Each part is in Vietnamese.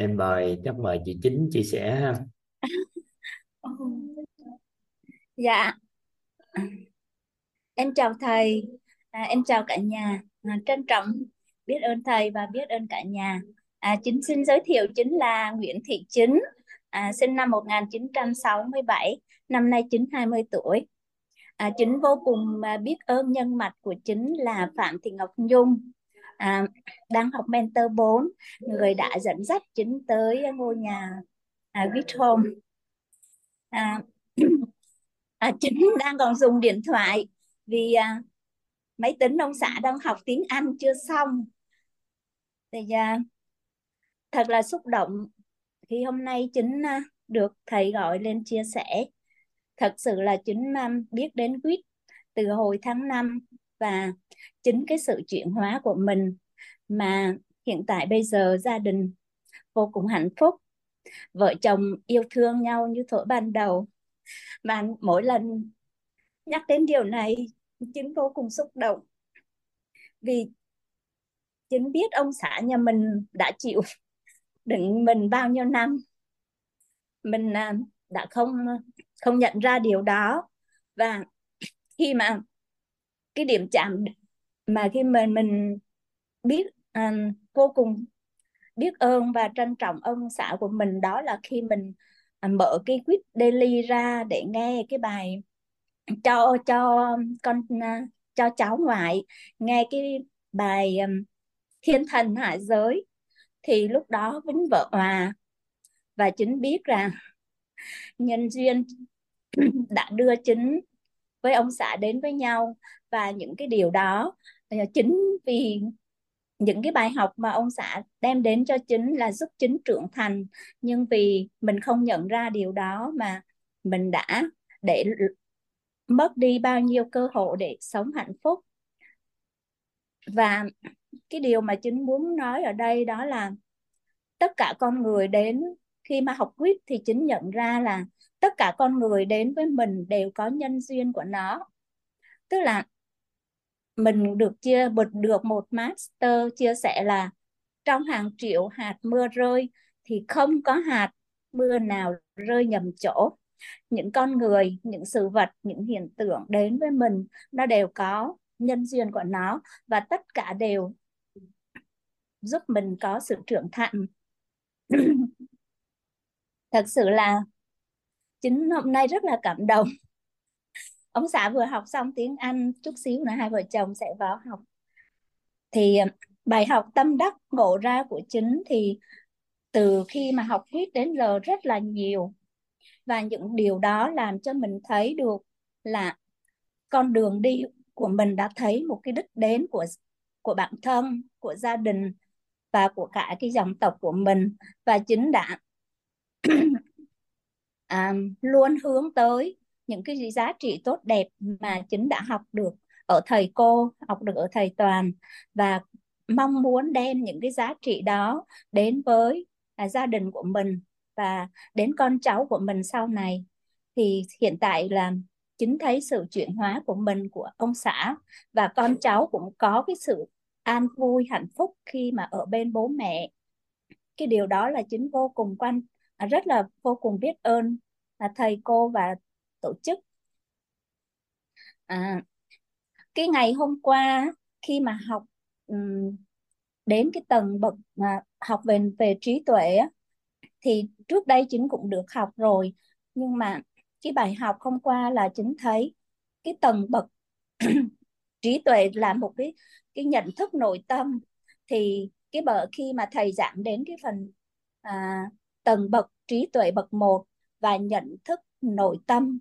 em mời chắc mời chị chính chia sẻ ha. Dạ, em chào thầy, à, em chào cả nhà, à, trân trọng biết ơn thầy và biết ơn cả nhà. À, chính xin giới thiệu chính là Nguyễn Thị Chính, à, sinh năm 1967, năm nay chính 20 tuổi. À, chính vô cùng à, biết ơn nhân mặt của chính là Phạm Thị Ngọc Nhung, à, đang học mentor 4, người đã dẫn dắt chính tới ngôi nhà à, With Home. À, à, chính đang còn dùng điện thoại vì à, máy tính ông xã đang học tiếng Anh chưa xong thì à, thật là xúc động khi hôm nay chính à, được thầy gọi lên chia sẻ thật sự là chính à, biết đến quýt từ hồi tháng 5 và chính cái sự chuyển hóa của mình mà hiện tại bây giờ gia đình vô cùng hạnh phúc. Vợ chồng yêu thương nhau như thuở ban đầu. Mà mỗi lần nhắc đến điều này, chính vô cùng xúc động. Vì chính biết ông xã nhà mình đã chịu đựng mình bao nhiêu năm. Mình à, đã không không nhận ra điều đó. Và khi mà cái điểm chạm mà khi mình mình biết à, vô cùng biết ơn và trân trọng ơn xã của mình đó là khi mình à, mở cái quýt daily ra để nghe cái bài cho cho con à, cho cháu ngoại nghe cái bài um, thiên thần hạ giới. Thì lúc đó vĩnh vợ hòa và chính biết rằng nhân duyên đã đưa chính với ông xã đến với nhau. Và những cái điều đó ờ, chính vì những cái bài học mà ông xã đem đến cho chính là giúp chính trưởng thành. Nhưng vì mình không nhận ra điều đó mà mình đã để mất đi bao nhiêu cơ hội để sống hạnh phúc. Và cái điều mà chính muốn nói ở đây đó là tất cả con người đến khi mà học quyết thì chính nhận ra là tất cả con người đến với mình đều có nhân duyên của nó. Tức là mình được chia được một master chia sẻ là trong hàng triệu hạt mưa rơi thì không có hạt mưa nào rơi nhầm chỗ. Những con người, những sự vật, những hiện tượng đến với mình, nó đều có nhân duyên của nó và tất cả đều giúp mình có sự trưởng thành. Thật sự là chính hôm nay rất là cảm động. Ông xã vừa học xong tiếng Anh, chút xíu nữa hai vợ chồng sẽ vào học. Thì ờ, bài học tâm đắc ngộ ra của chính thì từ khi mà học viết đến giờ rất là nhiều. Và những điều đó làm cho mình thấy được là con đường đi của mình đã thấy một cái đích đến của của bản thân, của gia đình và của cả cái dòng tộc của mình. Và chính đã um, luôn hướng tới những cái giá trị tốt đẹp mà chính đã học được ở thầy cô học được ở thầy toàn và mong muốn đem những cái giá trị đó đến với à, gia đình của mình và đến con cháu của mình sau này. Thì hiện tại là chính thấy sự chuyển hóa của mình của ông xã và con cháu cũng có cái sự an vui hạnh phúc khi mà ở bên bố mẹ. Cái điều đó là chính vô cùng quan Ờ, rất là vô cùng biết ơn là thầy cô và tổ chức. À, cái ngày hôm qua khi mà học um, đến cái tầng bậc học về về trí tuệ thì trước đây chính cũng được học rồi nhưng mà cái bài học hôm qua là chính thấy cái tầng bậc trí tuệ là một cái cái nhận thức nội tâm. Thì cái bậc khi mà thầy giảng đến cái phần à, tầng bậc trí tuệ bậc một và nhận thức nội tâm.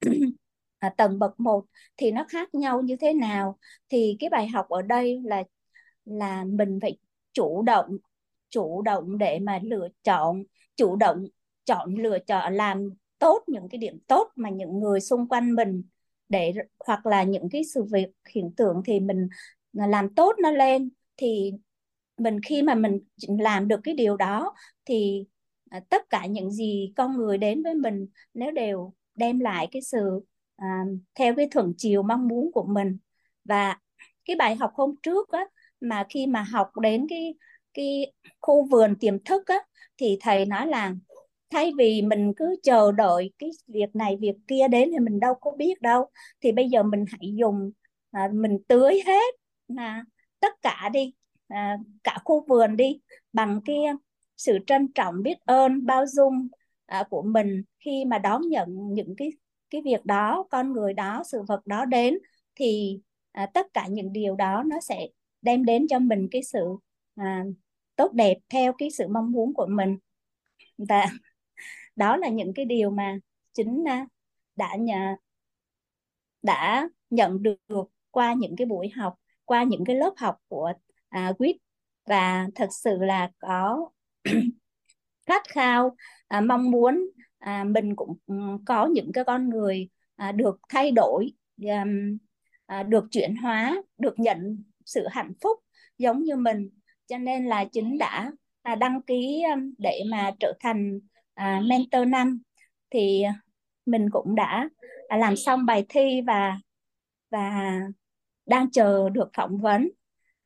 À, tầng bậc một thì nó khác nhau như thế nào? Thì cái bài học ở đây là là mình phải chủ động chủ động để mà lựa chọn chủ động chọn lựa chọn làm tốt những cái điểm tốt mà những người xung quanh mình để hoặc là những cái sự việc hiện tượng thì mình à, làm tốt nó lên. Thì mình khi mà mình làm được cái điều đó thì à, tất cả những gì con người đến với mình nếu đều đem lại cái sự à, theo cái thuận chiều mong muốn của mình. Và cái bài học hôm trước á mà khi mà học đến cái cái khu vườn tiềm thức á thì thầy nói là thay vì mình cứ chờ đợi cái việc này việc kia đến thì mình đâu có biết đâu. Thì bây giờ mình hãy dùng à, mình tưới hết à, tất cả đi à, cả khu vườn đi bằng cái sự trân trọng biết ơn bao dung à, của mình khi mà đón nhận những cái cái việc đó con người đó sự vật đó đến thì à, tất cả những điều đó nó sẽ đem đến cho mình cái sự à, tốt đẹp theo cái sự mong muốn của mình. Và đó là những cái điều mà chính à, đã nhà đã nhận được qua những cái buổi học qua những cái lớp học của à, quýt. Và thật sự là có khát khao à, mong muốn à, mình cũng ừ, có những cái con người à, được thay đổi à, à, được chuyển hóa được nhận sự hạnh phúc giống như mình. Cho nên là chính đã à, đăng ký à, để mà trở thành à, mentor năm thì mình cũng đã à, làm xong bài thi và và đang chờ được phỏng vấn.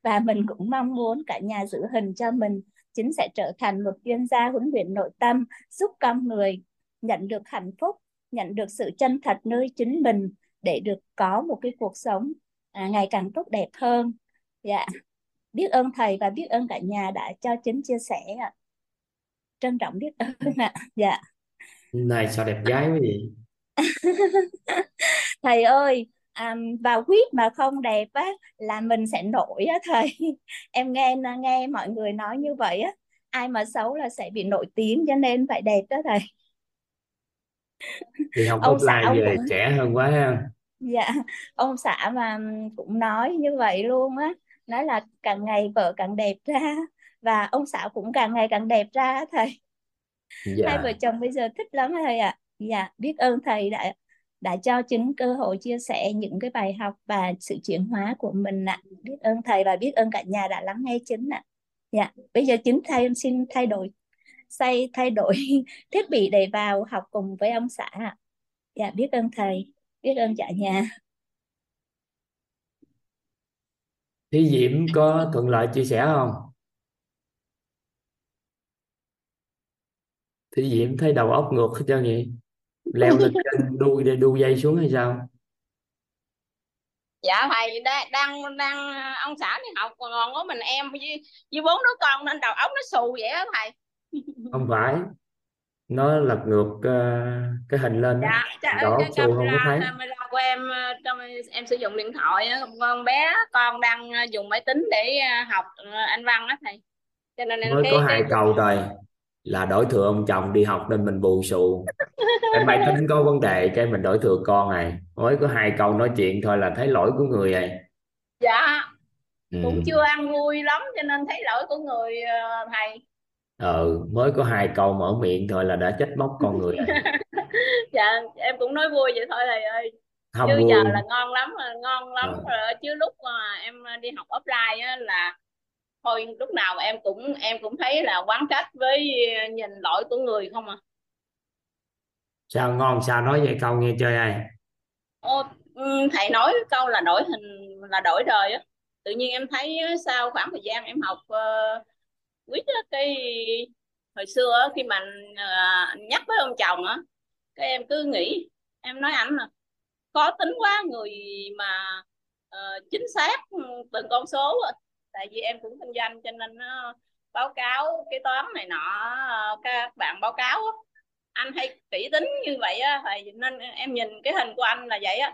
Và mình cũng mong muốn cả nhà giữ hình cho mình chính sẽ trở thành một chuyên gia huấn luyện nội tâm giúp con người nhận được hạnh phúc nhận được sự chân thật nơi chính mình để được có một cái cuộc sống à, ngày càng tốt đẹp hơn. Dạ. Biết ơn thầy và biết ơn cả nhà đã cho chính chia sẻ ạ. Trân trọng biết ơn ạ. Dạ. này sao đẹp gái quá vậy? Thầy ơi à, vào quýt mà không đẹp á là mình sẽ nổi á thầy. Em nghe nghe mọi người nói như vậy á ai mà xấu là sẽ bị nổi tiếng cho nên phải đẹp đó thầy. Thì học ông xã offline về cũng trẻ hơn quá ha. Dạ ông xã mà cũng nói như vậy luôn á nói là càng ngày vợ càng đẹp ra và ông xã cũng càng ngày càng đẹp ra thầy. Hai vợ dạ chồng bây giờ thích lắm thầy ạ. Dạ biết ơn thầy đã đã cho chính cơ hội chia sẻ những cái bài học và sự chuyển hóa của mình ạ. Biết ơn thầy và biết ơn cả nhà đã lắng nghe chính ạ. Dạ bây giờ chính thầy xin thay đổi xây thay đổi thiết bị để vào học cùng với ông xã ạ. Dạ biết ơn thầy, biết ơn cả nhà. Thí Diễm có thuận lợi chia sẻ không? Thí Diễm thấy đầu óc ngược hết trơn vậy leo lên trên đu đu dây xuống hay sao? Dạ thầy đang đang ông xã đi học còn có mình em với, với bốn đứa con nên đầu óc nó xù vậy á thầy. Không phải. Nó lật ngược ờ, cái hình lên đó dạ đầu óc cái xù không có camera thấy. camera của em ờ, trong em sử dụng điện thoại á, con bé con đang ờ, dùng máy tính để học anh văn á thầy. Cho nên mới cái có cái hai câu rồi là đổi thừa ông chồng đi học nên mình bù xù. Cái máy tính có vấn đề cái mình đổi thừa con này. Mới có hai câu nói chuyện thôi là thấy lỗi của người này dạ ừ. cũng chưa ăn vui lắm cho nên thấy lỗi của người ờ, thầy. Ừ mới có hai câu mở miệng thôi là đã trách móc con người rồi. Dạ em cũng nói vui vậy thôi thầy ơi. Không chứ vui. giờ là ngon lắm rồi, ngon lắm Ờ. rồi chứ lúc mà em đi học offline á là thôi lúc nào em cũng em cũng thấy là quán trách với nhìn lỗi của người không à? Sao ngon sao nói vậy? Câu nghe chơi ai? Ô, ừ, thầy nói câu là đổi hình là đổi đời á. Tự nhiên em thấy sau khoảng thời gian em học uh, quýt á, cái hồi xưa á, khi mà ờ, nhắc với ông chồng á cái em cứ nghĩ em nói ảnh là khó tính quá người mà ờ, chính xác từng con số tại vì em cũng kinh doanh cho nên nó báo cáo kế toán này nọ, các bạn báo cáo anh hay kỹ tính như vậy á thầy nên em nhìn cái hình của anh là vậy á.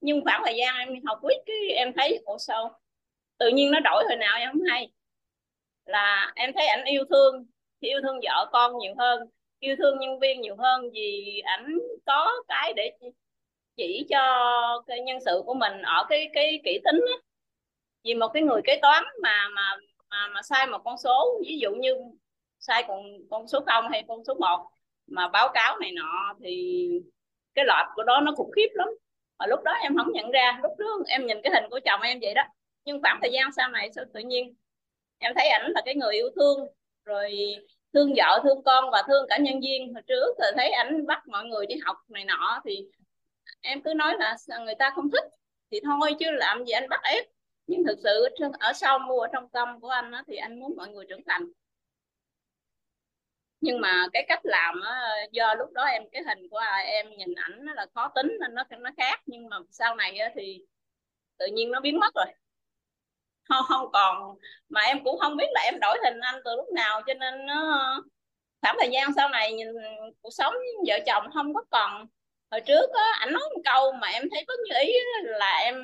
Nhưng khoảng thời gian em học quýt cái em thấy, ủa sao? Tự nhiên nó đổi hồi nào em không hay. Là em thấy ảnh yêu thương thì yêu thương vợ con nhiều hơn, yêu thương nhân viên nhiều hơn vì ảnh có cái để chỉ cho cái nhân sự của mình ở cái cái kỹ tính á vì một cái người kế toán mà mà mà mà sai một con số, ví dụ như sai con con số 0 hay con số 1 mà báo cáo này nọ thì cái lọt của đó nó khủng khiếp lắm. Mà lúc đó em không nhận ra, lúc đó em nhìn cái hình của chồng em vậy đó. Nhưng khoảng thời gian sau này, sao tự nhiên em thấy ảnh là cái người yêu thương, rồi thương vợ, thương con và thương cả nhân viên. Hồi trước thì thấy ảnh bắt mọi người đi học này nọ thì em cứ nói là người ta không thích thì thôi chứ làm gì anh bắt ép nhưng thực sự ở sau mua ở trong tâm của anh đó, thì anh muốn mọi người trưởng thành. Nhưng mà cái cách làm đó, do lúc đó em cái hình của em nhìn ảnh là khó tính nên nó nó khác. Nhưng mà sau này thì tự nhiên nó biến mất rồi. Không không còn mà em cũng không biết là em đổi hình anh từ lúc nào cho nên nó khoảng thời gian sau này nhìn cuộc sống vợ chồng không có còn. Hồi trước á ảnh nói một câu mà em thấy bất như ý là em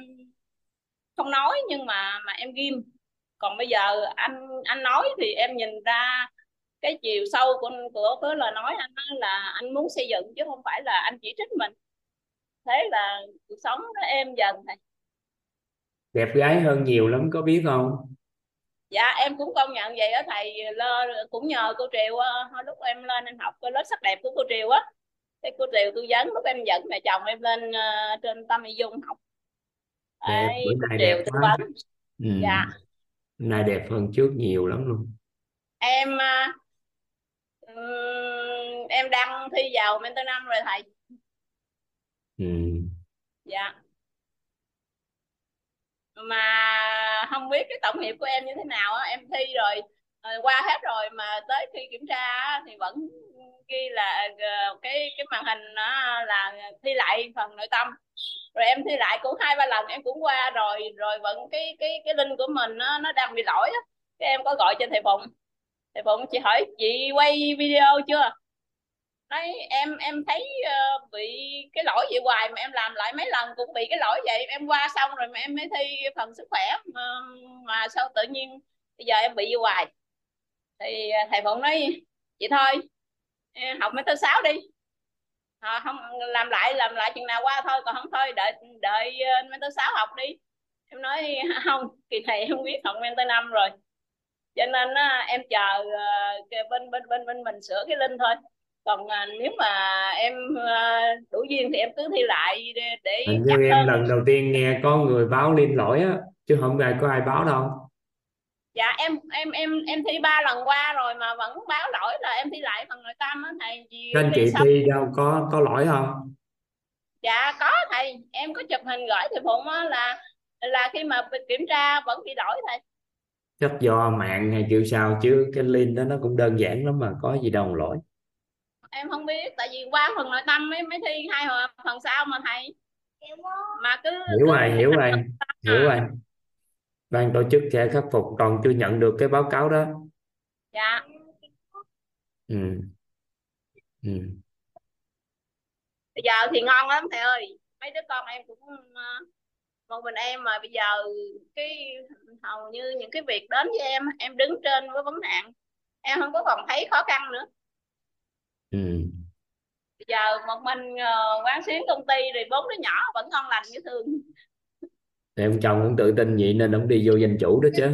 không nói nhưng mà mà em ghim. Còn bây giờ anh anh nói thì em nhìn ra cái chiều sâu của của cái lời nói anh đó là anh muốn xây dựng chứ không phải là anh chỉ trích mình. Thế là cuộc sống nó êm dần thầy đẹp gái hơn nhiều lắm có biết không? Dạ em cũng công nhận vậy á thầy. Lơ cũng nhờ cô Triều lúc em lên em học cái lớp sắc đẹp của cô Triều á. Cái cô Triều tư vấn lúc em dẫn mẹ chồng em lên uh, trên Tâm Y Dung học đẹp Đấy, bữa nay Triều đẹp tư quá. vấn ừ. dạ. Bữa nay đẹp hơn trước nhiều lắm luôn. Em uh, em đăng thi vào mentor năm rồi thầy. Ừ. dạ. Mà không biết cái tổng nghiệp của em như thế nào á. Em thi rồi uh, qua hết rồi mà tới khi kiểm tra thì vẫn ghi là uh, cái cái màn hình nó là thi lại phần nội tâm rồi em thi lại cũng hai ba lần em cũng qua rồi rồi vẫn cái cái cái link của mình nó nó đang bị lỗi á. Cái em có gọi cho thầy Phụng. Thầy Phụng chị hỏi chị quay video chưa? Nói em em thấy uh, bị cái lỗi vậy hoài mà em làm lại mấy lần cũng bị cái lỗi vậy. Em qua xong rồi mà em mới thi phần sức khỏe mà, mà sao tự nhiên bây giờ em bị gì hoài? Thì ờ, thầy Phụng nói chị thôi học mấy thứ sáu đi à, không làm lại làm lại chừng nào qua thôi còn không thôi đợi đợi mentor sáu học đi. Em nói không kỳ này em biết học mentor năm rồi. Cho nên uh, em chờ uh, bên bên bên bên mình sửa cái linh thôi. Còn uh, nếu mà em uh, đủ duyên thì em cứ thi lại để, để như em hơn. lần đầu tiên nghe có người báo linh lỗi á chứ không ai có ai báo đâu dạ em em em em thi ba lần qua rồi mà vẫn báo lỗi là em thi lại phần nội tâm á thầy. Gì anh chị xong. thi đâu có có lỗi không? Dạ có thầy. Em có chụp hình gửi thầy phụng á là là khi mà kiểm tra vẫn bị lỗi thầy. Chắc do mạng hay kiểu sao chứ cái link đó nó cũng đơn giản lắm mà có gì đâu lỗi. Em không biết tại vì qua phần nội tâm mới mới thi hai phần sau mà thầy. Mà cứ hiểu rồi hiểu rồi hiểu rồi ban tổ chức sẽ khắc phục còn chưa nhận được cái báo cáo đó. Dạ. Ừ. Ừ. Bây giờ thì ngon lắm thầy ơi. Mấy đứa con em cũng ờ, một mình em mà bây giờ cái hầu như những cái việc đến với em em đứng trên với vấn nạn em không có còn thấy khó khăn nữa. Ừ. bây giờ một mình uh, quán xuyến công ty rồi bốn đứa nhỏ vẫn ngon lành như thường thì ông chồng cũng tự tin vậy nên ông đi vô danh chủ đó chứ.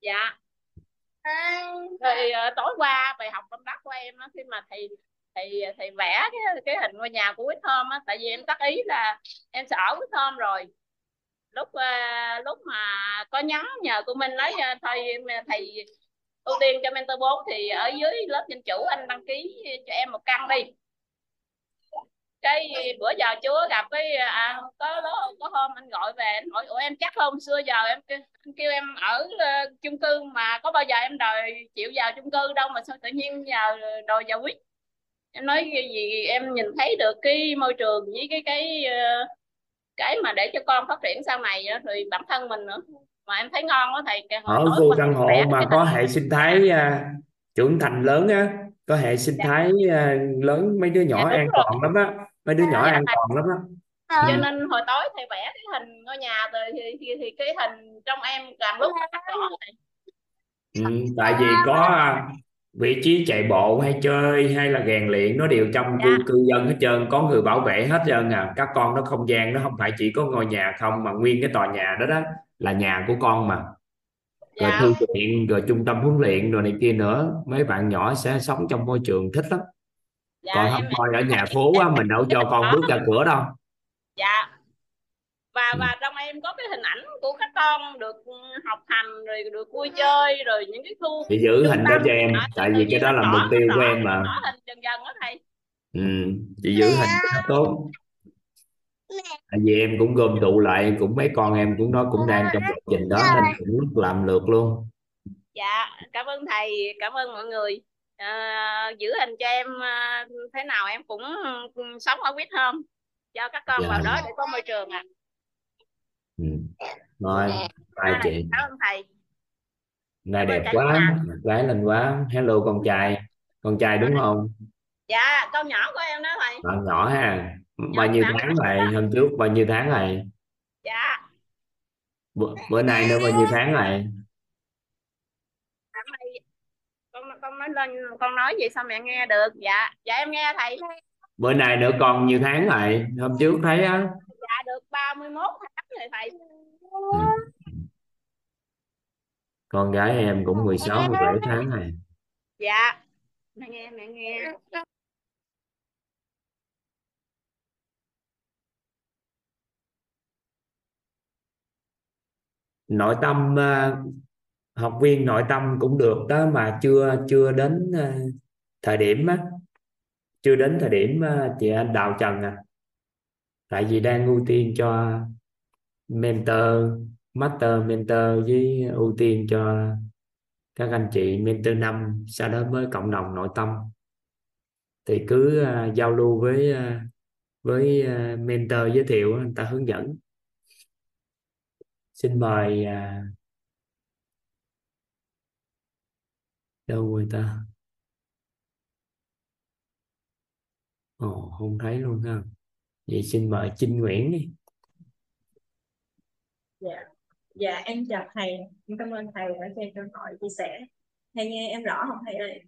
Dạ. Thì uh, tối qua bài học tâm đắc của em đó, khi mà thầy thầy thầy vẽ cái cái hình ngôi nhà của Quýt Thơm á tại vì em tác ý là em sẽ ở Quýt Thơm rồi. Lúc uh, lúc mà có nhắn nhờ của mình nói uh, thôi thầy ưu tiên cho mentor 4 thì ở dưới lớp danh chủ anh đăng ký cho em một căn đi cái bữa giờ chưa gặp cái à, có có hôm anh gọi về anh hỏi ủa em chắc không? Xưa giờ em anh kêu em ở uh, chung cư mà có bao giờ em đòi chịu vào chung cư đâu mà sao tự nhiên giờ đòi vào quyết? Em nói gì em nhìn thấy được cái môi trường với cái cái uh, cái mà để cho con phát triển sau này đó, rồi bản thân mình nữa. Mà em thấy ngon đó thầy ở khu căn hộ mà có hệ sinh thái uh, trưởng thành lớn á có hệ sinh dạ. thái uh, lớn mấy đứa nhỏ dạ, an toàn lắm á mấy đứa nhỏ dạ, an toàn lắm á. Cho ừ. nên hồi tối thầy vẽ cái hình ngôi nhà rồi thì, thì, thì cái hình trong em càng lúc ừ, tại vì có vị trí chạy bộ hay chơi hay là rèn luyện nó đều trong dạ. cư cư dân hết trơn có người bảo vệ hết trơn à. Các con nó không gian nó không phải chỉ có ngôi nhà không mà nguyên cái tòa nhà đó đó là nhà của con mà. Rồi dạ. thư viện rồi trung tâm huấn luyện rồi này kia nữa. Mấy bạn nhỏ sẽ sống trong môi trường thích lắm dạ, còn không coi ở nhà phố á mình đâu cho con bước ra cửa đâu. Dạ. Và ừ. và trong em có cái hình ảnh của các con được học hành rồi được vui chơi rồi những cái khu thì giữ hình đó cho em tại vì cái đó là mục tiêu của em mà. hình dần dần đó thầy. Ừ chị giữ hình cho tốt. Tại vì em cũng gom tụ lại cũng mấy con em cũng nó cũng đang trong lộ trình đó nên cũng làm lượt luôn. Dạ cảm ơn thầy cảm ơn mọi người à, giữ hình cho em à, thế nào em cũng sống ở quýt hôm cho các con dạ. vào đó để có môi trường ạ. À. ừ. rồi bye chị. cảm ơn thầy. Nay đẹp quá gái lên quá. Hello con trai. Con trai đúng không? Dạ con nhỏ của em đó thầy. Bạn nhỏ ha. Bao nhiêu tháng rồi? Hôm trước bao nhiêu tháng rồi? Dạ. Bữa, bữa nay nữa bao nhiêu tháng rồi nói lên con nói gì sao mẹ nghe được? Dạ dạ em nghe thầy. Bữa nay nữa con nhiêu tháng rồi? Hôm trước thấy á. Dạ được 31 tháng rồi thầy. Ừ. con gái em cũng 16 17 tháng rồi. Dạ mẹ nghe mẹ nghe. Nội tâm uh, học viên nội tâm cũng được đó mà chưa chưa đến ờ, thời điểm á. Chưa đến thời điểm ờ, chị anh Đào Trần à. Tại vì đang ưu tiên cho mentor master mentor với ưu tiên cho các anh chị mentor năm sau đó mới cộng đồng nội tâm. Thì cứ uh, giao lưu với uh, với uh, mentor giới thiệu người ta hướng dẫn. Xin mời uh, đâu người ta? Ồ không thấy luôn ha. Vậy xin mời Trinh Nguyễn đi. Dạ. Dạ em chào thầy. Em cảm ơn thầy đã cho câu hỏi chia sẻ. Thầy nghe em rõ không thầy ơi?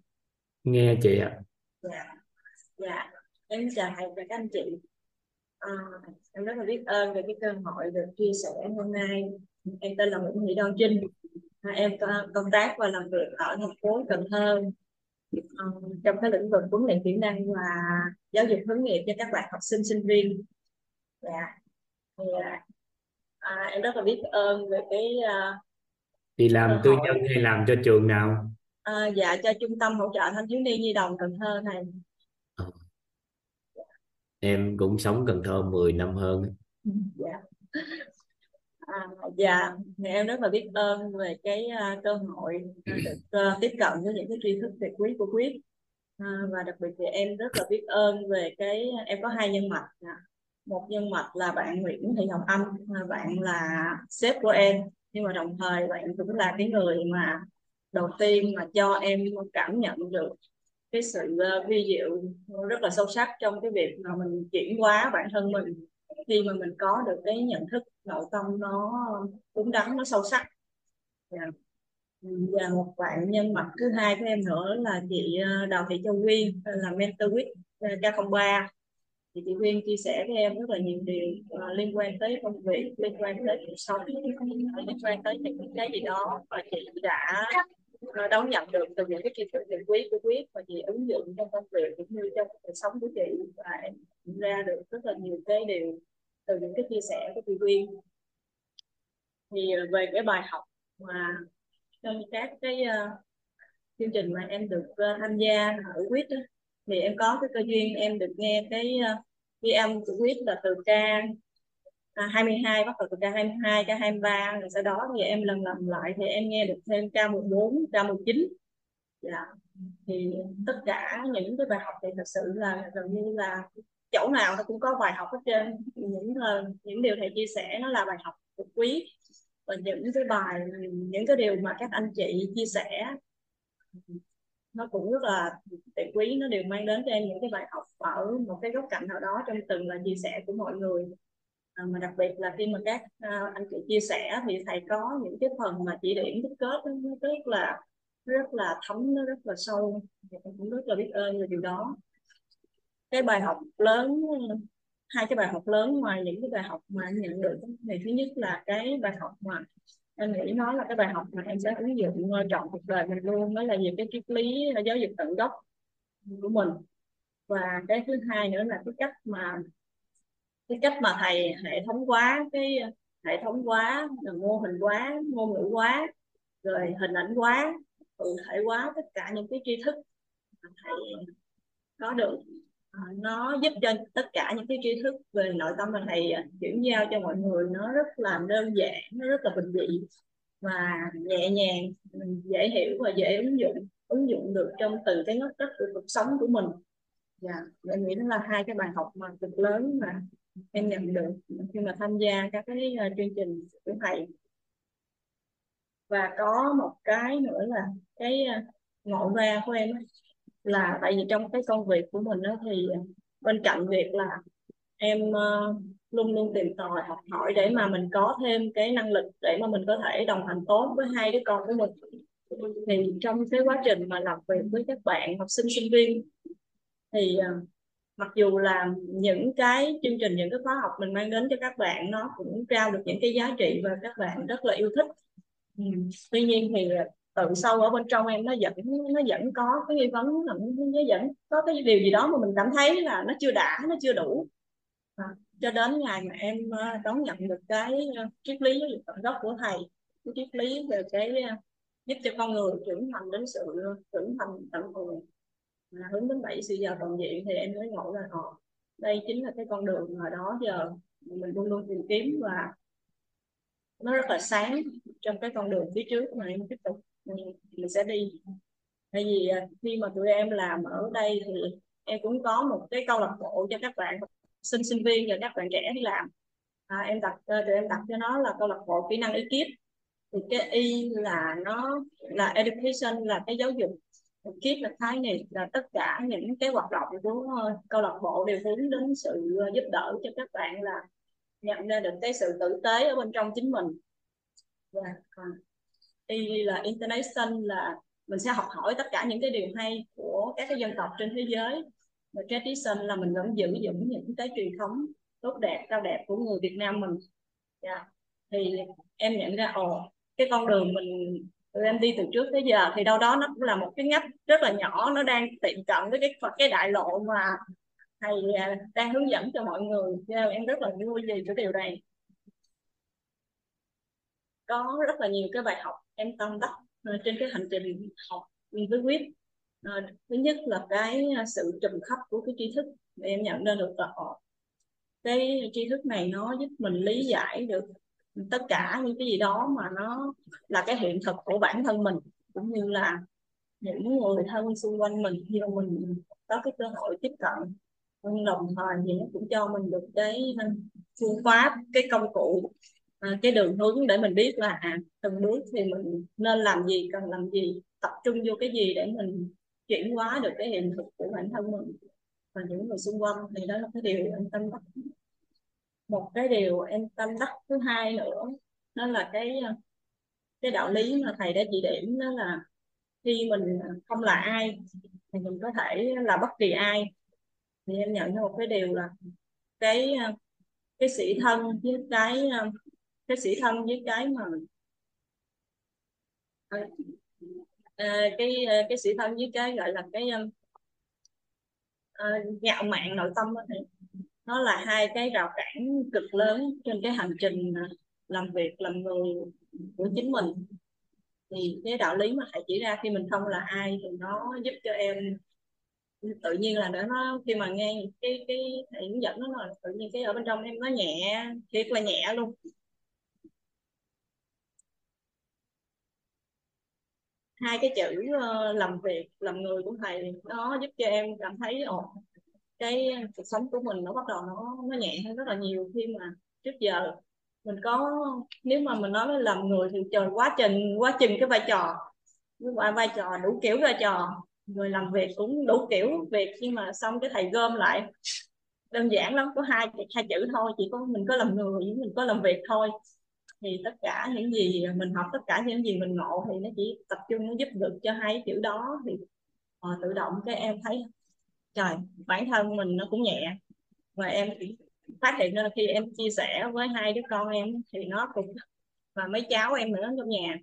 Nghe chị ạ. Dạ. Dạ. Em chào thầy và các anh chị. À, em rất là biết ơn về cái cơ hội được chia sẻ hôm nay. Em tên là Nguyễn Thị Đoan Trinh em công tác và làm việc ở thành phố Cần Thơ. À, trong cái lĩnh vực huấn luyện kỹ năng và giáo dục hướng nghiệp cho các bạn học sinh sinh viên. Dạ. Thì, à, em rất là biết ơn về cái uh, đi làm tư nhân hay làm cho trường nào? À, dạ cho trung tâm hỗ trợ thanh thiếu niên nhi đồng Cần Thơ này. À. em cũng sống Cần Thơ 10 năm hơn. Dạ à, dạ. Thì em rất là biết ơn về cái uh, cơ hội à, được uh, tiếp cận với những cái tri thức tuyệt quý của quyết. À, và đặc biệt thì em rất là biết ơn về cái em có hai nhân mạch một nhân mạch là bạn Nguyễn Thị Ngọc Anh bạn là sếp của em. Nhưng mà đồng thời bạn cũng là cái người mà đầu tiên mà cho em cảm nhận được cái sự uh, vi diệu rất là sâu sắc trong cái việc mà mình chuyển hóa bản thân mình khi mà mình có được cái nhận thức nội tâm nó đúng đắn nó sâu sắc yeah. Và một bạn nhân vật thứ hai của em nữa là chị ờ, Đào Thị Châu Quyên là mentor with ờ, K03 thì chị Quyên chia sẻ với em rất là nhiều điều uh, liên quan tới công việc liên quan tới cuộc sống liên quan tới những cái gì đó và chị đã đón nhận được từ những cái kiến thức tuyệt quý của quyết và chị ứng dụng trong công việc cũng như trong cuộc sống của chị. Và em ra được rất là nhiều cái điều từ những cái chia sẻ của chị Quyên. Thì về cái bài học mà trong các cái uh, chương trình mà em được uh, tham gia ở quyết đó, thì em có cái cơ duyên em được nghe cái ờ, ghi âm của quyết là từ ca à, 22 bắt đầu từ ca 22 ca 23 rồi sau đó thì em lần làm lại thì em nghe được thêm ca 14 ca 19 dạ. Thì tất cả những cái bài học thì thật sự là gần như là chỗ nào nó cũng có bài học hết trên những ờ, những điều thầy chia sẻ nó là bài học cực quý. Và những cái bài những cái điều mà các anh chị chia sẻ nó cũng rất là tuyệt quý nó đều mang đến cho em những cái bài học ở một cái góc cạnh nào đó trong từng là chia sẻ của mọi người à, mà đặc biệt là khi mà các à, anh chị chia sẻ thì thầy có những cái phần mà chỉ điểm đúc kết nó rất là rất là thấm nó rất là sâu. Thì em cũng rất là biết ơn về điều đó. Cái bài học lớn hai cái bài học lớn ngoài những cái bài học mà em nhận được thì thứ nhất là cái bài học mà em nghĩ nó là cái bài học mà em sẽ ứng dụng chọn cuộc đời mình luôn. Đó là về cái triết lý giáo dục tận gốc của mình. Và cái thứ hai nữa là cái cách mà cái cách mà thầy, hệ thống hóa cái, hệ thống hóa, mô hình hóa, ngôn ngữ hóa, rồi hình ảnh hóa, cụ thể hóa tất cả những cái tri thức mà thầy có được à, nó giúp cho tất cả những cái tri thức về nội tâm mà thầy à, chuyển giao cho mọi người nó rất là đơn giản, nó rất là bình dị và nhẹ nhàng, dễ hiểu và dễ ứng dụng ứng dụng được trong từ cái ngóc đất của cuộc sống của mình dạ yeah. em nghĩ đó là hai cái bài học mà cực lớn mà em nhận được khi mà tham gia các cái uh, chương trình của thầy. Và có một cái nữa là cái uh, ngộ ra của em là tại vì trong cái công việc của mình đó thì bên cạnh việc là em uh, luôn luôn tìm tòi học hỏi để mà mình có thêm cái năng lực để mà mình có thể đồng hành tốt với hai đứa con của mình thì trong cái quá trình mà làm việc với các bạn học sinh sinh viên thì uh, mặc dù là những cái chương trình những cái khóa học mình mang đến cho các bạn nó cũng trao được những cái giá trị và các bạn rất là yêu thích ừ. tuy nhiên thì từ sâu ở bên trong em nó vẫn nó vẫn có cái nghi vấn nó vẫn có cái điều gì đó mà mình cảm thấy là nó chưa đã nó chưa đủ à, cho đến ngày mà em ờ, đón nhận được cái ờ, triết lý tận gốc của thầy cái triết lý về cái ờ, giúp cho con người trưởng thành đến sự trưởng thành tận cùng là hướng đến bảy sự giàu toàn diện thì em mới ngộ ra họ đây chính là cái con đường mà đó giờ mình luôn luôn tìm kiếm và nó rất là sáng trong cái con đường phía trước mà em tiếp tục ừ, mình sẽ đi. Tại vì à, khi mà tụi em làm ở đây thì em cũng có một cái câu lạc bộ cho các bạn sinh sinh viên và các bạn trẻ đi làm. À, em đặt ờ, tụi em đặt cho nó là câu lạc bộ kỹ năng ekip thì cái y là nó là education là cái giáo dục kiếp là thái này là tất cả những cái hoạt động của ờ, câu lạc bộ đều hướng đến sự ờ, giúp đỡ cho các bạn là nhận ra được cái sự tử tế ở bên trong chính mình. Và ờ, y là international là mình sẽ học hỏi tất cả những cái điều hay của các cái dân tộc trên thế giới. Và tradition là mình vẫn giữ vững những cái truyền thống tốt đẹp, cao đẹp của người Việt Nam mình. Yeah. Thì em nhận ra, ồ, cái con đường mình tụi em đi từ trước tới giờ thì đâu đó nó cũng là một cái ngách rất là nhỏ, nó đang tiệm cận với cái cái đại lộ mà thầy à, đang hướng dẫn cho mọi người. Nên em rất là vui vì cái điều này. Có rất là nhiều cái bài học em tâm đắc à, trên cái hành trình học với quyết. À, thứ nhất là cái sự trùm khắp của cái tri thức em nhận ra được là cái tri thức này nó giúp mình lý giải được tất cả những cái gì đó mà nó là cái hiện thực của bản thân mình cũng như là những người thân xung quanh mình khi mà mình có cái cơ hội tiếp cận. Nhưng đồng thời thì nó cũng cho mình được cái phương pháp cái công cụ à, cái đường hướng để mình biết là à, từng bước thì mình nên làm gì cần làm gì tập trung vô cái gì để mình chuyển hóa được cái hiện thực của bản thân mình. Và những người xung quanh thì đó là cái điều em tâm đắc một cái điều em tâm đắc thứ hai nữa đó là cái ờ, cái đạo lý mà thầy đã chỉ điểm đó là khi mình không là ai thì mình có thể là bất kỳ ai. Thì em nhận ra một cái điều là cái ờ, cái sĩ thân với cái ờ, cái sĩ thân với cái mà cái cái sĩ thân với cái gọi là cái uh, ngạo mạn nội tâm đó thì nó là hai cái rào cản cực lớn trên cái hành trình à, làm việc, làm người của chính mình. Thì cái đạo lý mà thầy chỉ ra khi mình không là ai thì nó giúp cho em tự nhiên là nó, khi mà nghe cái cái thầy hướng dẫn nó là tự nhiên cái ở bên trong em nó nhẹ, thiệt là nhẹ luôn. Hai cái chữ ờ, làm việc, làm người của thầy nó giúp cho em cảm thấy ồ cái cuộc sống của mình nó bắt đầu nó nó nhẹ hơn rất là nhiều khi mà trước giờ mình có nếu mà mình nói làm người thì trời quá trình quá trình cái vai trò vai vai trò đủ kiểu vai trò. Người làm việc cũng đủ kiểu việc nhưng mà xong cái thầy gom lại. Đơn giản lắm có hai hai chữ thôi chỉ có mình có làm người với mình có làm việc thôi. Thì tất cả những gì mình học tất cả những gì mình ngộ thì nó chỉ tập trung nó giúp được cho hai chữ đó. Thì uh, tự động cái em thấy trời, bản thân mình nó cũng nhẹ. Và em phát hiện ra khi em chia sẻ với hai đứa con em thì nó cũng, và mấy cháu em nữa trong nhà,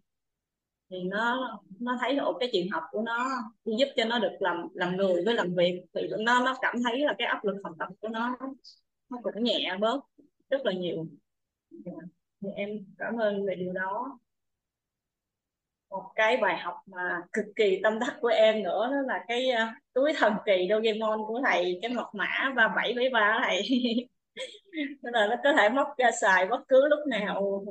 thì nó nó thấy được cái chuyện học của nó giúp cho nó được làm làm người với làm việc. Thì nó nó cảm thấy là cái áp lực học tập của nó nó cũng nhẹ bớt rất là nhiều. Dạ, thì em cảm ơn về điều đó một cái bài học mà cực kỳ tâm đắc của em nữa đó là cái uh, túi thần kỳ Doraemon của thầy cái mật mã ba bảy bảy ba thầy. Nên là nó có thể móc ra xài bất cứ lúc nào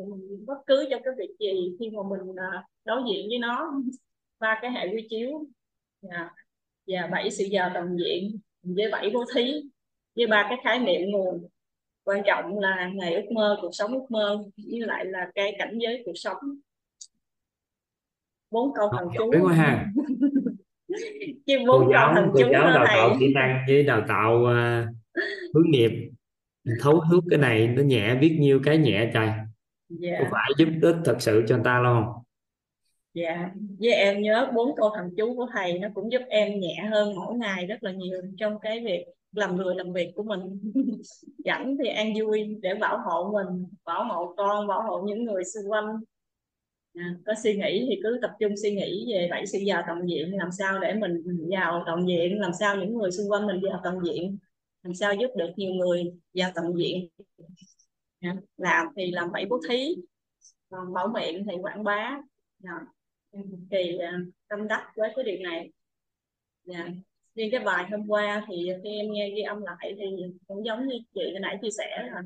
bất cứ trong cái việc gì khi mà mình uh, đối diện với nó ba cái hệ quy chiếu. Dạ. Và bảy sự giờ tầm diện với bảy bố thí với ba cái khái niệm nguồn. Quan trọng là ngày ước mơ cuộc sống ước mơ với lại là cái cảnh giới cuộc sống bốn câu thần chú quá ha. Chứ cô bốn câu giáo thần cô chú giáo đó đào thầy. tạo kỹ năng với đào tạo uh, hướng nghiệp. Thấu thuốc cái này nó nhẹ biết nhiêu cái nhẹ trời. Dạ. Có phải giúp ích thật sự cho người ta luôn không? Dạ. Với em nhớ bốn câu thần chú của thầy nó cũng giúp em nhẹ hơn mỗi ngày rất là nhiều trong cái việc làm người làm việc của mình. Rảnh thì an vui để bảo hộ mình bảo hộ con bảo hộ những người xung quanh à, có suy nghĩ thì cứ tập trung suy nghĩ về bảy sự giàu toàn diện làm sao để mình giàu toàn diện làm sao những người xung quanh mình giàu toàn diện làm sao giúp được nhiều người giàu toàn diện. À, làm thì làm bảy bố thí còn bảo miệng thì quảng bá. Dạ, à, thì tâm đắc với cái điều này. Dạ riêng cái bài hôm qua thì khi em nghe ghi âm lại thì cũng giống như chị nãy chia sẻ là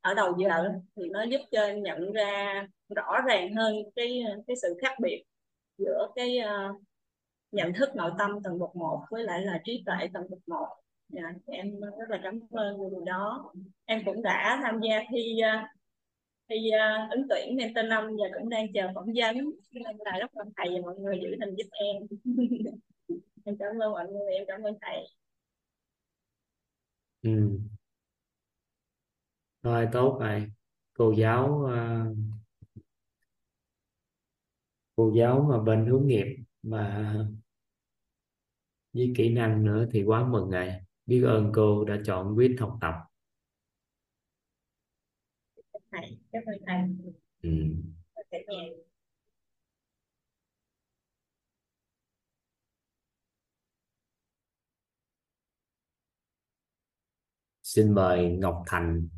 ở đầu giờ thì nó giúp cho em nhận ra rõ ràng hơn cái cái sự khác biệt giữa cái uh, nhận thức nội tâm tầng bậc một với lại là trí tuệ tầng bậc một. Dạ, em rất là cảm ơn điều đó. Em cũng đã tham gia thi uh, thi uh, ứng tuyển mentor năm và cũng đang chờ phỏng vấn. Nên là rất là thầy và mọi người giữ hình giúp em. Em cảm ơn mọi người em cảm ơn thầy. Ừ thôi tốt rồi. Cô giáo uh, cô giáo mà bên hướng nghiệp mà với kỹ năng nữa thì quá mừng rồi. Biết ơn cô đã chọn quyết học tập. Thầy cảm ơn thầy ừ. xin mời Ngọc Thành.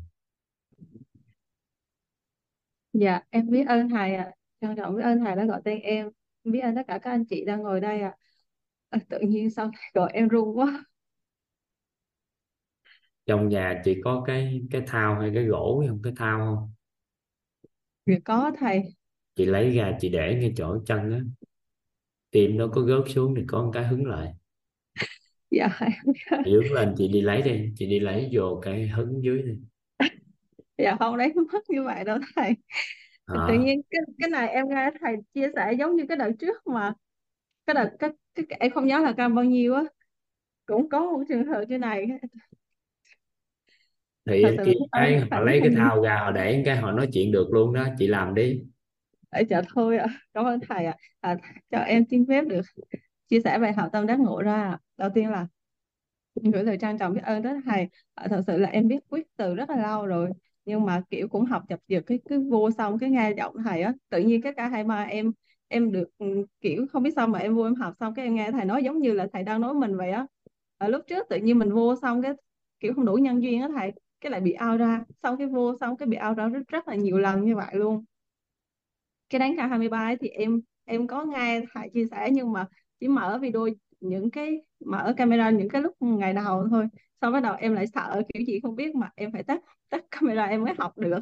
Dạ, em biết ơn thầy ạ. Trân trọng biết ơn thầy đã gọi tên em. Biết ơn tất cả các anh chị đang ngồi đây ạ. À, tự nhiên sau này gọi em run quá. trong nhà chị có cái cái thao hay cái gỗ không cái thao không Dạ có thầy. chị lấy ra chị để ngay chỗ chân á tim nó có gớt xuống thì có một cái hứng lại Dạ em biết ơn. chị hướng lên chị đi lấy đi chị đi lấy vô cái hứng dưới đi Dạ không đấy mất như vậy đâu thầy. Tự à, nhiên cái cái này em nghe thầy chia sẻ giống như cái đợt trước mà cái đợt cái, cái, cái em không nhớ là cam bao nhiêu á cũng có một trường hợp như này thì thật ơn cái họ lấy cái thao ra họ để cái họ nói chuyện được luôn đó chị làm đi Để dạ thôi ạ. Cảm ơn thầy ạ. À, cho em xin phép được chia sẻ bài học tâm đắc ngộ ra. Đầu tiên là gửi lời trân trọng biết ơn tới thầy à, thật sự là em biết quyết từ rất là lâu rồi nhưng mà kiểu cũng học chập chực cái cứ vô xong cái nghe giọng thầy á tự nhiên cái cả hai ba em em được ừ, kiểu không biết sao mà em vô em học xong cái em nghe thầy nói giống như là thầy đang nói mình vậy á. Ở lúc trước tự nhiên mình vô xong cái kiểu không đủ nhân duyên á thầy cái lại bị out ra. Xong cái vô xong cái bị out ra rất, rất là nhiều lần như vậy luôn. Cái đánh cả 23 ấy thì em em có nghe thầy chia sẻ nhưng mà chỉ mở video những cái mở camera những cái lúc ngày đầu thôi sau bắt đầu em lại sợ kiểu gì không biết mà em phải tắt tắt camera em mới học được.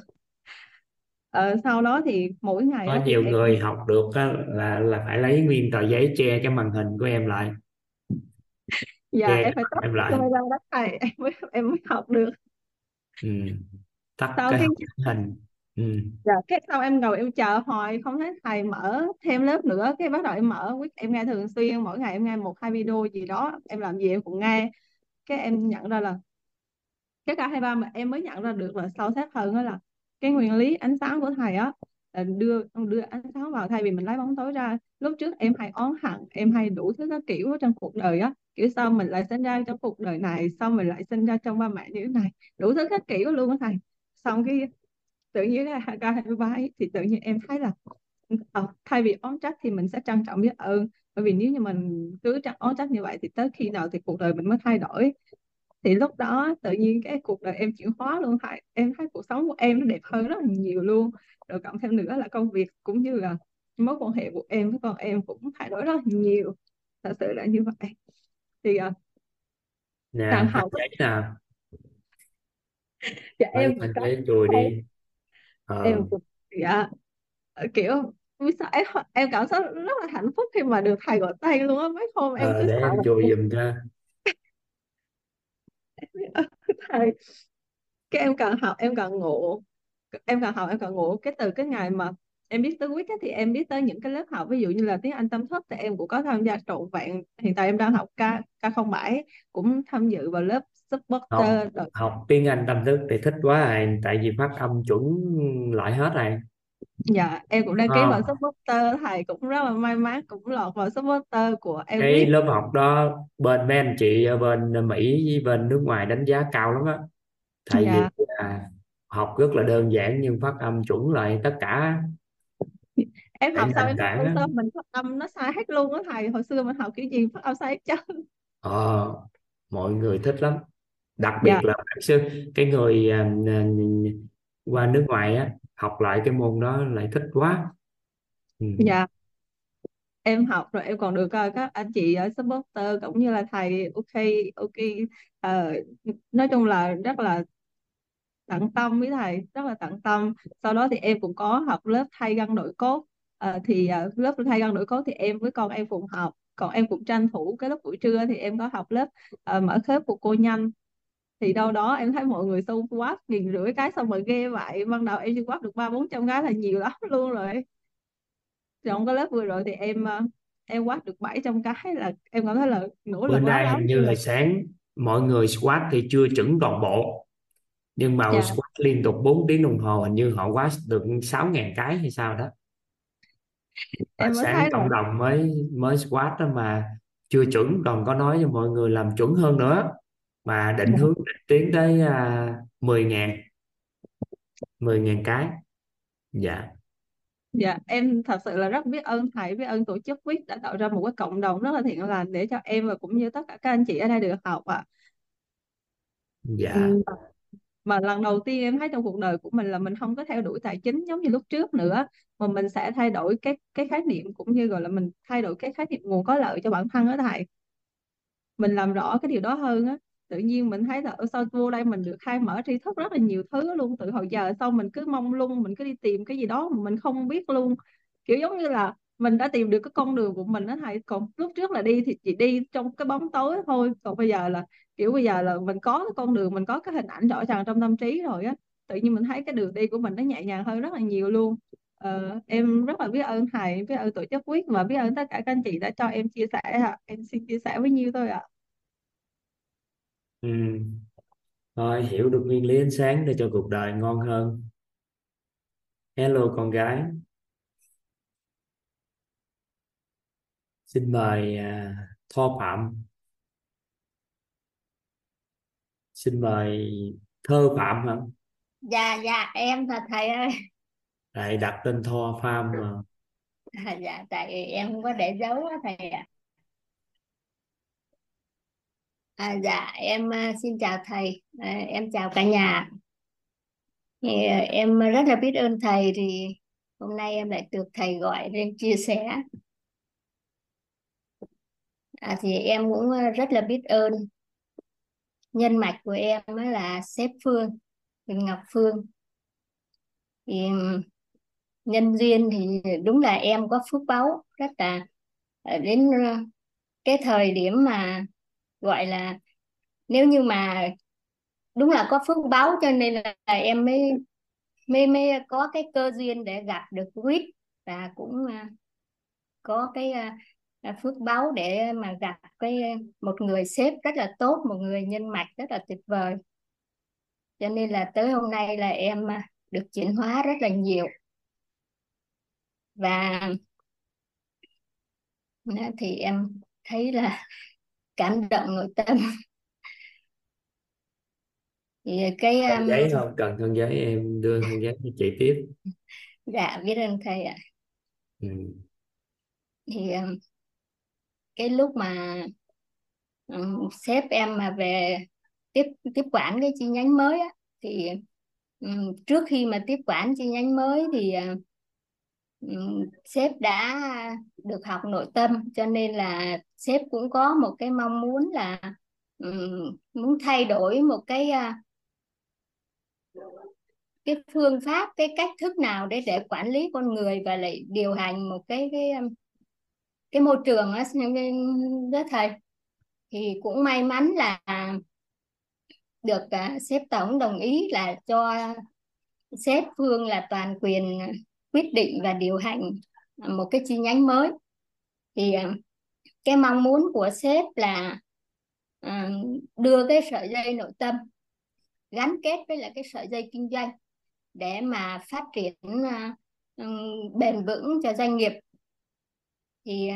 Ờ, sau đó thì mỗi ngày có nhiều em người học được á, là là phải lấy nguyên tờ giấy che cái màn hình của em lại. Dạ che em phải tắt em lại. camera đó thầy em mới em mới học được. Ừ. tắt sau cái cái hình. Ừ. dạ cái sau em ngồi em chờ hoài không thấy thầy mở thêm lớp nữa cái bắt đầu em mở em nghe thường xuyên mỗi ngày em nghe một hai video gì đó em làm gì em cũng nghe cái em nhận ra là cái cả hai ba mà em mới nhận ra được là sâu sắc hơn đó là cái nguyên lý ánh sáng của thầy á là đưa đưa ánh sáng vào thay vì mình lấy bóng tối ra. Lúc trước em hay oán hận em hay đủ thứ các kiểu trong cuộc đời á. Kiểu sao mình lại sinh ra trong cuộc đời này sao mình lại sinh ra trong ba mẹ như thế này? Đủ thứ các kiểu luôn á thầy. Xong cái tự nhiên cái ca hai ba ấy, thì tự nhiên em thấy là à, thay vì oán trách thì mình sẽ trân trọng biết ơn bởi vì nếu như mình cứ trách oán trách như vậy thì tới khi nào thì cuộc đời mình mới thay đổi. Thì lúc đó tự nhiên cái cuộc đời em chuyển hóa luôn thầy em thấy cuộc sống của em nó đẹp hơn rất là nhiều luôn. Rồi cộng thêm nữa là công việc cũng như là mối quan hệ của em với con em cũng thay đổi rất là nhiều. Thật sự là như vậy. Thì uh, nè càng học giấy nè. Dạ em giấy chùi thầy đi ờ. em dạ kiểu biết sao em em cảm thấy rất là hạnh phúc khi mà được thầy gọi tên luôn á mấy hôm em ờ, cứ để sợ em là giùm cho. Thầy cái em càng học em càng ngộ em càng học em càng ngộ cái từ cái ngày mà em biết tới quýt á, thì em biết tới những cái lớp học ví dụ như là tiếng Anh tâm thức thì em cũng có tham gia trọn vẹn. Hiện tại em đang học K K07 cũng tham dự vào lớp học supporter học tiếng Anh tâm thức thì thích quá rồi tại vì phát âm chuẩn lại hết rồi dạ em cũng đăng ký vào Ờ, supporter thầy cũng rất là may mắn cũng lọt vào supporter của em cái quýt lớp học đó bên mấy anh chị ở bên Mỹ với bên nước ngoài đánh giá cao lắm á. Tại vì dạ à, học rất là đơn giản nhưng phát âm chuẩn lại tất cả. Em để học xong nền em thấy tảng á. sao mình phát âm nó sai hết luôn á thầy hồi xưa mình học kiểu gì phát âm sai hết trơn. Ờ, mọi người thích lắm. Đặc biệt dạ là cái sư cái người à, qua nước ngoài á học lại cái môn đó lại thích quá. Ừ. dạ. Em học rồi em còn được coi các anh chị ở supporter cũng như là thầy ok ok uh, nói chung là rất là tận tâm với thầy rất là tận tâm. Sau đó thì em cũng có học lớp thay gân đổi cốt. Uh, thì uh, lớp thay gân đổi cốt thì em với con em cùng học. Còn em cũng tranh thủ cái lúc buổi trưa thì em có học lớp uh, mở khớp của cô Nhanh thì đâu đó em thấy mọi người xông quát nghìn rưỡi cái xong rồi ghê vậy. Ban đầu em chỉ quát được ba bốn trăm cái là nhiều lắm luôn rồi. Trong cái lớp vừa rồi thì em ờ, em quát được 700 cái là em cảm thấy là nỗ bữa lực lắm nay lắm. hình như là sáng mọi người squat thì chưa chuẩn toàn bộ nhưng mà dạ. squat liên tục 4 tiếng đồng hồ hình như họ quá được 6.000 cái hay sao đó. Em mới sáng thấy cộng đồng mới mới squat đó mà chưa chuẩn còn có nói cho mọi người làm chuẩn hơn nữa mà định hướng định tiến tới à, 10.000 10.000 cái. Dạ. Dạ em thật sự là rất biết ơn thầy biết ơn tổ chức quýt đã tạo ra một cái cộng đồng rất là thiện lành để cho em và cũng như tất cả các anh chị ở đây được học ạ. Dạ. Ừ, mà lần đầu tiên em thấy trong cuộc đời của mình là mình không có theo đuổi tài chính giống như lúc trước nữa mà mình sẽ thay đổi cái cái khái niệm cũng như gọi là mình thay đổi cái khái niệm nguồn có lợi cho bản thân đó thầy. Mình làm rõ cái điều đó hơn á tự nhiên mình thấy là sao sau vô đây mình được khai mở tri thức rất là nhiều thứ luôn. Từ hồi giờ sau mình cứ mong lung mình cứ đi tìm cái gì đó mà mình không biết luôn. Kiểu giống như là mình đã tìm được cái con đường của mình đó thầy. Còn lúc trước là đi thì chỉ đi trong cái bóng tối thôi. Còn bây giờ là kiểu bây giờ là mình có cái con đường mình có cái hình ảnh rõ ràng trong tâm trí rồi á. Tự nhiên mình thấy cái đường đi của mình nó nhẹ nhàng hơn rất là nhiều luôn. Ờ, em rất là biết ơn thầy biết ơn tổ chức quyết và biết ơn tất cả các anh chị đã cho em chia sẻ ạ. Em xin chia sẻ với Nhiêu thôi ạ ừ. thôi hiểu được nguyên lý ánh sáng để cho cuộc đời ngon hơn. Hello con gái. Xin mời à, Tho Phạm. Xin mời Thơ Phạm hả? Dạ dạ em thật thầy ơi. Lại đặt tên Tho Phạm mà. À, dạ tại em không có để dấu á thầy ạ à, dạ em à, xin chào thầy. À, em chào cả nhà. Thì, à, em rất là biết ơn thầy thì hôm nay em lại được thầy gọi lên chia sẻ. À, thì em cũng à, rất là biết ơn. Nhân mạch của em là sếp Phương Huỳnh Ngọc Phương. Thì nhân duyên thì đúng là em có phước báu rất là à, đến cái thời điểm mà gọi là, nếu như mà đúng là có phước báo cho nên là em mới mới mới có cái cơ duyên để gặp được quýt và cũng à, có cái à, à, phước báo để mà gặp cái một người sếp rất là tốt, một người nhân mạch rất là tuyệt vời. Cho nên là tới hôm nay là em được chuyển hóa rất là nhiều. Và thì em thấy là cảm động nội tâm. Thì cái cần um, giấy không? Cần khăn giấy em đưa khăn giấy cho chị tiếp. Dạ biết ơn thầy ạ. Ừ. thì um, cái lúc mà um, sếp em mà về tiếp tiếp quản cái chi nhánh mới á thì um, trước khi mà tiếp quản chi nhánh mới thì uh, sếp đã được học nội tâm cho nên là sếp cũng có một cái mong muốn là um, muốn thay đổi một cái uh, cái phương pháp cái cách thức nào để để quản lý con người và lại điều hành một cái cái à, cái môi trường đó đó thầy thì cũng may mắn là được uh, sếp tổng đồng ý là cho sếp Phương là toàn quyền quyết định và điều hành một cái chi nhánh mới. Thì à, cái mong muốn của sếp là à, đưa cái sợi dây nội tâm gắn kết với lại cái sợi dây kinh doanh để mà phát triển à, ừ, bền vững cho doanh nghiệp. Thì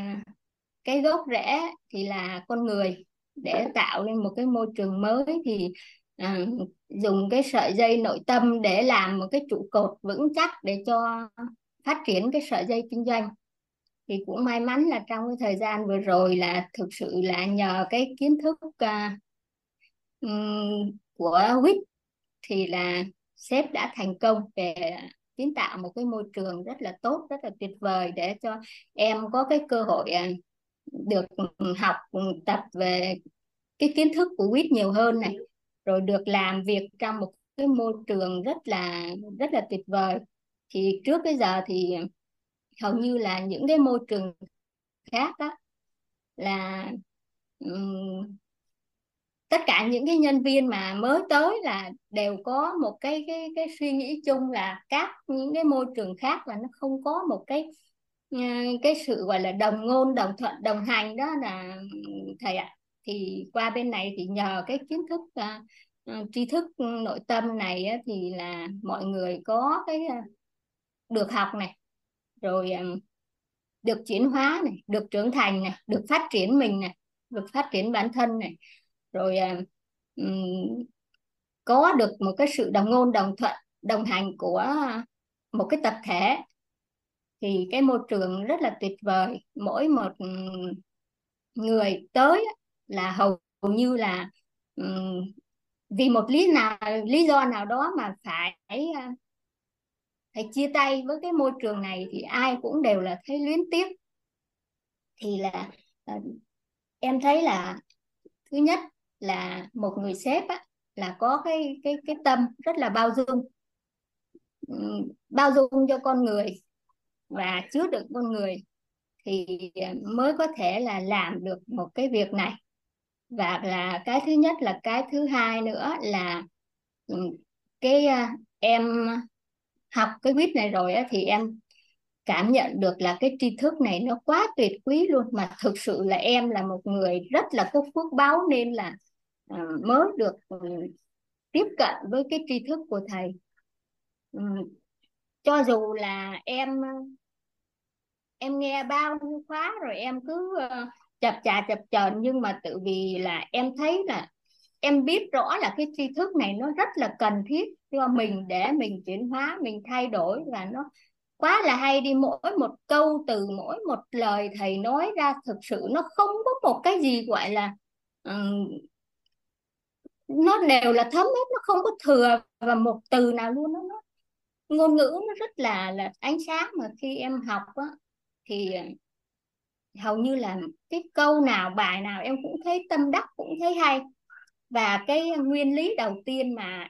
cái gốc rễ thì là con người. Để tạo nên một cái môi trường mới thì à, dùng cái sợi dây nội tâm để làm một cái trụ cột vững chắc để cho phát triển cái sợi dây kinh doanh. Thì cũng may mắn là trong cái thời gian vừa rồi là thực sự là nhờ cái kiến thức uh, um, của WIT thì là sếp đã thành công về kiến tạo một cái môi trường rất là tốt rất là tuyệt vời để cho em có cái cơ hội à, được học tập về cái kiến thức của WIT nhiều hơn này rồi được làm việc trong một cái môi trường rất là rất là tuyệt vời. Thì trước cái giờ thì hầu như là những cái môi trường khác đó là um, tất cả những cái nhân viên mà mới tới là đều có một cái cái cái suy nghĩ chung là các những cái môi trường khác là nó không có một cái ờ, cái sự gọi là đồng ngôn đồng thuận đồng hành đó là thầy ạ thì qua bên này thì nhờ cái kiến thức uh, tri thức ừ, nội tâm này á, thì là mọi người có cái uh, được học này rồi um, được chuyển hóa này được trưởng thành này được phát triển mình này được phát triển bản thân này. Rồi um, có được một cái sự đồng ngôn đồng thuận đồng hành của một cái tập thể. Thì cái môi trường rất là tuyệt vời. Mỗi một ừ, người tới là hầu như là um, vì một lý nào lý do nào đó mà phải ờ, phải chia tay với cái môi trường này thì ai cũng đều là thấy luyến tiếc. Thì là uh, em thấy là thứ nhất là một người sếp á, là có cái cái cái tâm rất là bao dung. Bao dung cho con người và chứa đựng con người thì ờ, mới có thể là làm được một cái việc này và là cái thứ nhất là cái thứ hai nữa là ừ, cái ờ, em học cái quýt này rồi thì em cảm nhận được là cái tri thức này nó quá tuyệt quý luôn. Mà thực sự là em là một người rất là có phước báo nên là ờ, mới được ừ, tiếp cận với cái tri thức của thầy. Ừ, cho dù là em em nghe bao nhiêu khóa rồi em cứ ờ, chập chà chập chờn nhưng mà tự vì là em thấy là em biết rõ là cái tri thức này nó rất là cần thiết cho mình để mình chuyển hóa mình thay đổi và nó quá là hay đi. Mỗi một câu từ mỗi một lời thầy nói ra thực sự nó không có một cái gì gọi là um, nó đều là thấm hết nó không có thừa và một từ nào luôn. Đó, nó ngôn ngữ nó rất là là ánh sáng mà khi em học á, thì hầu như là cái câu nào, bài nào em cũng thấy tâm đắc, cũng thấy hay. Và cái nguyên lý đầu tiên mà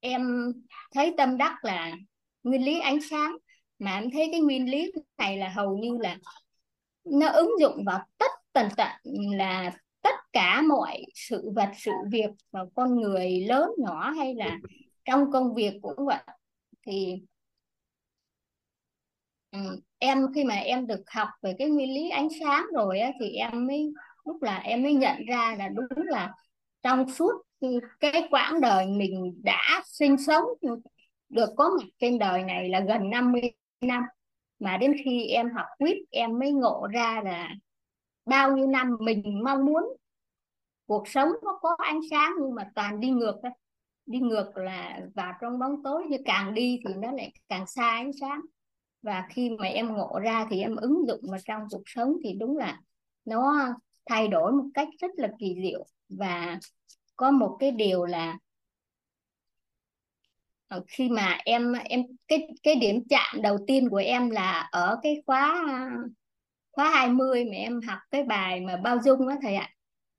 em thấy tâm đắc là nguyên lý ánh sáng. Mà em thấy cái nguyên lý này là hầu như là nó ứng dụng vào tất tần tận, là tất cả mọi sự vật, sự việc và con người lớn, nhỏ hay là trong công việc cũng vậy. Thì em khi mà em được học về cái nguyên lý ánh sáng rồi á, thì em mới lúc là em mới nhận ra là đúng là trong suốt cái quãng đời mình đã sinh sống được có mặt trên đời này là gần 50 năm. Mà đến khi em học quýt em mới ngộ ra là bao nhiêu năm mình mong muốn cuộc sống nó có ánh sáng nhưng mà toàn đi ngược thôi. Đi ngược là vào trong bóng tối như càng đi thì nó lại càng xa ánh sáng và khi mà em ngộ ra thì em ứng dụng vào trong cuộc sống thì đúng là nó thay đổi một cách rất là kỳ diệu. Và có một cái điều là ờ, khi mà em em, cái cái điểm chạm đầu tiên của em là ở cái khóa khóa 20 mà em học cái bài mà bao dung đó thầy ạ.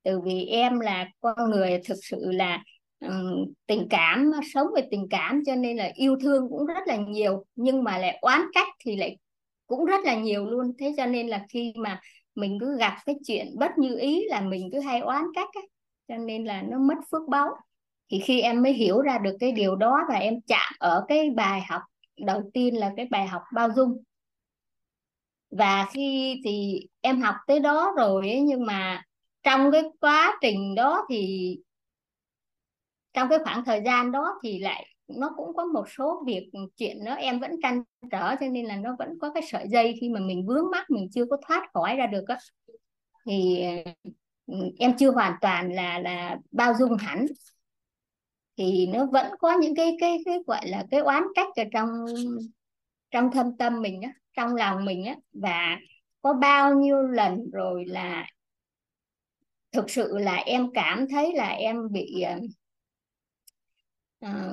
Từ vì em là con người thực sự là tình cảm sống về tình cảm cho nên là yêu thương cũng rất là nhiều nhưng mà lại oán trách thì lại cũng rất là nhiều luôn thế cho nên là khi mà mình cứ gặp cái chuyện bất như ý là mình cứ hay oán trách ấy. cho nên là nó mất phước báu thì khi em mới hiểu ra được cái điều đó và em chạm ở cái bài học đầu tiên là cái bài học bao dung và khi thì em học tới đó rồi ấy, nhưng mà trong cái quá trình đó thì trong cái khoảng thời gian đó thì lại nó cũng có một số việc ừ, chuyện đó em vẫn trăn trở, cho nên là nó vẫn có cái sợi dây khi mà mình vướng mắc, mình chưa có thoát khỏi ra được á. Thì ừ, em chưa hoàn toàn là là bao dung hẳn. Thì nó vẫn có những cái cái cái gọi là cái oán trách ở trong trong thâm tâm mình á, trong lòng mình á. Và có bao nhiêu lần rồi là thực sự là em cảm thấy là em bị ờ, à,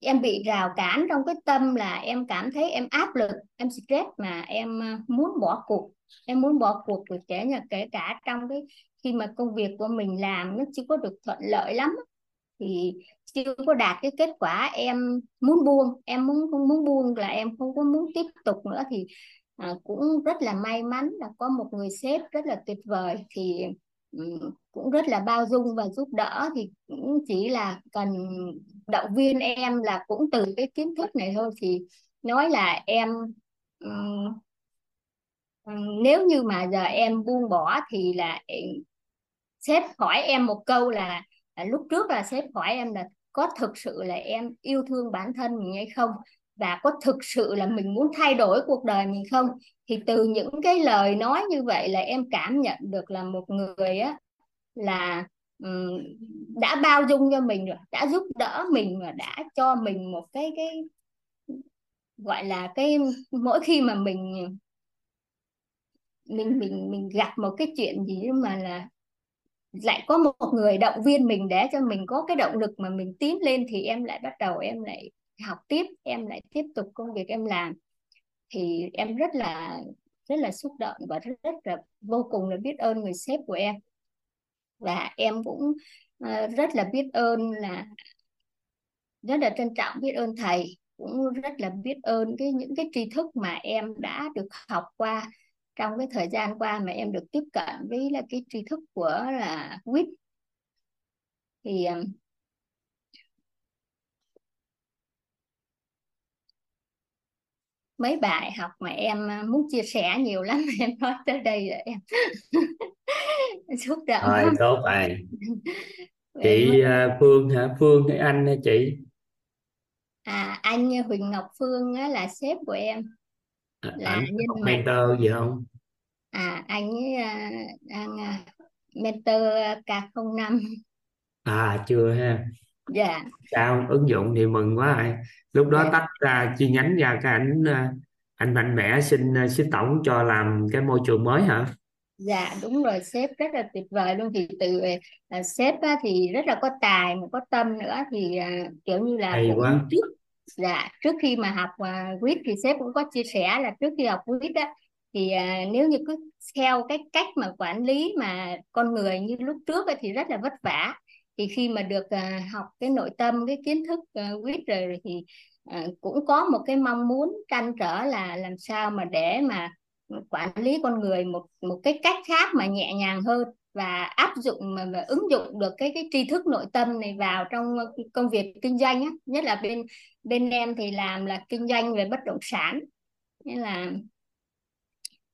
em bị rào cản trong cái tâm là em cảm thấy em áp lực em stress mà em ờ, muốn bỏ cuộc. Em muốn bỏ cuộc của trẻ nhà kể cả trong cái khi mà công việc của mình làm nó chưa có được thuận lợi lắm thì chưa có đạt cái kết quả em muốn buông em muốn không muốn buông là em không có muốn tiếp tục nữa thì à, cũng rất là may mắn là có một người sếp rất là tuyệt vời. Thì Ừ, cũng rất là bao dung và giúp đỡ thì cũng chỉ là cần động viên em là cũng từ cái kiến thức này thôi. Thì nói là em um, nếu như mà giờ em buông bỏ thì là sếp hỏi em một câu là lúc trước là sếp hỏi em là có thực sự là em yêu thương bản thân mình hay không? Và có thực sự là mình muốn thay đổi cuộc đời mình không? Thì từ những cái lời nói như vậy là em cảm nhận được là một người á là um, đã bao dung cho mình rồi đã giúp đỡ mình và đã cho mình một cái cái gọi là cái mỗi khi mà mình mình mình mình gặp một cái chuyện gì mà là lại có một người động viên mình để cho mình có cái động lực mà mình tiến lên thì em lại bắt đầu em lại học tiếp em lại tiếp tục công việc em làm. Thì em rất là rất là xúc động và rất, rất là vô cùng là biết ơn người sếp của em. Và em cũng ờ, rất là biết ơn là rất là trân trọng biết ơn thầy cũng rất là biết ơn cái những cái tri thức mà em đã được học qua trong cái thời gian qua mà em được tiếp cận với là cái tri thức của là quýt. Thì ờ, mấy bài học mà em uh, muốn chia sẻ nhiều lắm em nói tới đây rồi em xúc động rồi tốt rồi. Chị uh, Phương hả? Phương hay anh hả chị? À anh Huỳnh Ngọc Phương á, là sếp của em. Là anh nhân mentor gì không? À anh ấy à, đang à, mentor K05 à chưa ha dạ. Sao? Ứng dụng thì mừng quá rồi lúc đó dạ. tách ra chi nhánh ra cái ảnh à, anh mạnh mẽ xin à, xin tổng cho làm cái môi trường mới hả? Dạ đúng rồi. Sếp rất là tuyệt vời luôn. Thì từ à, sếp á, thì rất là có tài mà có tâm nữa. Thì à, kiểu như là hay cũng quá. trước dạ trước khi mà học à, quýt thì sếp cũng có chia sẻ là trước khi học quýt á thì à, nếu như cứ theo cái cách mà quản lý mà con người như lúc trước ấy, thì rất là vất vả thì khi mà được à, học cái nội tâm cái kiến thức à, quýt rồi, rồi thì à, cũng có một cái mong muốn trăn trở là làm sao mà để mà quản lý con người một một cái cách khác mà nhẹ nhàng hơn và áp dụng mà, mà ứng dụng được cái cái tri thức nội tâm này vào trong ờ, công việc kinh doanh á. Nhất là bên bên em thì làm là kinh doanh về bất động sản. Nên là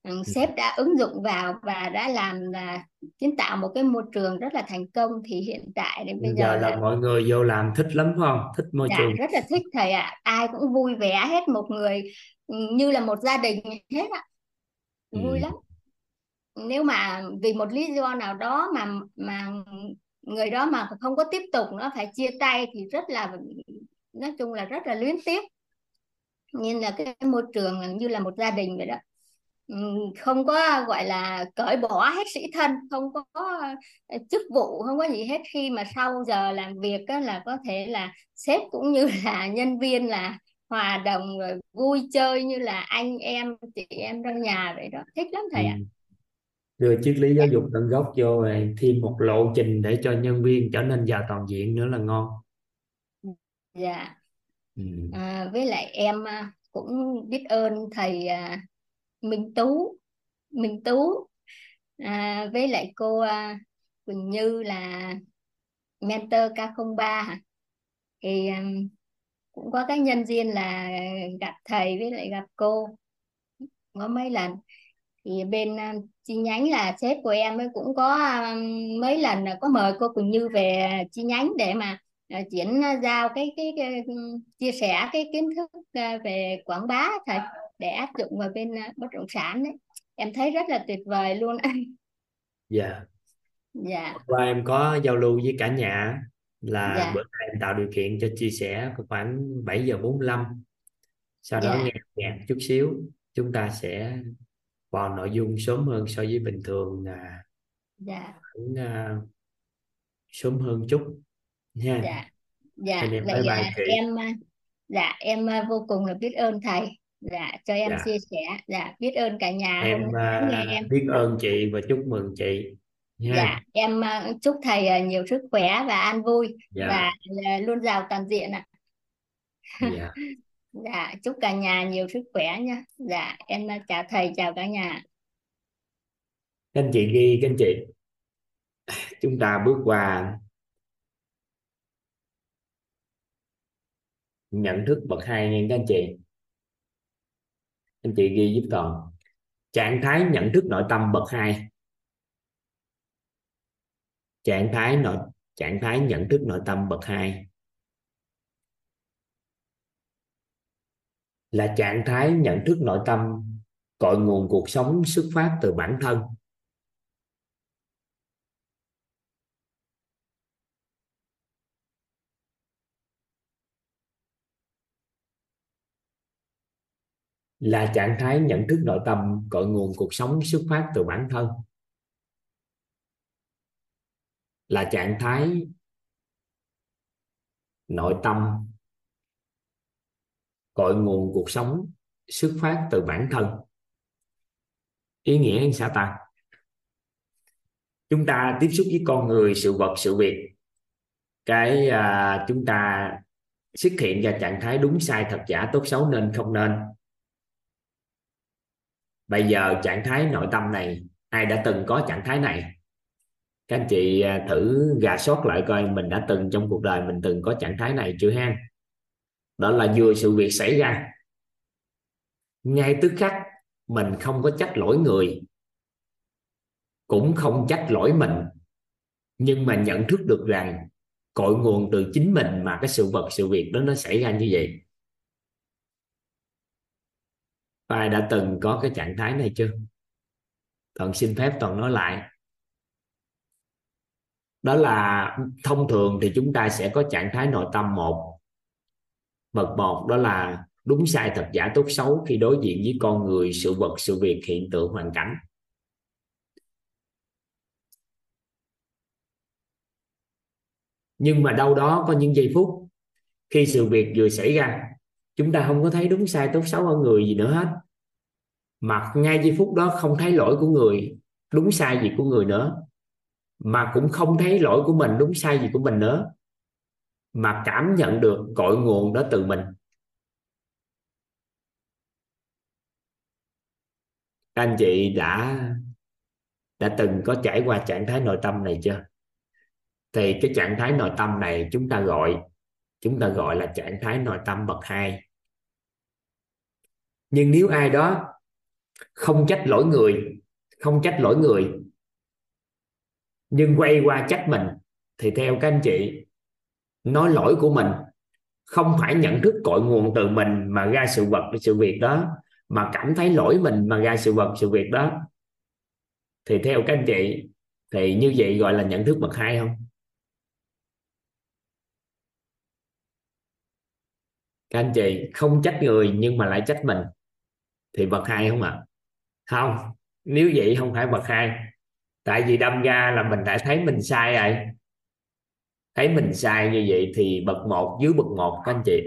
ừ, sếp đã ứng dụng vào và đã làm là kiến tạo một cái môi trường rất là thành công. Thì hiện tại đến bây giờ giờ là là mọi người vô làm thích lắm phải không? Thích môi dạ trường. rất là thích thầy ạ. Ai cũng vui vẻ hết một người ừ, như là một gia đình hết ạ. Vui ừ. lắm. Nếu mà vì một lý do nào đó mà mà người đó mà không có tiếp tục nữa phải chia tay thì rất là nói chung là rất là luyến tiếc. Nên là cái môi trường như là một gia đình vậy đó không có gọi là cởi bỏ hết sĩ thân không có ờ, chức vụ không có gì hết. Khi mà sau giờ làm việc á, là có thể là sếp cũng như là nhân viên là hòa đồng rồi vui chơi như là anh em chị em trong nhà vậy đó. Thích lắm Ừ. thầy ạ. Đưa triết lý giáo dục tận gốc vô rồi thêm một lộ trình để cho nhân viên trở nên giàu toàn diện nữa là ngon. Dạ. Ừ. à, với lại em à, cũng biết ơn thầy à, Minh Tú Minh Tú. À, với lại cô à, Quỳnh Như là mentor K03 hả? thì um, cũng có cái nhân duyên là gặp thầy với lại gặp cô có mấy lần. Thì bên um, chi nhánh là sếp của em ấy cũng có um, mấy lần là có mời cô Quỳnh Như về chi nhánh để mà uh, chuyển giao cái, cái cái chia sẻ cái kiến thức uh, về quảng bá thầy để áp dụng vào bên uh, bất động sản đấy. Em thấy rất là tuyệt vời luôn. Dạ. Dạ. Hôm qua em có giao lưu với cả nhà là dạ. bữa nay em tạo điều kiện cho chia sẻ khoảng 7 giờ 45 sau đó dạ. nghe nhạc chút xíu chúng ta sẽ vào nội dung sớm hơn so với bình thường à, dạ. cũng à, sớm hơn chút nha dạ. Dạ. Anh vậy à, em à, dạ em à, vô cùng là biết ơn thầy dạ cho em dạ. chia sẻ. Dạ biết ơn cả nhà hôm em nay lắng nghe à, em. biết ơn chị và chúc mừng chị nha. Dạ em à, chúc thầy à, nhiều sức khỏe và an vui dạ. và à, luôn giàu toàn diện ạ. Dạ. Dạ chúc cả nhà nhiều sức khỏe nha. Dạ em à, chào thầy chào cả nhà. Các anh chị ghi các anh chị. Chúng ta bước qua. Nhận thức bậc hai nha các anh chị anh chị ghi giúp toàn trạng thái nhận thức nội tâm bậc hai. Trạng thái nội, trạng thái nhận thức nội tâm bậc hai. Là trạng thái nhận thức nội tâm, cội nguồn cuộc sống, xuất phát từ bản thân. Là trạng thái nhận thức nội tâm cội nguồn cuộc sống xuất phát từ bản thân. Là trạng thái nội tâm cội nguồn cuộc sống xuất phát từ bản thân. Ý nghĩa như sao ta? Chúng ta tiếp xúc với con người sự vật sự việc. Cái à, chúng ta xuất hiện ra trạng thái đúng sai thật giả tốt xấu nên không nên bây giờ trạng thái nội tâm này, ai đã từng có trạng thái này? Các anh chị à, thử gà sót lại coi mình đã từng trong cuộc đời mình từng có trạng thái này chưa ha đó là vừa sự việc xảy ra. Ngay tức khắc, mình không có trách lỗi người, cũng không trách lỗi mình. Nhưng mà nhận thức được rằng, cội nguồn từ chính mình mà cái sự vật, sự việc đó nó xảy ra như vậy ai đã từng có cái trạng thái này chưa? Toàn xin phép toàn nói lại. Đó là thông thường thì chúng ta sẽ có trạng thái nội tâm một bậc một, đó là đúng sai thật giả tốt xấu khi đối diện với con người, sự vật, sự việc, hiện tượng, hoàn cảnh. Nhưng mà đâu đó có những giây phút khi sự việc vừa xảy ra chúng ta không có thấy đúng sai, tốt xấu ở người gì nữa hết. Mà ngay giây phút đó không thấy lỗi của người, đúng sai gì của người nữa. Mà cũng không thấy lỗi của mình, đúng sai gì của mình nữa. Mà cảm nhận được cội nguồn đó từ mình. Các anh chị đã đã từng có trải qua trạng thái nội tâm này chưa? Thì cái trạng thái nội tâm này chúng ta gọi, chúng ta gọi là trạng thái nội tâm bậc hai nhưng nếu ai đó không trách lỗi người, không trách lỗi người, nhưng quay qua trách mình, thì theo các anh chị, nói lỗi của mình không phải nhận thức cội nguồn từ mình mà ra sự vật, sự việc đó, mà cảm thấy lỗi mình mà ra sự vật, sự việc đó. Thì theo các anh chị, thì như vậy gọi là nhận thức bậc hai không? Các anh chị, không trách người nhưng mà lại trách mình thì bậc hai không ạ? À? không, nếu vậy không phải bậc hai. Tại vì đâm ra là mình đã thấy mình sai rồi. Thấy mình sai như vậy thì bậc một, dưới bậc một các anh chị.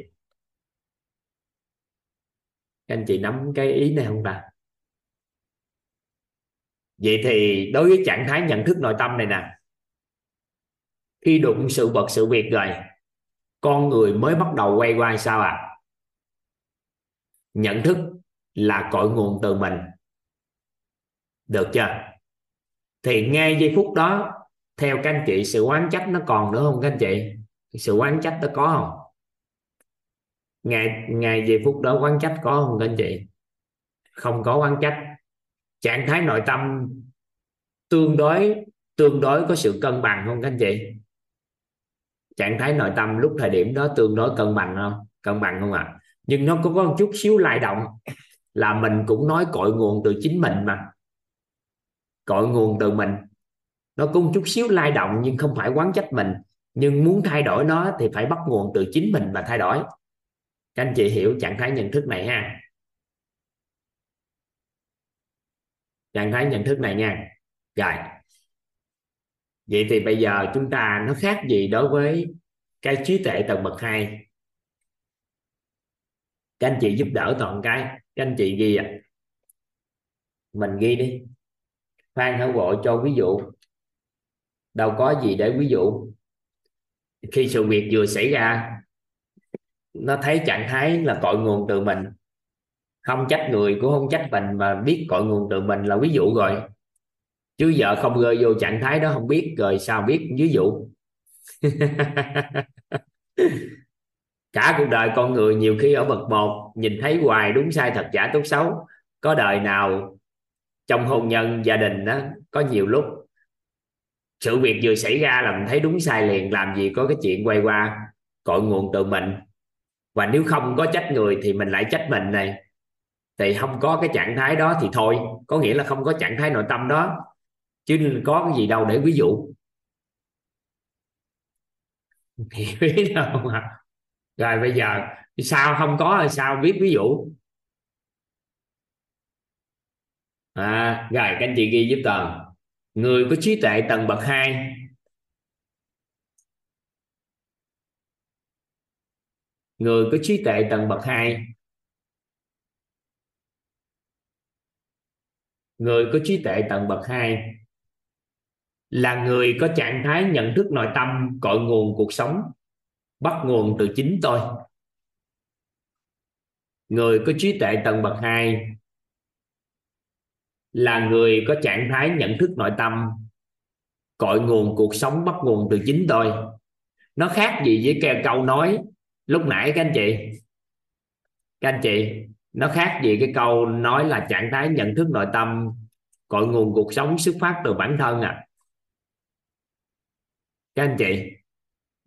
Các anh chị nắm cái ý này không ta? Vậy thì đối với trạng thái nhận thức nội tâm này nè. Khi đụng sự vật, sự việc rồi, con người mới bắt đầu quay qua sao à nhận thức là cội nguồn từ mình. Được chưa? Thì ngay giây phút đó, theo các anh chị, sự oán trách nó còn nữa không các anh chị? Sự oán trách nó có không? Ngày ngày giây phút đó oán trách có không các anh chị? Không có oán trách. Trạng thái nội tâm tương đối tương đối có sự cân bằng không các anh chị? Trạng thái nội tâm lúc thời điểm đó tương đối cân bằng không? Cân bằng không ạ? À? nhưng nó cũng có một chút xíu lay động là mình cũng nói cội nguồn từ chính mình mà. Cội nguồn từ mình. Nó có một chút xíu lay động nhưng không phải quán trách mình. Nhưng muốn thay đổi nó thì phải bắt nguồn từ chính mình mà thay đổi. Các anh chị hiểu trạng thái nhận thức này ha? Trạng thái nhận thức này nha. Rồi. Vậy thì bây giờ chúng ta nó khác gì đối với cái trí tuệ tầng bậc hai? Các anh chị giúp đỡ toàn cái các anh chị ghi ạ à. mình ghi đi. Phan hãy gọi cho ví dụ. Đâu có gì để ví dụ. Khi sự việc vừa xảy ra, nó thấy trạng thái là cội nguồn từ mình. Không trách người cũng không trách mình mà biết cội nguồn từ mình là ví dụ rồi. Chứ vợ không rơi vô trạng thái đó, không biết rồi sao biết ví dụ. cả cuộc đời con người nhiều khi ở bậc một, nhìn thấy hoài đúng sai thật giả tốt xấu. Có đời nào trong hôn nhân, gia đình đó có nhiều lúc sự việc vừa xảy ra là mình thấy đúng sai liền, làm gì có cái chuyện quay qua cội nguồn từ mình. Và nếu không có trách người thì mình lại trách mình này. Thì không có cái trạng thái đó thì thôi, có nghĩa là không có trạng thái nội tâm đó. Chứ có cái gì đâu để ví dụ. Hiểu ý đâu mà rồi bây giờ sao không có là sao viết ví dụ? À, rồi các anh chị ghi giúp toàn người có trí tuệ tầng bậc 2 người có trí tuệ tầng bậc 2 người có trí tuệ tầng bậc 2 là người có trạng thái nhận thức nội tâm cội nguồn cuộc sống bắt nguồn từ chính tôi. Người có trí tuệ tầng bậc 2 là người có trạng thái nhận thức nội tâm, cội nguồn cuộc sống bắt nguồn từ chính tôi. Nó khác gì với cái câu nói lúc nãy các anh chị? Các anh chị, nó khác gì cái câu nói là trạng thái nhận thức nội tâm, cội nguồn cuộc sống xuất phát từ bản thân à? Các anh chị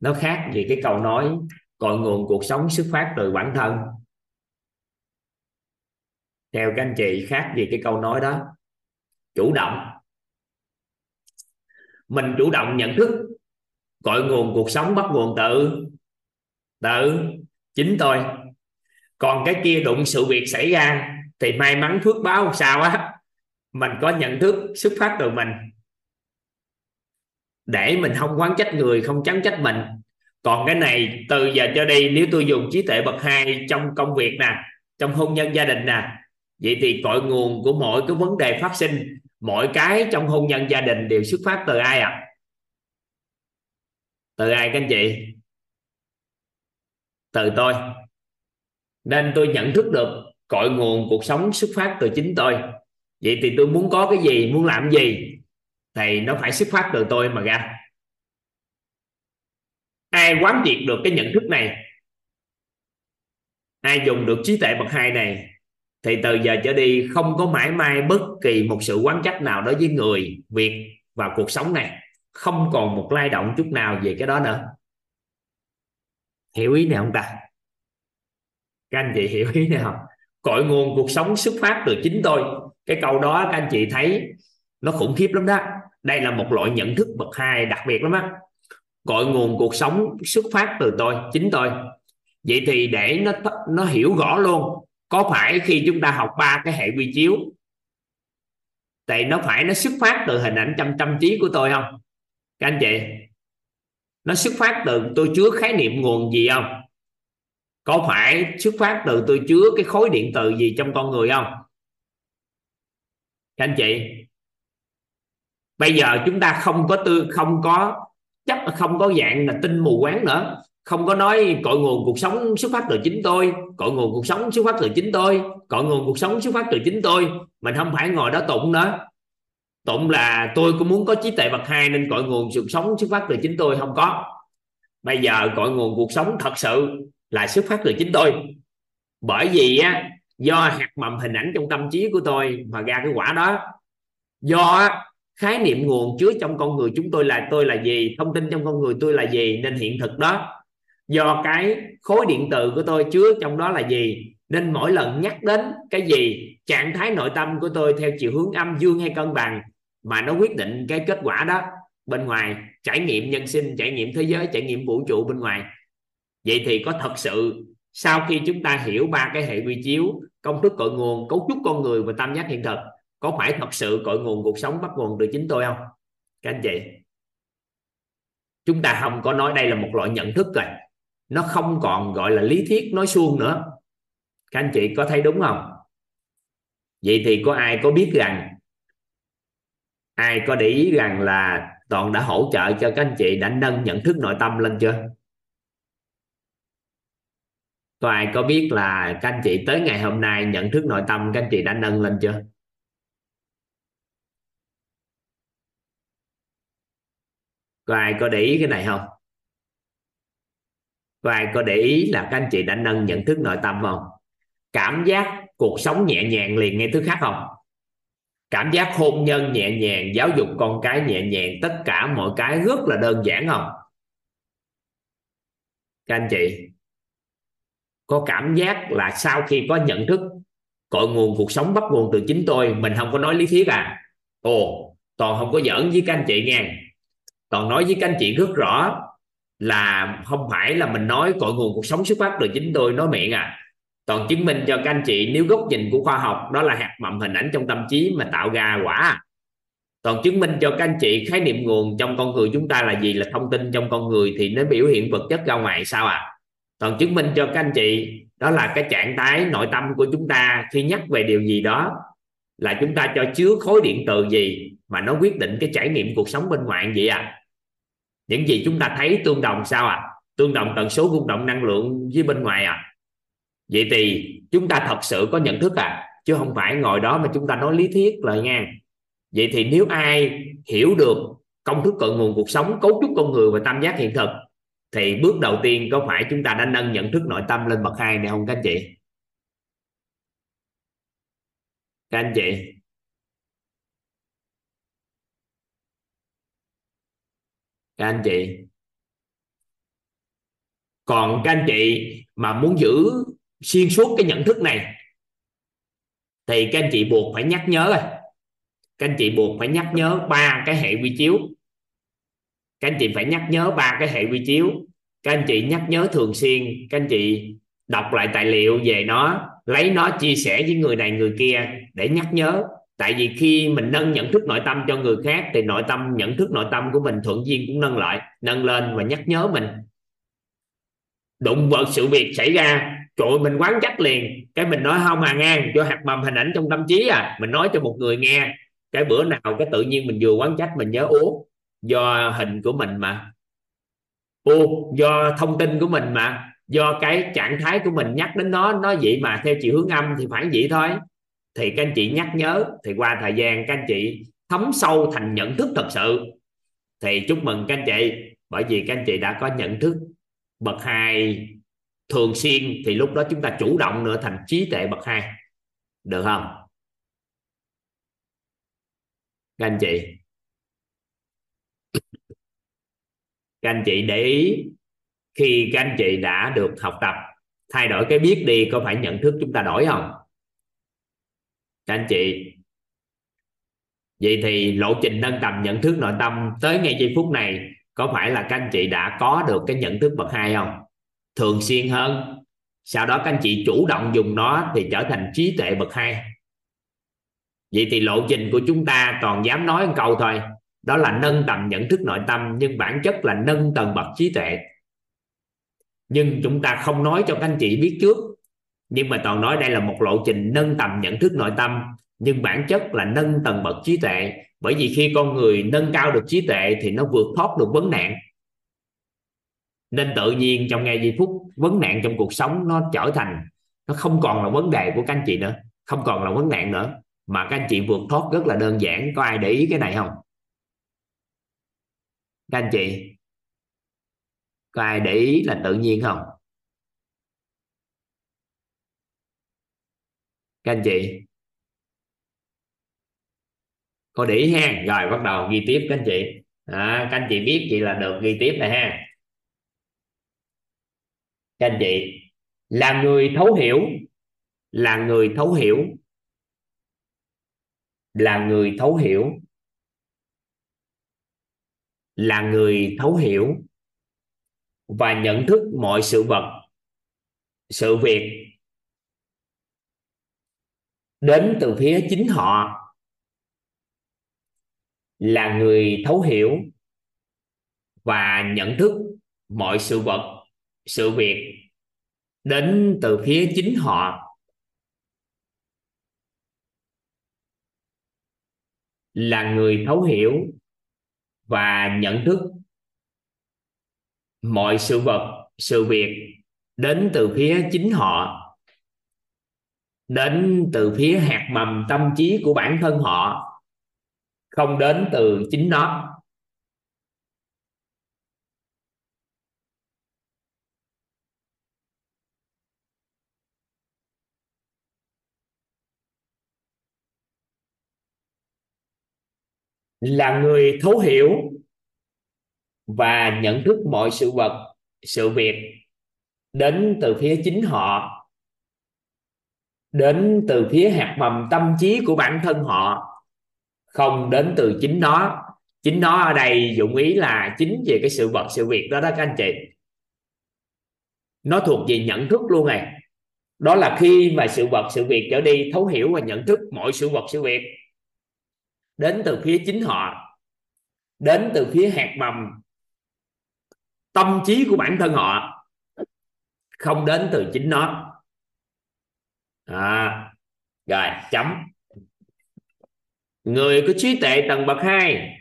nó khác gì cái câu nói, cội nguồn cuộc sống xuất phát từ bản thân. Theo các anh chị, khác gì cái câu nói đó. Chủ động. Mình chủ động nhận thức cội nguồn cuộc sống bắt nguồn từ từ chính tôi. Còn cái kia đụng sự việc xảy ra thì may mắn phước báo sao á. Mình có nhận thức xuất phát từ mình để mình không quán trách người, không chán trách mình. Còn cái này, từ giờ cho đi, nếu tôi dùng trí tuệ bậc hai trong công việc nè, trong hôn nhân gia đình nè, vậy thì cội nguồn của mọi cái vấn đề phát sinh, mọi cái trong hôn nhân gia đình đều xuất phát từ ai ạ? À? từ ai các anh chị? Từ tôi. Nên tôi nhận thức được cội nguồn cuộc sống xuất phát từ chính tôi. Vậy thì tôi muốn có cái gì, muốn làm gì? Thì nó phải xuất phát từ tôi mà ra ai quán triệt được cái nhận thức này? Ai dùng được trí tuệ bậc hai này? Thì từ giờ trở đi không có mãi mai bất kỳ một sự quán trách nào đối với người, việc và cuộc sống này. Không còn một lay động chút nào về cái đó nữa. Hiểu ý này không ta? Các anh chị hiểu ý này không? Cội nguồn cuộc sống xuất phát từ chính tôi. Cái câu đó các anh chị thấy nó khủng khiếp lắm đó đây là một loại nhận thức bậc hai đặc biệt lắm á. Cội nguồn cuộc sống xuất phát từ tôi, chính tôi. Vậy thì để nó nó hiểu rõ luôn, có phải khi chúng ta học ba cái hệ quy chiếu thì nó phải nó xuất phát từ hình ảnh chăm chăm trí của tôi không? Các anh chị, nó xuất phát từ tôi chứa khái niệm nguồn gì không? Có phải xuất phát từ tôi chứa cái khối điện từ gì trong con người không? Các anh chị bây giờ chúng ta không có tư, không có chấp, không có dạng là tin mù quáng nữa. Không có nói cội nguồn cuộc sống xuất phát từ chính tôi, cội nguồn cuộc sống xuất phát từ chính tôi, cội nguồn cuộc sống xuất phát từ chính tôi. Mình không phải ngồi đó tụng nữa. Tụng là tôi cũng muốn có trí tuệ bậc hai nên cội nguồn cuộc sống xuất phát từ chính tôi không có. Bây giờ cội nguồn cuộc sống thật sự là xuất phát từ chính tôi. Bởi vì á, do hạt mầm hình ảnh trong tâm trí của tôi mà ra cái quả đó. Do khái niệm nguồn chứa trong con người chúng tôi là tôi là gì, thông tin trong con người tôi là gì, nên hiện thực đó. Do cái khối điện tử của tôi chứa trong đó là gì, nên mỗi lần nhắc đến cái gì, trạng thái nội tâm của tôi theo chiều hướng âm dương hay cân bằng, mà nó quyết định cái kết quả đó. Bên ngoài, trải nghiệm nhân sinh, trải nghiệm thế giới, trải nghiệm vũ trụ bên ngoài. Vậy thì có thật sự, sau khi chúng ta hiểu ba cái hệ quy chiếu, công thức cội nguồn, cấu trúc con người và tam giác hiện thực có phải thật sự cội nguồn cuộc sống bắt nguồn từ chính tôi không? Các anh chị. Chúng ta không có nói đây là một loại nhận thức rồi. Nó không còn gọi là lý thuyết nói suông nữa. Các anh chị có thấy đúng không? Vậy thì có ai có biết rằng, ai có để ý rằng là toàn đã hỗ trợ cho các anh chị đã nâng nhận thức nội tâm lên chưa? Có ai có biết là các anh chị tới ngày hôm nay nhận thức nội tâm các anh chị đã nâng lên chưa? Có ai có để ý cái này không? Có ai có để ý là các anh chị đã nâng nhận thức nội tâm không? Cảm giác cuộc sống nhẹ nhàng liền ngay thứ khác không? Cảm giác hôn nhân nhẹ nhàng, giáo dục con cái nhẹ nhàng, tất cả mọi cái rất là đơn giản không? Các anh chị, có cảm giác là sau khi có nhận thức cội nguồn cuộc sống bắt nguồn từ chính tôi, mình không có nói lý thuyết à? Ồ, toàn không có giỡn với các anh chị nghe còn nói với các anh chị rất rõ là không phải là mình nói cội nguồn cuộc sống xuất phát từ chính tôi nói miệng à. Toàn chứng minh cho các anh chị nếu góc nhìn của khoa học đó là hạt mầm hình ảnh trong tâm trí mà tạo ra quả. Toàn chứng minh cho các anh chị khái niệm nguồn trong con người chúng ta là gì, là thông tin trong con người thì nó biểu hiện vật chất ra ngoài sao à. Toàn chứng minh cho các anh chị đó là cái trạng thái nội tâm của chúng ta khi nhắc về điều gì đó là chúng ta cho chứa khối điện từ gì mà nó quyết định cái trải nghiệm cuộc sống bên ngoài vậy à? Những gì chúng ta thấy tương đồng sao à? Tương đồng tần số rung động năng lượng với bên ngoài à? Vậy thì chúng ta thật sự có nhận thức à? Chứ không phải ngồi đó mà chúng ta nói lý thuyết lời ngang. Vậy thì nếu ai hiểu được công thức cội nguồn cuộc sống, cấu trúc con người và tam giác hiện thực, thì bước đầu tiên có phải chúng ta đã nâng nhận thức nội tâm lên bậc hai này không các anh chị? Các anh chị? Các anh chị. Còn các anh chị mà muốn giữ xuyên suốt cái nhận thức này, thì các anh chị buộc phải nhắc nhớ rồi các anh chị buộc phải nhắc nhớ ba cái hệ quy chiếu. Các anh chị phải nhắc nhớ ba cái hệ quy chiếu. Các anh chị nhắc nhớ thường xuyên. Các anh chị đọc lại tài liệu về nó, lấy nó, chia sẻ với người này người kia để nhắc nhớ tại vì khi mình nâng nhận thức nội tâm cho người khác thì nội tâm, nhận thức nội tâm của mình thuận duyên cũng nâng lại, nâng lên và nhắc nhớ mình. Đụng vật sự việc xảy ra trội mình quán trách liền. Cái mình nói không à ngang cho hạt mầm hình ảnh trong tâm trí à. Mình nói cho một người nghe, cái bữa nào cái tự nhiên mình vừa quán trách mình nhớ uống do hình của mình mà. Ô do thông tin của mình mà. Do cái trạng thái của mình nhắc đến nó nó vậy mà, theo chiều hướng âm thì phải vậy thôi thì các anh chị nhắc nhớ, thì qua thời gian các anh chị thấm sâu thành nhận thức thật sự. Thì chúc mừng các anh chị, bởi vì các anh chị đã có nhận thức bậc hai thường xuyên, thì lúc đó chúng ta chủ động nữa thành trí tuệ bậc hai. Được không? Các anh chị. Các anh chị để ý, khi các anh chị đã được học tập, thay đổi cái biết đi có phải nhận thức chúng ta đổi không? Các anh chị. Vậy thì lộ trình nâng tầm nhận thức nội tâm tới ngay giây phút này, có phải là các anh chị đã có được cái nhận thức bậc hai không? Thường xuyên hơn. Sau đó các anh chị chủ động dùng nó thì trở thành trí tuệ bậc hai. Vậy thì lộ trình của chúng ta còn dám nói một câu thôi. Đó là nâng tầm nhận thức nội tâm, nhưng bản chất là nâng tầng bậc trí tuệ. Nhưng chúng ta không nói cho các anh chị biết trước nhưng mà toàn nói đây là một lộ trình nâng tầm nhận thức nội tâm, nhưng bản chất là nâng tầng bậc trí tuệ. Bởi vì khi con người nâng cao được trí tuệ thì nó vượt thoát được vấn nạn. Nên tự nhiên trong ngay giây phút, vấn nạn trong cuộc sống nó trở thành, nó không còn là vấn đề của các anh chị nữa, không còn là vấn nạn nữa. Mà các anh chị vượt thoát rất là đơn giản. Có ai để ý cái này không? Các anh chị, có ai để ý là tự nhiên không? Các anh chị. Có để ý ha. Rồi bắt đầu ghi tiếp các anh chị. À, các anh chị biết chị là được ghi tiếp này ha. Các anh chị là người thấu hiểu là người thấu hiểu là người thấu hiểu là người thấu hiểu và nhận thức mọi sự vật sự việc đến từ phía chính họ, là người thấu hiểu và nhận thức mọi sự vật, sự việc đến từ phía chính họ. Là người thấu hiểu và nhận thức mọi sự vật, sự việc đến từ phía chính họ đến từ phía hạt mầm tâm trí của bản thân họ, không đến từ chính nó. Là người thấu hiểu và nhận thức mọi sự vật, sự việc đến từ phía chính họ đến từ phía hạt mầm tâm trí của bản thân họ, không đến từ chính nó. Chính nó ở đây dụng ý là chính về cái sự vật, sự việc đó đó các anh chị. Nó thuộc về nhận thức luôn này. Đó là khi mà sự vật, sự việc trở đi, thấu hiểu và nhận thức mọi sự vật, sự việc đến từ phía chính họ, đến từ phía hạt mầm tâm trí của bản thân họ, không đến từ chính nó à, rồi chấm. Người có trí tuệ tầng bậc hai.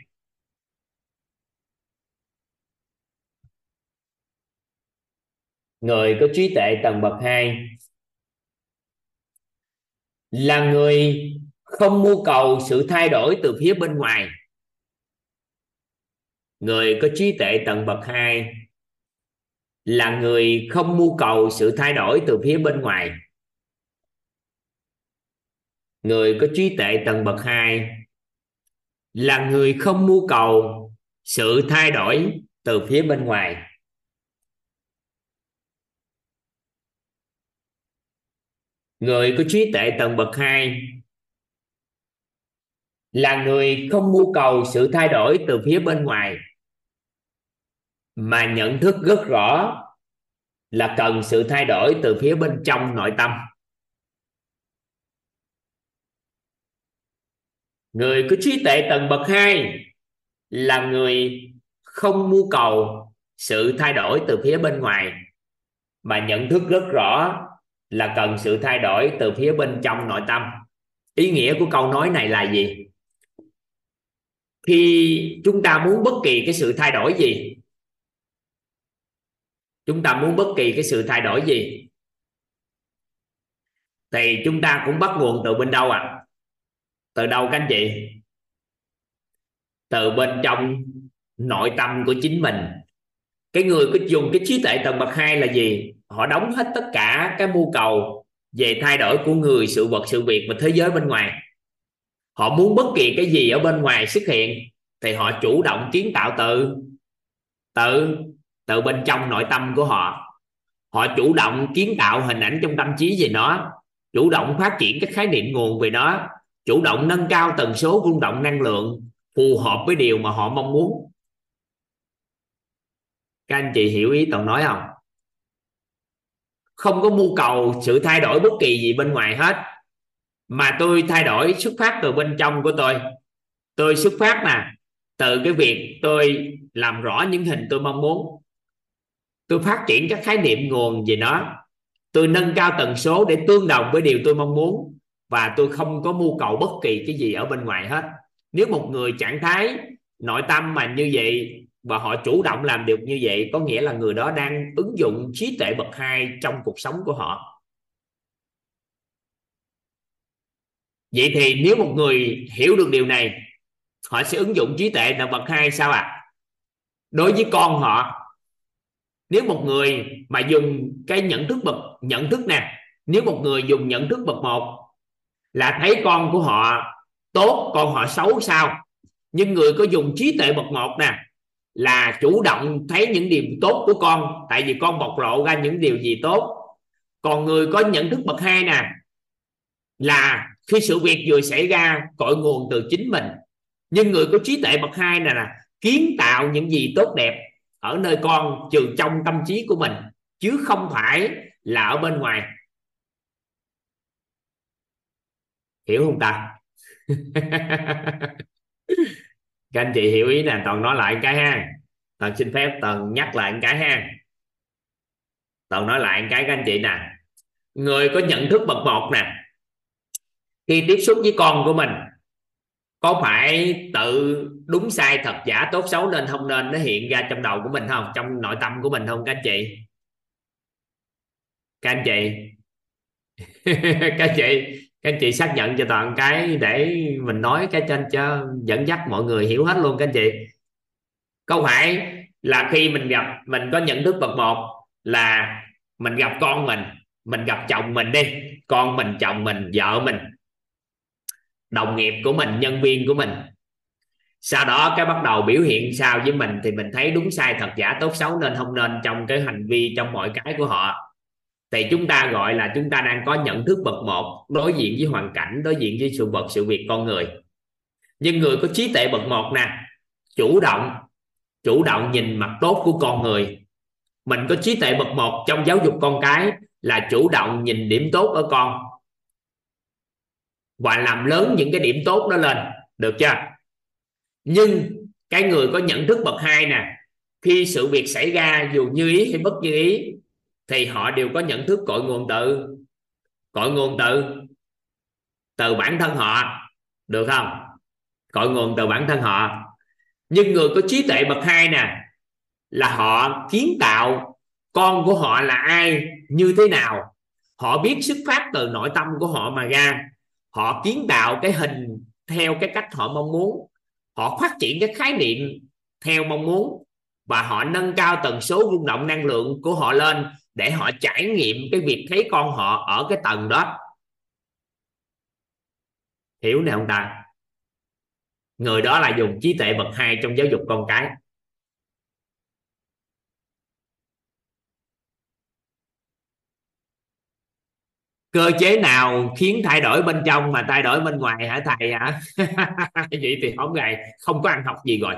Người có trí tuệ tầng bậc hai là người không mưu cầu sự thay đổi từ phía bên ngoài. Người có trí tuệ tầng bậc hai là người không mưu cầu sự thay đổi từ phía bên ngoài người có trí tuệ tầng bậc hai là người không mưu cầu sự thay đổi từ phía bên ngoài. Người có trí tuệ tầng bậc hai là người không mưu cầu sự thay đổi từ phía bên ngoài, mà nhận thức rất rõ là cần sự thay đổi từ phía bên trong nội tâm. Người có trí tuệ tầng bậc hai là người không mưu cầu sự thay đổi từ phía bên ngoài, mà nhận thức rất rõ là cần sự thay đổi từ phía bên trong nội tâm. Ý nghĩa của câu nói này là gì? Khi chúng ta muốn bất kỳ cái sự thay đổi gì, chúng ta muốn bất kỳ cái sự thay đổi gì, thì chúng ta cũng bắt nguồn từ bên đâu à từ đâu các anh chị? Từ bên trong nội tâm của chính mình. Cái người có dùng cái trí tuệ tầng bậc hai là gì? Họ đóng hết tất cả cái mưu cầu về thay đổi của người, sự vật, sự việc và thế giới bên ngoài. Họ muốn bất kỳ cái gì ở bên ngoài xuất hiện thì họ chủ động kiến tạo từ từ từ bên trong nội tâm của họ. Họ chủ động kiến tạo hình ảnh trong tâm trí về nó, chủ động phát triển các khái niệm nguồn về nó chủ động nâng cao tần số rung động năng lượng phù hợp với điều mà họ mong muốn. Các anh chị hiểu ý toàn nói không? Không có mưu cầu sự thay đổi bất kỳ gì bên ngoài hết. Mà tôi thay đổi xuất phát từ bên trong của tôi. Tôi xuất phát nè, từ cái việc tôi làm rõ những hình tôi mong muốn. Tôi phát triển các khái niệm nguồn về nó tôi nâng cao tần số để tương đồng với điều tôi mong muốn và tôi không có mưu cầu bất kỳ cái gì ở bên ngoài hết nếu một người trạng thái nội tâm mà như vậy và họ chủ động làm được như vậy, có nghĩa là người đó đang ứng dụng trí tuệ bậc hai trong cuộc sống của họ vậy thì nếu một người hiểu được điều này, họ sẽ ứng dụng trí tuệ là bậc hai sao ạ à? đối với con họ, nếu một người mà dùng cái nhận thức bậc, nhận thức nè, nếu một người dùng nhận thức bậc một là thấy con của họ tốt, con họ xấu sao? Nhưng người có dùng trí tuệ bậc một nè, là chủ động thấy những điều tốt của con, tại vì con bộc lộ ra những điều gì tốt. Còn người có nhận thức bậc hai nè, là khi sự việc vừa xảy ra, cội nguồn từ chính mình. Nhưng người có trí tuệ bậc hai này là kiến tạo những gì tốt đẹp ở nơi con, trừ trong tâm trí của mình, chứ không phải là ở bên ngoài. Hiểu không ta? Các anh chị hiểu ý nè toàn nói lại cái ha. Toàn xin phép toàn nhắc lại cái ha. Toàn nói lại cái các anh chị nè. Người có nhận thức bậc một nè khi tiếp xúc với con của mình có phải tự đúng sai thật giả tốt xấu nên không nên nó hiện ra trong đầu của mình không? Trong nội tâm của mình không các anh chị? Các anh chị? Các anh chị các anh chị xác nhận cho toàn cái để mình nói cái trên cho dẫn dắt mọi người hiểu hết luôn các anh chị. Câu phải là khi mình gặp, mình có nhận thức bậc một là mình gặp con mình mình gặp chồng mình đi, con mình, chồng mình, vợ mình, đồng nghiệp của mình, nhân viên của mình. Sau đó cái bắt đầu biểu hiện sao với mình thì mình thấy đúng sai thật, giả tốt xấu nên không nên trong cái hành vi, trong mọi cái của họ thì chúng ta gọi là chúng ta đang có nhận thức bậc một đối diện với hoàn cảnh, đối diện với sự vật, sự việc con người. Nhưng người có trí tuệ bậc một nè, chủ động chủ động nhìn mặt tốt của con người. Mình có trí tuệ bậc một trong giáo dục con cái là chủ động nhìn điểm tốt ở con. Và làm lớn những cái điểm tốt đó lên, được chưa? Nhưng cái người có nhận thức bậc hai nè, khi sự việc xảy ra dù như ý hay bất như ý thì họ đều có nhận thức cội nguồn từ. Cội nguồn từ từ bản thân họ, được không? Cội nguồn từ bản thân họ. Nhưng người có trí tuệ bậc hai nè, là họ kiến tạo con của họ là ai, như thế nào? Họ biết xuất phát từ nội tâm của họ mà ra. Họ kiến tạo cái hình theo cái cách họ mong muốn. Họ phát triển cái khái niệm theo mong muốn. Và họ nâng cao tần số rung động năng lượng của họ lên để họ trải nghiệm cái việc thấy con họ ở cái tầng đó. Hiểu nè ông ta? Người đó là dùng trí tuệ bậc hai trong giáo dục con cái. Cơ chế nào khiến thay đổi bên trong mà thay đổi bên ngoài hả thầy hả? Vậy thì không ngày không có ăn học gì rồi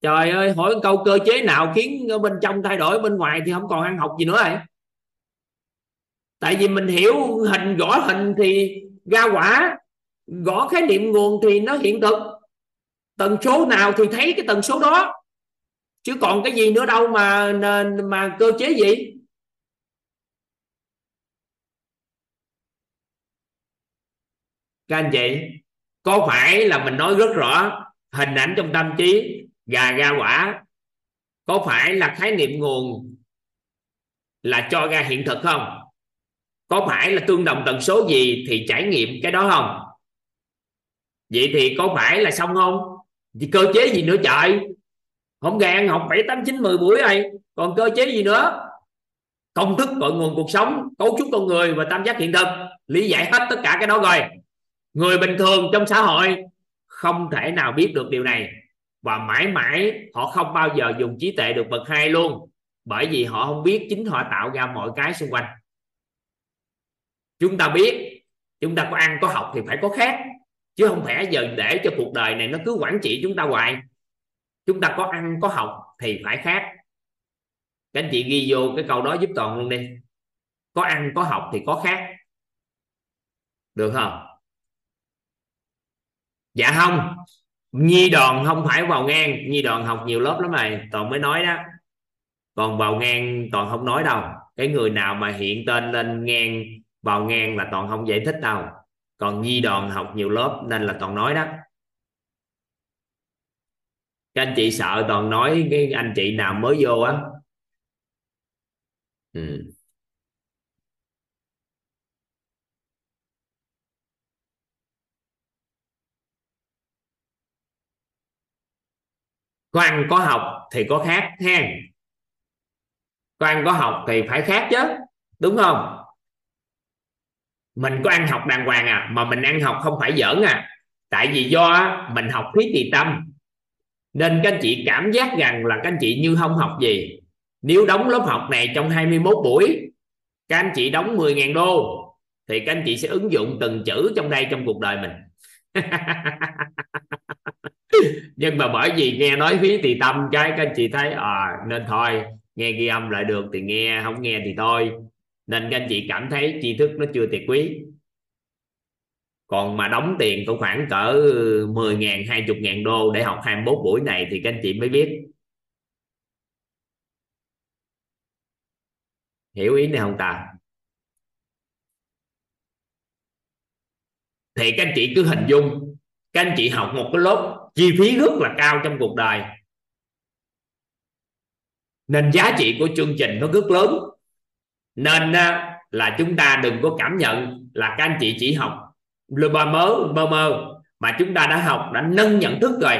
trời ơi, hỏi câu cơ chế nào khiến bên trong thay đổi, bên ngoài thì không còn ăn học gì nữa rồi. Tại vì mình hiểu hình gõ hình thì ra quả, gõ khái niệm nguồn thì nó hiện thực. Tần số nào thì thấy cái tần số đó. Chứ còn cái gì nữa đâu mà mà cơ chế gì. Các anh chị, có phải là mình nói rất rõ hình ảnh trong tâm trí gà ra quả có phải là khái niệm nguồn là cho ra hiện thực không? Có phải là tương đồng tần số gì thì trải nghiệm cái đó không? Vậy thì có phải là xong không? Thì cơ chế gì nữa trời? Không gian học bảy, tám, chín, mười buổi rồi. Còn cơ chế gì nữa? Công thức cội nguồn cuộc sống, cấu trúc con người và tam giác hiện thực. Lý giải hết tất cả cái đó rồi. Người bình thường trong xã hội không thể nào biết được điều này và mãi mãi, họ không bao giờ dùng trí tuệ được bậc hai luôn, bởi vì họ không biết chính họ tạo ra mọi cái xung quanh. Chúng ta biết, chúng ta có ăn, có học thì phải có khác, chứ không phải giờ để cho cuộc đời này nó cứ quản trị chúng ta hoài. Chúng ta có ăn, có học thì phải khác. Các anh chị ghi vô cái câu đó giúp toàn luôn đi. Có ăn, có học thì có khác. Được không? Dạ không nhi đoàn không phải vào ngang, nhi đoàn học nhiều lớp lắm này toàn mới nói đó. Còn vào ngang toàn không nói đâu. Cái người nào mà hiện tên lên ngang, vào ngang là toàn không giải thích đâu. Còn nhi đoàn học nhiều lớp nên là toàn nói đó. Các anh chị sợ toàn nói cái anh chị nào mới vô á. Ừ. có ăn có học thì có khác ha. Có ăn có học thì phải khác chứ, đúng không? Mình có ăn học đàng hoàng à mà mình ăn học không phải giỡn à. Tại vì do mình học khí trì tâm. Nên các anh chị cảm giác rằng là các anh chị như không học gì. Nếu đóng lớp học này trong 21 buổi, các anh chị đóng 10.000 đô, thì các anh chị sẽ ứng dụng từng chữ trong đây trong cuộc đời mình. nhưng mà bởi vì nghe nói phí thì tâm cái, các anh chị thấy à nên thôi, nghe ghi âm lại được thì nghe, không nghe thì thôi. Nên các anh chị cảm thấy tri thức nó chưa tuyệt quý. Còn mà đóng tiền cũng khoảng cỡ 10 ngàn 20 ngàn đô để học 21 buổi này thì các anh chị mới biết. Hiểu ý này không ta? Thì các anh chị cứ hình dung, các anh chị học một cái lớp chi phí rất là cao trong cuộc đời. Nên giá trị của chương trình nó rất lớn. Nên à, là chúng ta đừng có cảm nhận là các anh chị chỉ học lơ ba mớ mơ mơ, mà chúng ta đã học, đã nâng nhận thức rồi.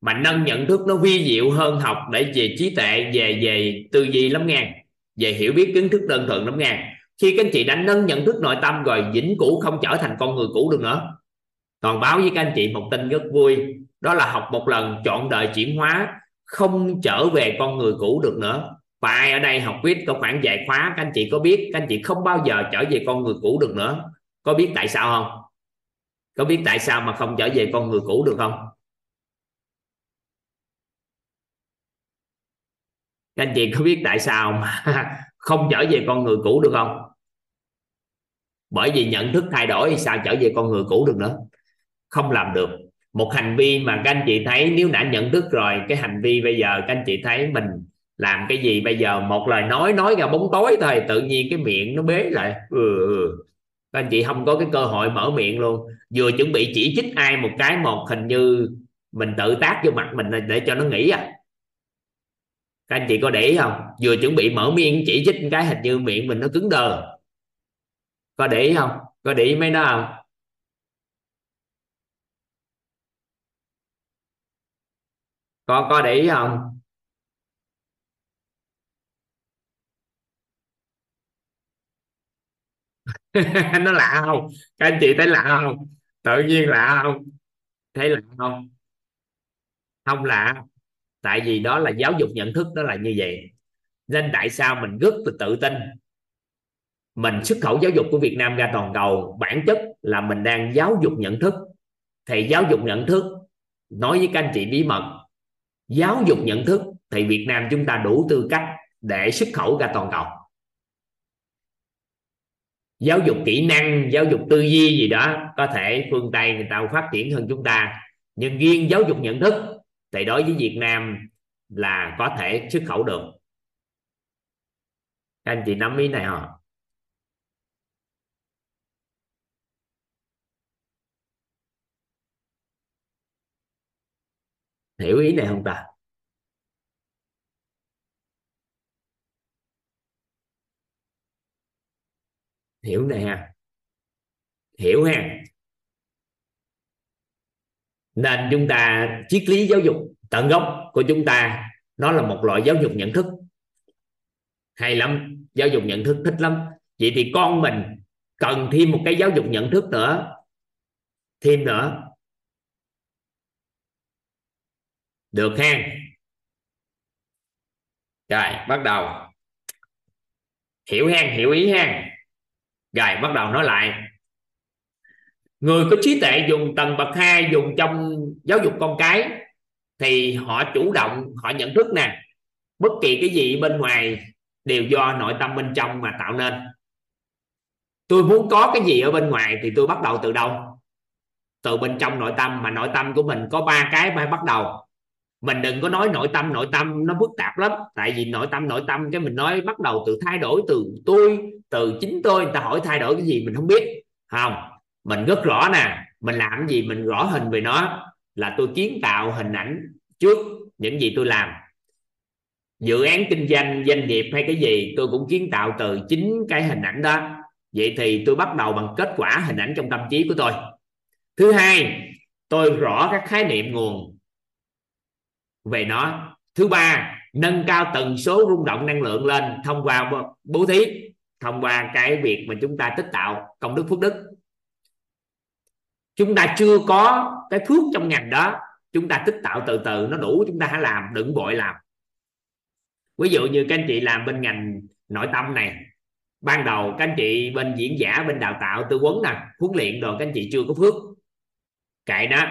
Mà nâng nhận thức nó vi diệu hơn học để về trí tuệ, về về tư duy lắm nghe, về hiểu biết kiến thức đơn thuần lắm nghe. Khi các anh chị đã nâng nhận thức nội tâm rồi, vĩnh cửu không trở thành con người cũ được nữa. Còn báo với các anh chị một tin rất vui đó là học một lần, chọn đời chuyển hóa, không trở về con người cũ được nữa. Và ai ở đây học viết có khoảng vài khóa, các anh chị có biết, các anh chị không bao giờ trở về con người cũ được nữa. Có biết tại sao không? Có biết tại sao mà không trở về con người cũ được không? Các anh chị có biết tại sao mà không trở về con người cũ được không? Bởi vì nhận thức thay đổi thì sao trở về con người cũ được nữa? Không làm được một hành vi mà các anh chị thấy nếu đã nhận thức rồi cái hành vi bây giờ các anh chị thấy mình làm cái gì bây giờ? Một lời nói nói ra bóng tối thôi tự nhiên cái miệng nó bế lại. Ừ, ừ. các anh chị không có cái cơ hội mở miệng luôn. Vừa chuẩn bị chỉ trích ai một cái một hình như mình tự tác vô mặt mình để cho nó nghĩ à. Các anh chị có để ý không? Vừa chuẩn bị mở miệng chỉ trích cái hình như miệng mình nó cứng đờ. Có để ý không? Có để ý mấy đó không? Con có để ý không nó lạ không? Các anh chị thấy lạ không? Tự nhiên lạ không? Thấy lạ không? Không lạ. Tại vì đó là giáo dục nhận thức, đó là như vậy. Nên tại sao mình rất là tự tin? Mình xuất khẩu giáo dục của Việt Nam ra toàn cầu, bản chất là mình đang giáo dục nhận thức. Thì giáo dục nhận thức, nói với các anh chị bí mật giáo dục nhận thức, thì Việt Nam chúng ta đủ tư cách để xuất khẩu ra toàn cầu. Giáo dục kỹ năng, giáo dục tư duy gì đó, có thể phương Tây người ta phát triển hơn chúng ta. Nhưng riêng giáo dục nhận thức, thì đối với Việt Nam là có thể xuất khẩu được. Các anh chị nắm ý này không hiểu ý này không ta? Hiểu này ha. Hiểu ha. Nên chúng ta triết lý giáo dục tận gốc của chúng ta, nó là một loại giáo dục nhận thức. Hay lắm, giáo dục nhận thức thích lắm. Vậy thì con mình cần thêm một cái giáo dục nhận thức nữa. Thêm nữa. Được ha. Rồi, bắt đầu. Hiểu ha, hiểu ý ha. Rồi, bắt đầu nói lại. Người có trí tuệ dùng tầng bậc hai, dùng trong giáo dục con cái, thì họ chủ động, họ nhận thức nè, bất kỳ cái gì bên ngoài đều do nội tâm bên trong mà tạo nên. Tôi muốn có cái gì ở bên ngoài thì tôi bắt đầu từ đâu? Từ bên trong nội tâm, mà nội tâm của mình có ba cái phải bắt đầu mình đừng có nói nội tâm nội tâm nó phức tạp lắm. Tại vì nội tâm nội tâm cái mình nói bắt đầu từ thay đổi từ tôi, từ chính tôi, người ta hỏi thay đổi cái gì mình không biết. Không, mình rất rõ nè, mình làm cái gì mình rõ hình về nó là tôi kiến tạo hình ảnh trước những gì tôi làm. Dự án kinh doanh doanh nghiệp hay cái gì tôi cũng kiến tạo từ chính cái hình ảnh đó. Vậy thì tôi bắt đầu bằng kết quả hình ảnh trong tâm trí của tôi. Thứ hai, tôi rõ các khái niệm nguồn về nó. Thứ ba, nâng cao tần số rung động năng lượng lên thông qua bố thí, thông qua cái việc mà chúng ta tích tạo công đức phước đức. Chúng ta chưa có cái phước trong ngành đó, chúng ta tích tạo từ từ, nó đủ, chúng ta hãy làm, đừng vội làm. Ví dụ như các anh chị làm bên ngành nội tâm này, ban đầu các anh chị bên diễn giả, bên đào tạo, tư vấn nè, huấn luyện rồi các anh chị chưa có phước. Kệ đó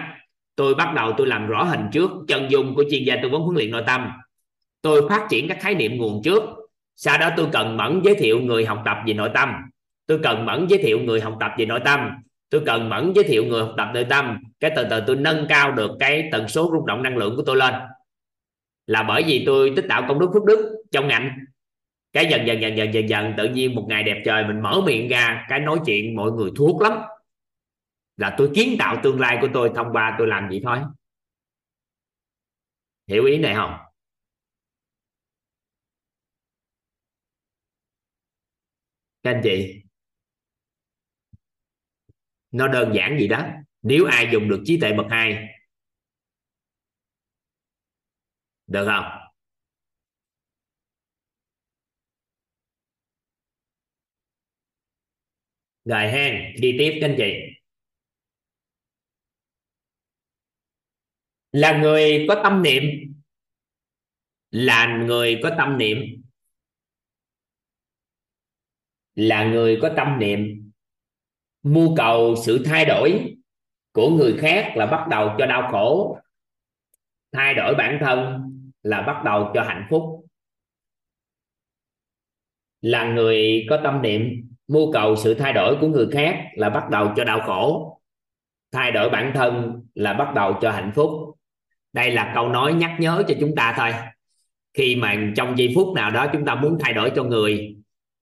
tôi bắt đầu tôi làm rõ hình trước, chân dung của chuyên gia tư vấn huấn luyện nội tâm. Tôi phát triển các khái niệm nguồn trước. Sau đó tôi cần mẫn giới thiệu người học tập về nội tâm. Tôi cần mẫn giới thiệu người học tập về nội tâm. Tôi cần mẫn giới thiệu người học tập nội tâm. Cái từ từ tôi nâng cao được cái tần số rung động năng lượng của tôi lên. Là bởi vì tôi tích tạo công đức phước đức trong ngành. Cái dần dần dần dần dần dần tự nhiên một ngày đẹp trời mình mở miệng ra cái nói chuyện mọi người thuốc lắm là tôi kiến tạo tương lai của tôi thông qua tôi làm gì thôi. Hiểu ý này không? Các anh chị. Nó đơn giản gì đó. Nếu ai dùng được trí tuệ bậc hai, được không? Rồi hen, đi tiếp các anh chị. Là người có tâm niệm. Là người có tâm niệm. Là người có tâm niệm. Mưu cầu sự thay đổi của người khác là bắt đầu cho đau khổ. Thay đổi bản thân là bắt đầu cho hạnh phúc. Là người có tâm niệm, mưu cầu sự thay đổi của người khác là bắt đầu cho đau khổ. Thay đổi bản thân là bắt đầu cho hạnh phúc đây là câu nói nhắc nhớ cho chúng ta thôi. Khi mà trong giây phút nào đó chúng ta muốn thay đổi cho người,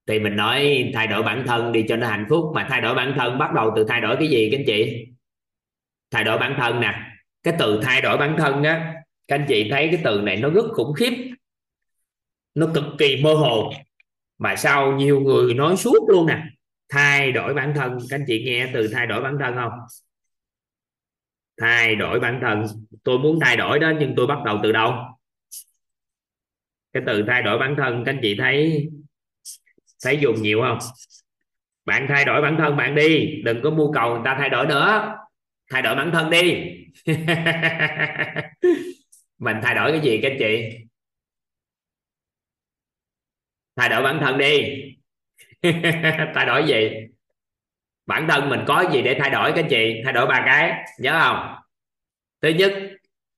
thì mình nói thay đổi bản thân đi cho nó hạnh phúc. Mà thay đổi bản thân, bắt đầu từ thay đổi cái gì, các anh chị? Thay đổi bản thân nè. Cái từ thay đổi bản thân á, các anh chị thấy cái từ này nó rất khủng khiếp. Nó cực kỳ mơ hồ. Mà sao nhiều người nói suốt luôn nè. Thay đổi bản thân, các anh chị nghe từ thay đổi bản thân không? Thay đổi bản thân. Tôi muốn thay đổi đó, nhưng tôi bắt đầu từ đâu? Cái từ thay đổi bản thân, các anh chị thấy thấy dùng nhiều không? Bạn thay đổi bản thân bạn đi, đừng có mưu cầu người ta thay đổi nữa. Thay đổi bản thân đi. Mình thay đổi cái gì, các anh chị? Thay đổi bản thân đi. Thay đổi gì? Bản thân mình có gì để thay đổi các anh chị? Thay đổi ba cái, nhớ không? Thứ nhất,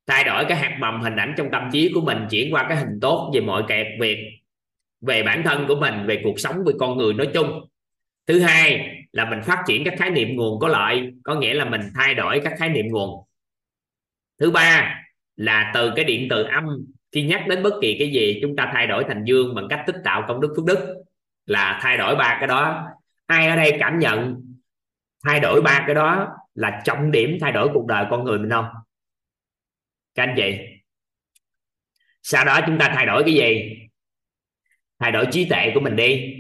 thay đổi cái hạt mầm hình ảnh trong tâm trí của mình, chuyển qua cái hình tốt về mọi kẹt việc về bản thân của mình, về cuộc sống, về con người nói chung. Thứ hai là mình phát triển các khái niệm nguồn có lợi, có nghĩa là mình thay đổi các khái niệm nguồn. Thứ ba là từ cái điện từ âm, khi nhắc đến bất kỳ cái gì, chúng ta thay đổi thành dương bằng cách tích tạo công đức phước đức. Là thay đổi ba cái đó. Ai ở đây cảm nhận thay đổi ba cái đó là trọng điểm thay đổi cuộc đời con người mình không? Các anh chị. Sau đó chúng ta thay đổi cái gì? Thay đổi trí tuệ của mình đi.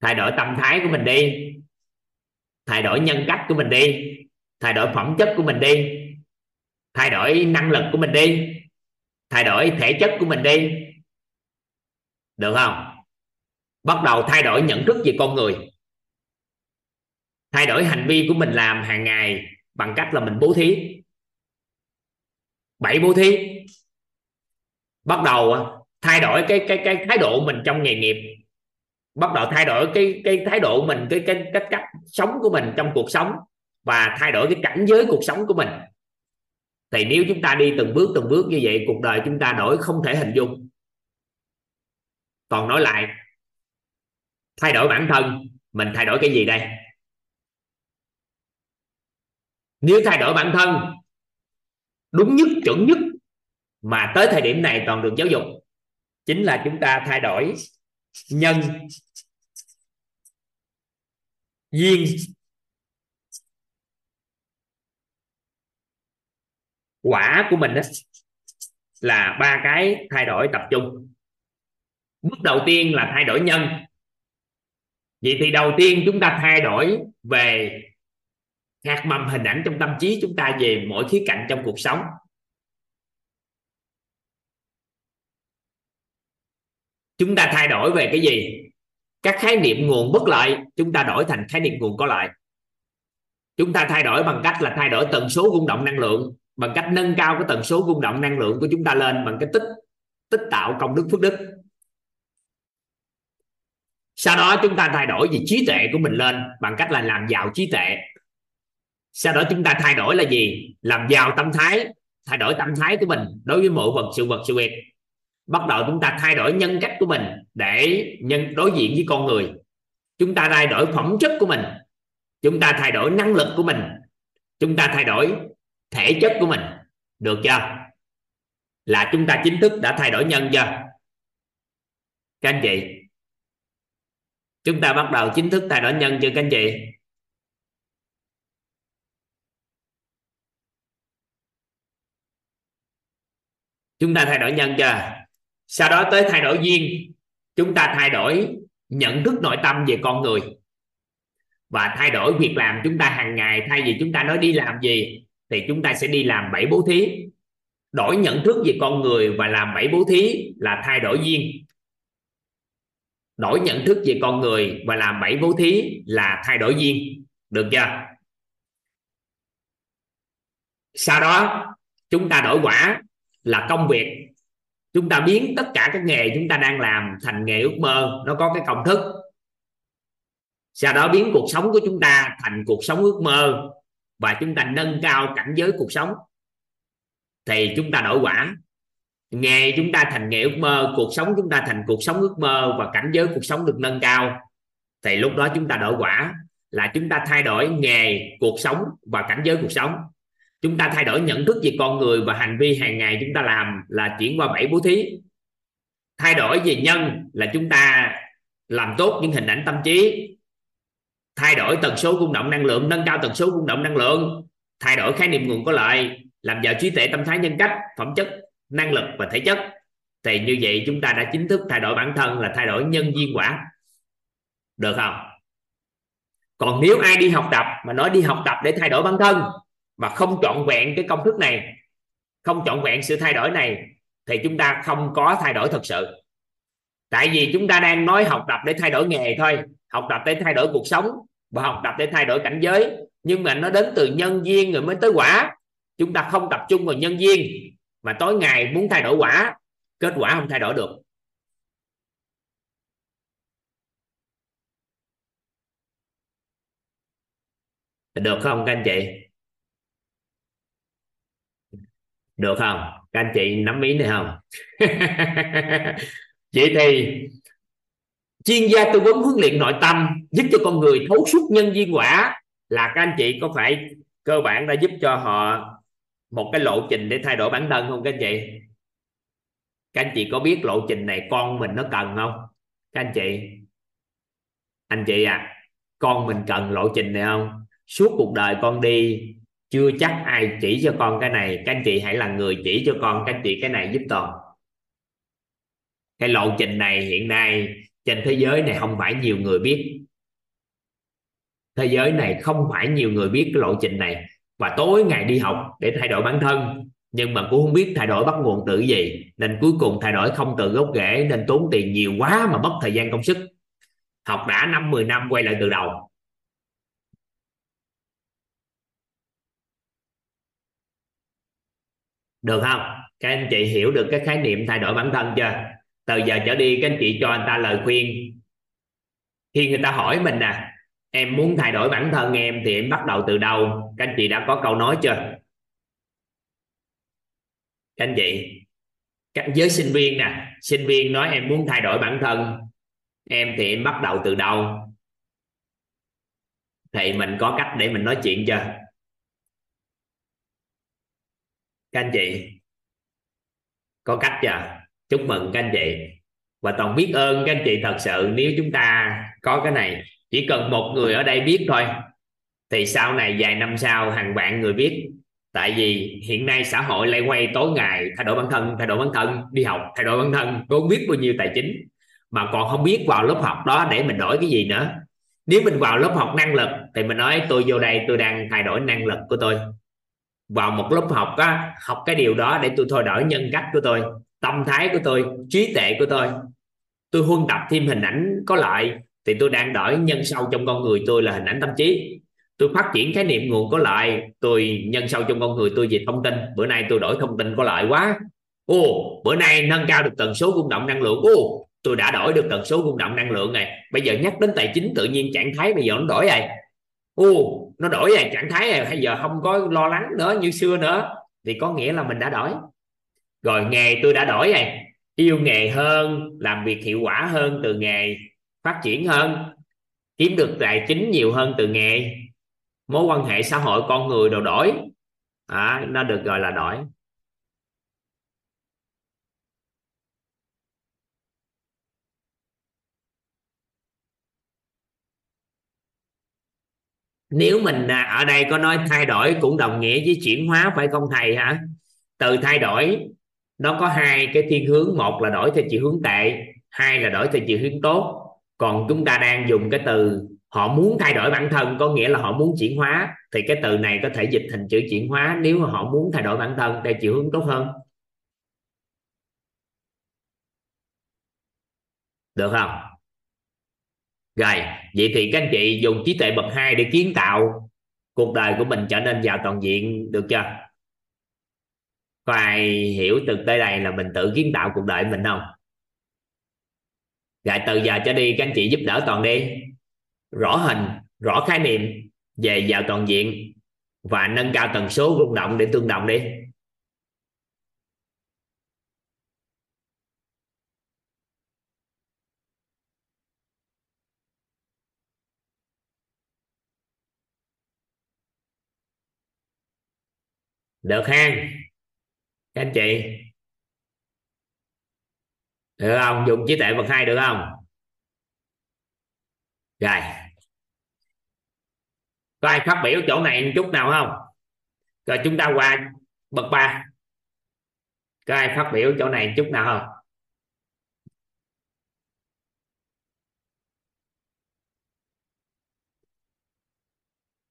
Thay đổi tâm thái của mình đi. Thay đổi nhân cách của mình đi. Thay đổi phẩm chất của mình đi. Thay đổi năng lực của mình đi. Thay đổi thể chất của mình đi. Được không? Bắt đầu thay đổi nhận thức về con người thay đổi hành vi của mình làm hàng ngày bằng cách là mình bố thí. Bảy bố thí. Bắt đầu à, thay đổi cái cái cái thái độ mình trong nghề nghiệp. Bắt đầu thay đổi cái cái thái độ mình, cái cái, cách cách sống của mình trong cuộc sống và thay đổi cái cảnh giới cuộc sống của mình. Thì nếu chúng ta đi từng bước từng bước như vậy, cuộc đời chúng ta đổi không thể hình dung. Còn nói lại, thay đổi bản thân, mình thay đổi cái gì đây? Nếu thay đổi bản thân, đúng nhất, chuẩn nhất mà tới thời điểm này toàn được giáo dục, chính là chúng ta thay đổi nhân duyên. Quả của mình đó là ba cái thay đổi tập trung. Bước đầu tiên là thay đổi nhân. Vậy thì đầu tiên chúng ta thay đổi về hạt mầm hình ảnh trong tâm trí chúng ta về mỗi khía cạnh trong cuộc sống. Chúng ta thay đổi về cái gì? Các khái niệm nguồn bất lợi, chúng ta đổi thành khái niệm nguồn có lợi. Chúng ta thay đổi bằng cách là thay đổi tần số rung động năng lượng, bằng cách nâng cao cái tần số rung động năng lượng của chúng ta lên bằng cái tích tích tạo công đức phước đức. Sau đó chúng ta thay đổi về trí tuệ của mình lên bằng cách là làm giàu trí tuệ sau đó chúng ta thay đổi là gì? Làm giàu tâm thái, thay đổi tâm thái của mình đối với mọi vật, sự vật, sự việc. Bắt đầu chúng ta thay đổi nhân cách của mình để nhân, đối diện với con người. Chúng ta thay đổi phẩm chất của mình. Chúng ta thay đổi năng lực của mình. Chúng ta thay đổi thể chất của mình. Được chưa? Là chúng ta chính thức đã thay đổi nhân chưa? Các anh chị. Chúng ta bắt đầu chính thức thay đổi nhân chưa các anh chị? Chúng ta thay đổi nhân chưa sau đó tới thay đổi duyên, chúng ta thay đổi nhận thức nội tâm về con người. Và thay đổi việc làm chúng ta hàng ngày. Thay vì chúng ta nói đi làm gì, thì chúng ta sẽ đi làm bảy bố thí. Đổi nhận thức về con người và làm bảy bố thí là thay đổi duyên. Đổi nhận thức về con người và làm bảy bố thí là thay đổi duyên. Được chưa? Sau đó, chúng ta đổi quả là công việc. Chúng ta biến tất cả các nghề chúng ta đang làm thành nghề ước mơ, nó có cái công thức. Sau đó biến cuộc sống của chúng ta thành cuộc sống ước mơ và chúng ta nâng cao cảnh giới cuộc sống. Thì chúng ta đổi quả. Nghề chúng ta thành nghề ước mơ, cuộc sống chúng ta thành cuộc sống ước mơ và cảnh giới cuộc sống được nâng cao. Thì lúc đó chúng ta đổi quả là chúng ta thay đổi nghề, cuộc sống và cảnh giới cuộc sống chúng ta thay đổi nhận thức về con người và hành vi hàng ngày chúng ta làm là chuyển qua bảy bố thí. Thay đổi về nhân là chúng ta làm tốt những hình ảnh tâm trí. Thay đổi tần số rung động năng lượng, nâng cao tần số rung động năng lượng. Thay đổi khái niệm nguồn có lợi, làm giàu trí tuệ tâm thái nhân cách, phẩm chất, năng lực và thể chất. Thì như vậy chúng ta đã chính thức thay đổi bản thân là thay đổi nhân viên quả. Được không? Còn nếu ai đi học tập mà nói đi học tập để thay đổi bản thân mà không trọn vẹn cái công thức này, không trọn vẹn sự thay đổi này, thì chúng ta không có thay đổi thật sự. Tại vì chúng ta đang nói học tập để thay đổi nghề thôi, học tập để thay đổi cuộc sống và học tập để thay đổi cảnh giới. Nhưng mà nó đến từ nhân viên rồi mới tới quả. Chúng ta không tập trung vào nhân viên mà tối ngày muốn thay đổi quả, kết quả không thay đổi được. Được không các anh chị? Được không? Các anh chị nắm ý này không? Vậy thì, chuyên gia tư vấn huấn luyện nội tâm giúp cho con người thấu suốt nhân viên quả là các anh chị có phải cơ bản đã giúp cho họ một cái lộ trình để thay đổi bản thân không các anh chị? Các anh chị có biết lộ trình này con mình nó cần không? Các anh chị? Anh chị à con mình cần lộ trình này không? Suốt cuộc đời con đi chưa chắc ai chỉ cho con cái này. Các anh chị hãy là người chỉ cho con các anh chị cái này giúp toàn. Cái lộ trình này hiện nay trên thế giới này không phải nhiều người biết. Thế giới này không phải nhiều người biết cái lộ trình này. Và tối ngày đi học để thay đổi bản thân. Nhưng mà cũng không biết thay đổi bắt nguồn từ gì. Nên cuối cùng thay đổi không từ gốc rễ. Nên tốn tiền nhiều quá mà mất thời gian công sức. Học đã năm 10 năm quay lại từ đầu. Được không? Các anh chị hiểu được cái khái niệm thay đổi bản thân chưa? Từ giờ trở đi, các anh chị cho anh ta lời khuyên. Khi người ta hỏi mình nè, em muốn thay đổi bản thân em thì em bắt đầu từ đâu? Các anh chị đã có câu nói chưa? Các anh chị, các giới sinh viên nè, sinh viên nói em muốn thay đổi bản thân em thì em bắt đầu từ đâu? Thì mình có cách để mình nói chuyện chưa? Các anh chị, có cách chưa? Chúc mừng các anh chị. Và toàn biết ơn các anh chị thật sự nếu chúng ta có cái này. Chỉ cần một người ở đây biết thôi, thì sau này vài năm sau hàng vạn người biết. Tại vì hiện nay xã hội lại quay tối ngày, thay đổi bản thân, thay đổi bản thân, đi học, thay đổi bản thân có biết bao nhiêu tài chính. Mà còn không biết vào lớp học đó để mình đổi cái gì nữa. Nếu mình vào lớp học năng lực, thì mình nói, tôi vô đây, tôi đang thay đổi năng lực của tôi vào một lớp học á, học cái điều đó để tôi thay đổi nhân cách của tôi, tâm thái của tôi, trí tuệ của tôi. Tôi huân tập thêm hình ảnh có lợi thì tôi đang đổi nhân sâu trong con người tôi là hình ảnh tâm trí. Tôi phát triển khái niệm nguồn có lợi, tôi nhân sâu trong con người tôi về thông tin. Bữa nay tôi đổi thông tin có lợi quá. Ô bữa nay nâng cao được tần số rung động năng lượng. Ô tôi đã đổi được tần số rung động năng lượng này. Bây giờ nhắc đến tài chính tự nhiên trạng thái, bây giờ nó đổi rồi u nó đổi rồi trạng thái này bây giờ không có lo lắng nữa như xưa nữa. Thì có nghĩa là mình đã đổi. Rồi nghề tôi đã đổi này. Yêu nghề hơn làm việc hiệu quả hơn từ nghề phát triển hơn kiếm được tài chính nhiều hơn từ nghề. Mối quan hệ xã hội con người đồ đổi. À, nó được gọi là đổi. Nếu mình ở đây có nói thay đổi cũng đồng nghĩa với chuyển hóa phải không thầy hả? Từ thay đổi, nó có hai cái thiên hướng, một là đổi theo chiều hướng tệ, hai là đổi theo chiều hướng tốt. Còn chúng ta đang dùng cái từ họ muốn thay đổi bản thân, có nghĩa là họ muốn chuyển hóa, thì cái từ này có thể dịch thành chữ chuyển hóa nếu mà họ muốn thay đổi bản thân theo chiều hướng tốt hơn. Được không? Rồi, vậy thì các anh chị dùng trí tuệ bậc hai để kiến tạo cuộc đời của mình trở nên giàu toàn diện được chưa? Có ai hiểu từ tới đây là mình tự kiến tạo cuộc đời mình không? Rồi, từ giờ cho đi các anh chị giúp đỡ toàn đi. Rõ hình, rõ khái niệm về giàu toàn diện và nâng cao tần số rung động để tương đồng đi. Được ha các anh chị. Được không? Dùng trí tuệ bậc hai được không? Rồi. Có ai phát biểu chỗ này một chút nào không? Rồi chúng ta qua bậc ba. Có ai phát biểu chỗ này một chút nào không?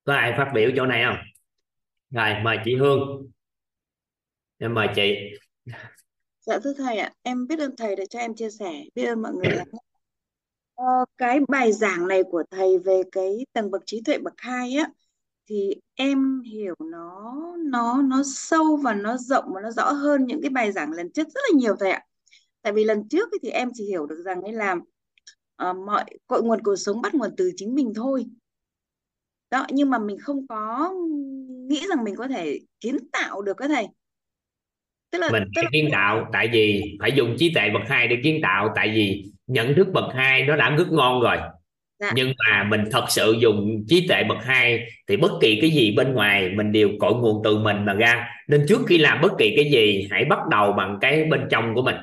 Có ai phát biểu chỗ này không? Rồi mời chị Hương em mời chị Dạ thưa thầy ạ, em biết ơn thầy đã cho em chia sẻ, biết ơn mọi người. Ờ, cái bài giảng này của thầy về cái tầng bậc trí tuệ bậc hai á thì em hiểu nó nó nó sâu và nó rộng và nó rõ hơn những cái bài giảng lần trước rất là nhiều thầy ạ. Tại vì lần trước thì em chỉ hiểu được rằng ấy là ờ, mọi cội nguồn cuộc sống bắt nguồn từ chính mình thôi. Đó, nhưng mà mình không có nghĩ rằng mình có thể kiến tạo được cái thầy. Tức là mình phải kiến tạo tại vì phải dùng trí tuệ bậc hai để kiến tạo tại vì nhận thức bậc hai nó đã rất ngon rồi. Dạ. nhưng mà mình thật sự dùng trí tuệ bậc hai thì bất kỳ cái gì bên ngoài mình đều cội nguồn từ mình mà ra. Nên trước khi làm bất kỳ cái gì hãy bắt đầu bằng cái bên trong của mình.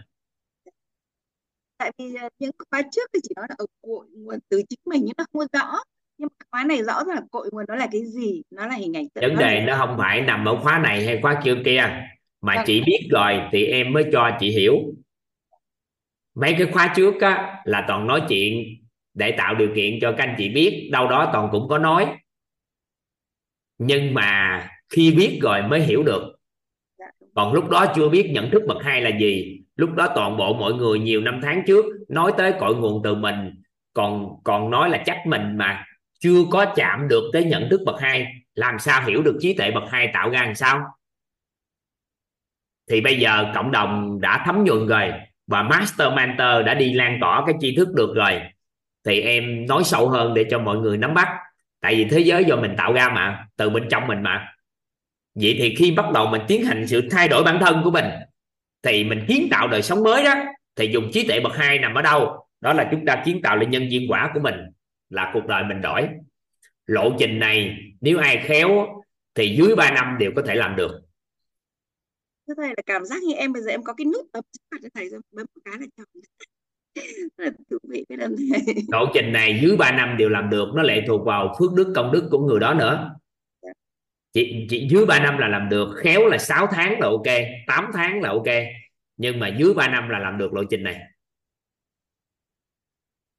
Tại vì ờ, những khóa trước thì chỉ nói là ở cội nguồn từ chính mình nhưng nó không rõ nhưng mà khóa này rõ là cội nguồn nó là cái gì? Nó là hình ảnh vấn đề nó không phải nằm ở khóa này hay khóa chưa kia mà vâng. chị biết rồi thì em mới cho chị hiểu. Mấy cái khóa trước á là toàn nói chuyện để tạo điều kiện cho các anh chị biết đâu đó toàn cũng có nói. Nhưng mà khi biết rồi mới hiểu được. Dạ, còn lúc đó chưa biết nhận thức bậc hai là gì lúc đó toàn bộ mọi người nhiều năm tháng trước nói tới cội nguồn từ mình còn còn nói là trách mình mà chưa có chạm được tới nhận thức bậc hai, làm sao hiểu được trí tuệ bậc hai tạo ra làm sao? Thì bây giờ cộng đồng đã thấm nhuần rồi và master mentor đã đi lan tỏa cái tri thức được rồi. Thì em nói sâu hơn để cho mọi người nắm bắt. Tại vì thế giới do mình tạo ra mà, từ bên trong mình mà. Vậy thì khi bắt đầu mình tiến hành sự thay đổi bản thân của mình, thì mình kiến tạo đời sống mới đó, thì dùng trí tuệ bậc hai nằm ở đâu? Đó là chúng ta kiến tạo lên nhân viên quả của mình là cuộc đời mình đổi. Lộ trình này nếu ai khéo thì dưới 3 năm đều có thể làm được. Thưa thầy là cảm giác như em bây giờ em có cái nút bấm trước mặt cho thầy rồi bấm một cái là chồng thú vị thầy lộ trình này dưới 3 năm đều làm được nó lệ thuộc vào phước đức công đức của người đó nữa. Chị chị dưới 3 năm là làm được khéo là 6 tháng là ok 8 tháng là ok nhưng mà dưới 3 năm là làm được lộ trình này.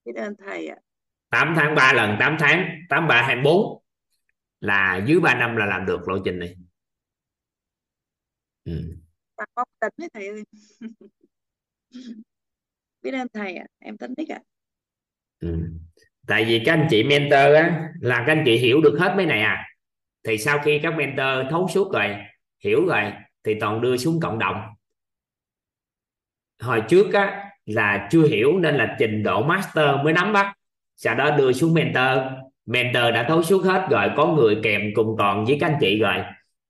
Biết ơn thầy ạ 8 tháng 3 lần 8 tháng 8 3 24 là dưới 3 năm là làm được lộ trình này. Ừ. có tính đấy thầy ơi. Biết ơn thầy ạ em tính thích ạ. Ừ. tại vì các anh chị mentor á là các anh chị hiểu được hết mấy này à. Thì sau khi các mentor thấu suốt rồi hiểu rồi thì toàn đưa xuống cộng đồng. Hồi trước á là chưa hiểu nên là trình độ master mới nắm bắt sau đó đưa xuống mentor. Mentor đã thấu suốt hết rồi có người kèm cùng toàn với các anh chị rồi.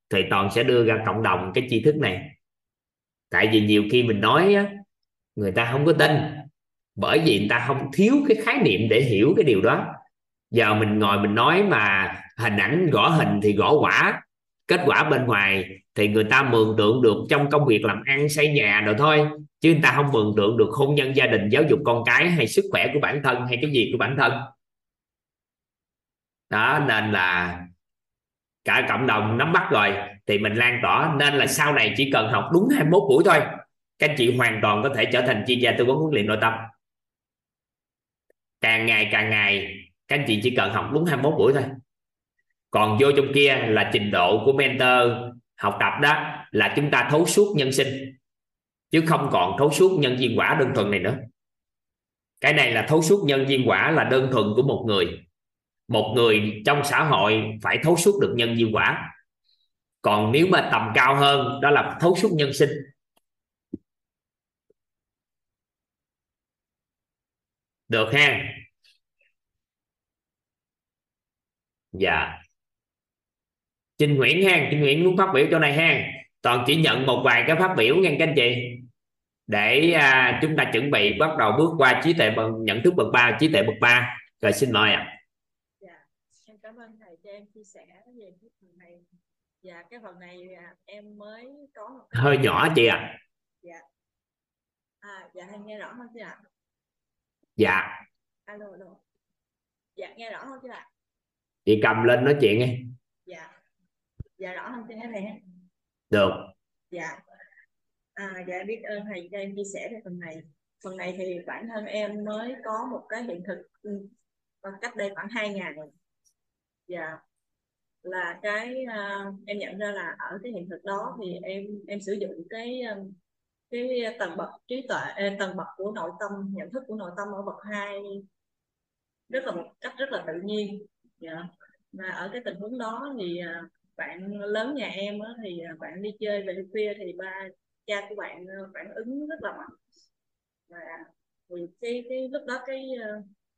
Thì toàn sẽ đưa ra cộng đồng cái tri thức này. Tại vì nhiều khi mình nói á, người ta không có tin. Bởi vì người ta không thiếu cái khái niệm để hiểu cái điều đó. Giờ mình ngồi mình nói mà hình ảnh gõ hình thì gõ quả. Kết quả bên ngoài thì người ta mường tượng được trong công việc làm ăn, xây nhà rồi thôi. Chứ người ta không mường tượng được hôn nhân, gia đình, giáo dục con cái hay sức khỏe của bản thân hay cái gì của bản thân. Đó, nên là cả cộng đồng nắm bắt rồi, thì mình lan tỏa. Nên là sau này chỉ cần học đúng 21 buổi thôi, các anh chị hoàn toàn có thể trở thành chuyên gia tư vấn huấn luyện nội tâm. Càng ngày càng ngày, các anh chị chỉ cần học đúng 21 buổi thôi. Còn vô trong kia là trình độ của mentor học tập đó là chúng ta thấu suốt nhân sinh, chứ không còn thấu suốt nhân viên quả đơn thuần này nữa. Cái này là thấu suốt nhân viên quả là đơn thuần của một người. Một người trong xã hội phải thấu suốt được nhân viên quả. Còn nếu mà tầm cao hơn, đó là thấu suốt nhân sinh. Được ha? Dạ. Trinh Nguyễn ha Trinh Nguyễn muốn phát biểu chỗ này ha toàn chỉ nhận một vài cái phát biểu nha các anh chị. Để à, chúng ta chuẩn bị bắt đầu bước qua trí tuệ bằng nhận thức bậc ba trí tuệ bậc ba. Rồi xin mời ạ. À. dạ em cảm ơn thầy cho em chia sẻ về cái phần này. Dạ cái phần này à, em mới có một hơi nhỏ chị ạ. À. dạ. À dạ em nghe rõ không chị ạ? Dạ. Alo alo. Dạ nghe rõ không chị ạ? Chị cầm lên nói chuyện đi. dạ dạ rõ không chị thầy được. Dạ. À dạ biết ơn thầy cho em chia sẻ về phần này. Phần này thì bản thân em mới có một cái hiện thực ừ, cách đây khoảng hai ngày dạ. Là cái uh, em nhận ra là ở cái hiện thực đó thì em em sử dụng cái um, cái tầng bậc trí tuệ tầng bậc của nội tâm nhận thức của nội tâm ở bậc hai rất là một cách rất là tự nhiên. Dạ. và ở cái tình huống đó thì uh, bạn lớn nhà em á, thì à, bạn đi chơi về khuya thì ba cha của bạn à, phản ứng rất là mạnh. Và vì cái cái lúc đó cái à,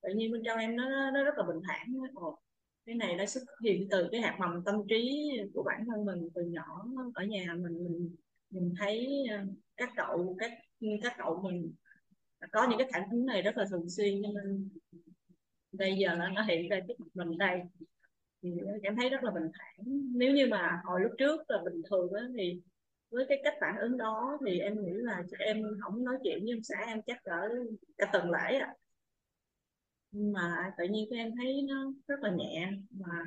tự nhiên bên trong em nó nó rất là bình thản Ồ, cái này nó xuất hiện từ cái hạt mầm tâm trí của bản thân mình từ nhỏ ở nhà mình mình mình thấy các cậu các các cậu mình có những cái phản ứng này rất là thường xuyên. Cho nên bây giờ là nó hiện ra trước mặt mình đây thì em thấy rất là bình thản. Nếu như mà hồi lúc trước là bình thường á, thì với cái cách phản ứng đó thì em nghĩ là em không nói chuyện với ông xã em chắc cỡ cả tuần lễ à mà tự nhiên em thấy nó rất là nhẹ mà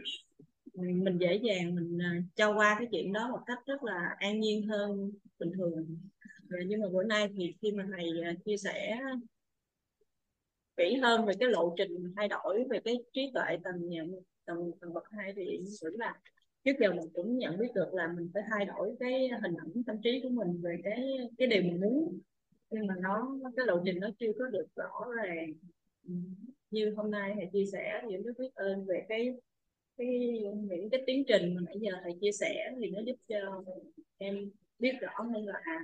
mình dễ dàng mình à, cho qua cái chuyện đó một cách rất là an nhiên hơn bình thường. Nhưng mà bữa nay thì khi mà thầy à, chia sẻ kỹ hơn về cái lộ trình thay đổi về cái trí tuệ tầng nhận tầng tầng bậc hai thì nghĩ là trước giờ mình cũng nhận biết được là mình phải thay đổi cái hình ảnh tâm trí của mình về cái cái điều mình muốn. Nhưng mà nó cái lộ trình nó chưa có được rõ ràng. Như hôm nay thầy chia sẻ thì rất biết ơn về cái cái những cái tiến trình mà nãy giờ thầy chia sẻ thì nó giúp cho em biết rõ hơn là à,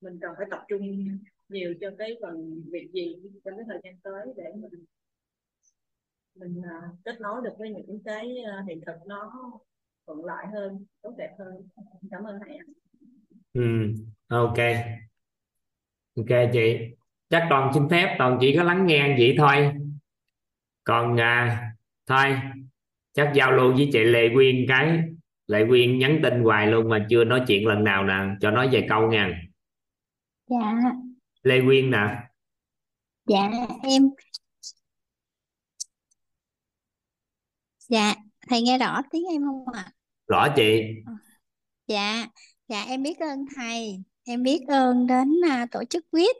mình cần phải tập trung nhiều cho cái phần việc gì trong cái thời gian tới để mình mình uh, kết nối được với những cái uh, hiện thực nó thuận lợi hơn tốt đẹp hơn. Cảm ơn thầy ạ. Ừ ok. Ok chị. Chắc toàn xin phép toàn chỉ có lắng nghe vậy thôi. Còn à, thôi chắc giao lưu với chị Lê Quyên cái. Lê Quyên nhắn tin hoài luôn mà chưa nói chuyện lần nào nè cho nói vài câu nha. Dạ. Lê Quyên nè. Dạ em dạ thầy nghe rõ tiếng em không ạ rõ chị Dạ, dạ em biết ơn thầy. Em biết ơn đến à, tổ chức quyết.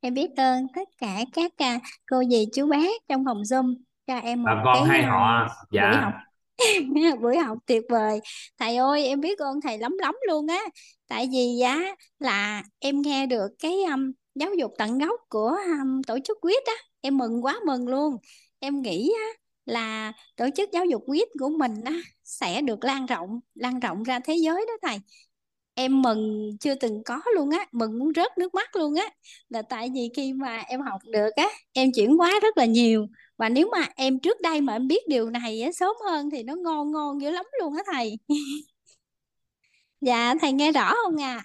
Em biết ơn tất cả các à, cô dì chú bác trong phòng Zoom cho em bà một con cái hai à, họ buổi dạ học buổi học tuyệt vời. Thầy ơi, em biết ơn thầy lắm lắm luôn á. Tại vì á là em nghe được cái um, giáo dục tận gốc của um, tổ chức quyết á, em mừng quá mừng luôn. Em nghĩ á là tổ chức giáo dục quyết của mình á sẽ được lan rộng, lan rộng ra thế giới đó thầy. Em mừng chưa từng có luôn á mừng muốn rớt nước mắt luôn á. Là tại vì khi mà em học được á em chuyển hóa rất là nhiều. Và nếu mà em trước đây mà em biết điều này á sớm hơn thì nó ngon ngon dữ lắm luôn á thầy. Dạ thầy nghe rõ không à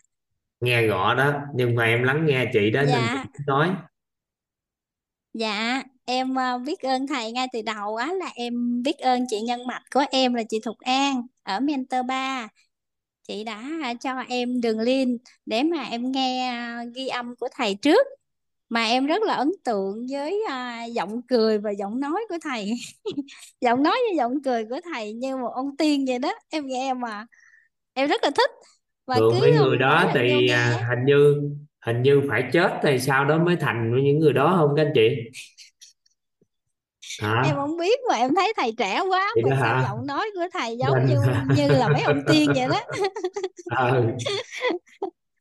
nghe rõ đó nhưng mà em lắng nghe chị đó nên dạ. chị nói. Dạ em ờ, biết ơn thầy ngay từ đầu á là em biết ơn chị nhân mạch của em là chị Thục An ở Mentor 3 chị đã cho em đường link để mà em nghe à, ghi âm của thầy trước. Mà em rất là ấn tượng với à, giọng cười và giọng nói của thầy. Giọng nói và giọng cười của thầy như một ông tiên vậy đó. Em nghe mà em rất là thích. Và thường cứ mấy người đó thì nghe à, hình như hình như phải chết thì sau đó mới thành những người đó không các anh chị em hả không biết mà em thấy thầy trẻ quá vậy mà đó sao hả? giọng nói của thầy giống như như là mấy ông tiên vậy đó. Ờ,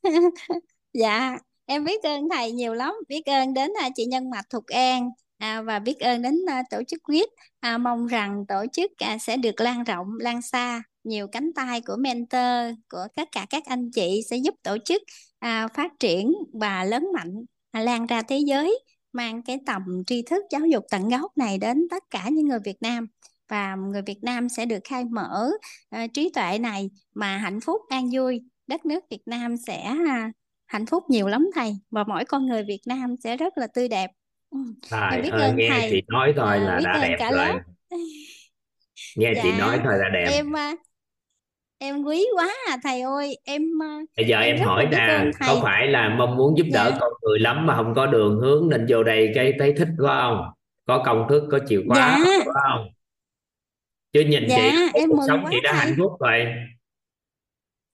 Dạ, em biết ơn thầy nhiều lắm, biết ơn đến à, chị Nhân Mạch Thục An à, và biết ơn đến à, tổ chức quyết. À, mong rằng tổ chức à, sẽ được lan rộng, lan xa, nhiều cánh tay của mentor, của tất cả các anh chị sẽ giúp tổ chức à, phát triển và lớn mạnh, à, lan ra thế giới, mang cái tầm tri thức giáo dục tận gốc này đến tất cả những người Việt Nam. Và người Việt Nam sẽ được khai mở à, trí tuệ này mà hạnh phúc, an vui. Đất nước Việt Nam sẽ à, hạnh phúc nhiều lắm thầy và mỗi con người Việt Nam sẽ rất là tươi đẹp ừ. trời em biết ơi ơn nghe thầy chị nói thôi à, là biết đã ơn đẹp cả rồi lớp nghe chị nói dạ thôi là đẹp em à, em quý quá à thầy ơi em à, bây giờ em em hỏi nè có phải là mong muốn giúp đỡ dạ. con người lắm mà không có đường hướng nên vô đây cái thấy thích quá không? Có công thức có chìa khóa dạ. quá không? Chứ nhìn chị dạ cuộc em sống mừng quá chị đã hạnh thầy phúc rồi.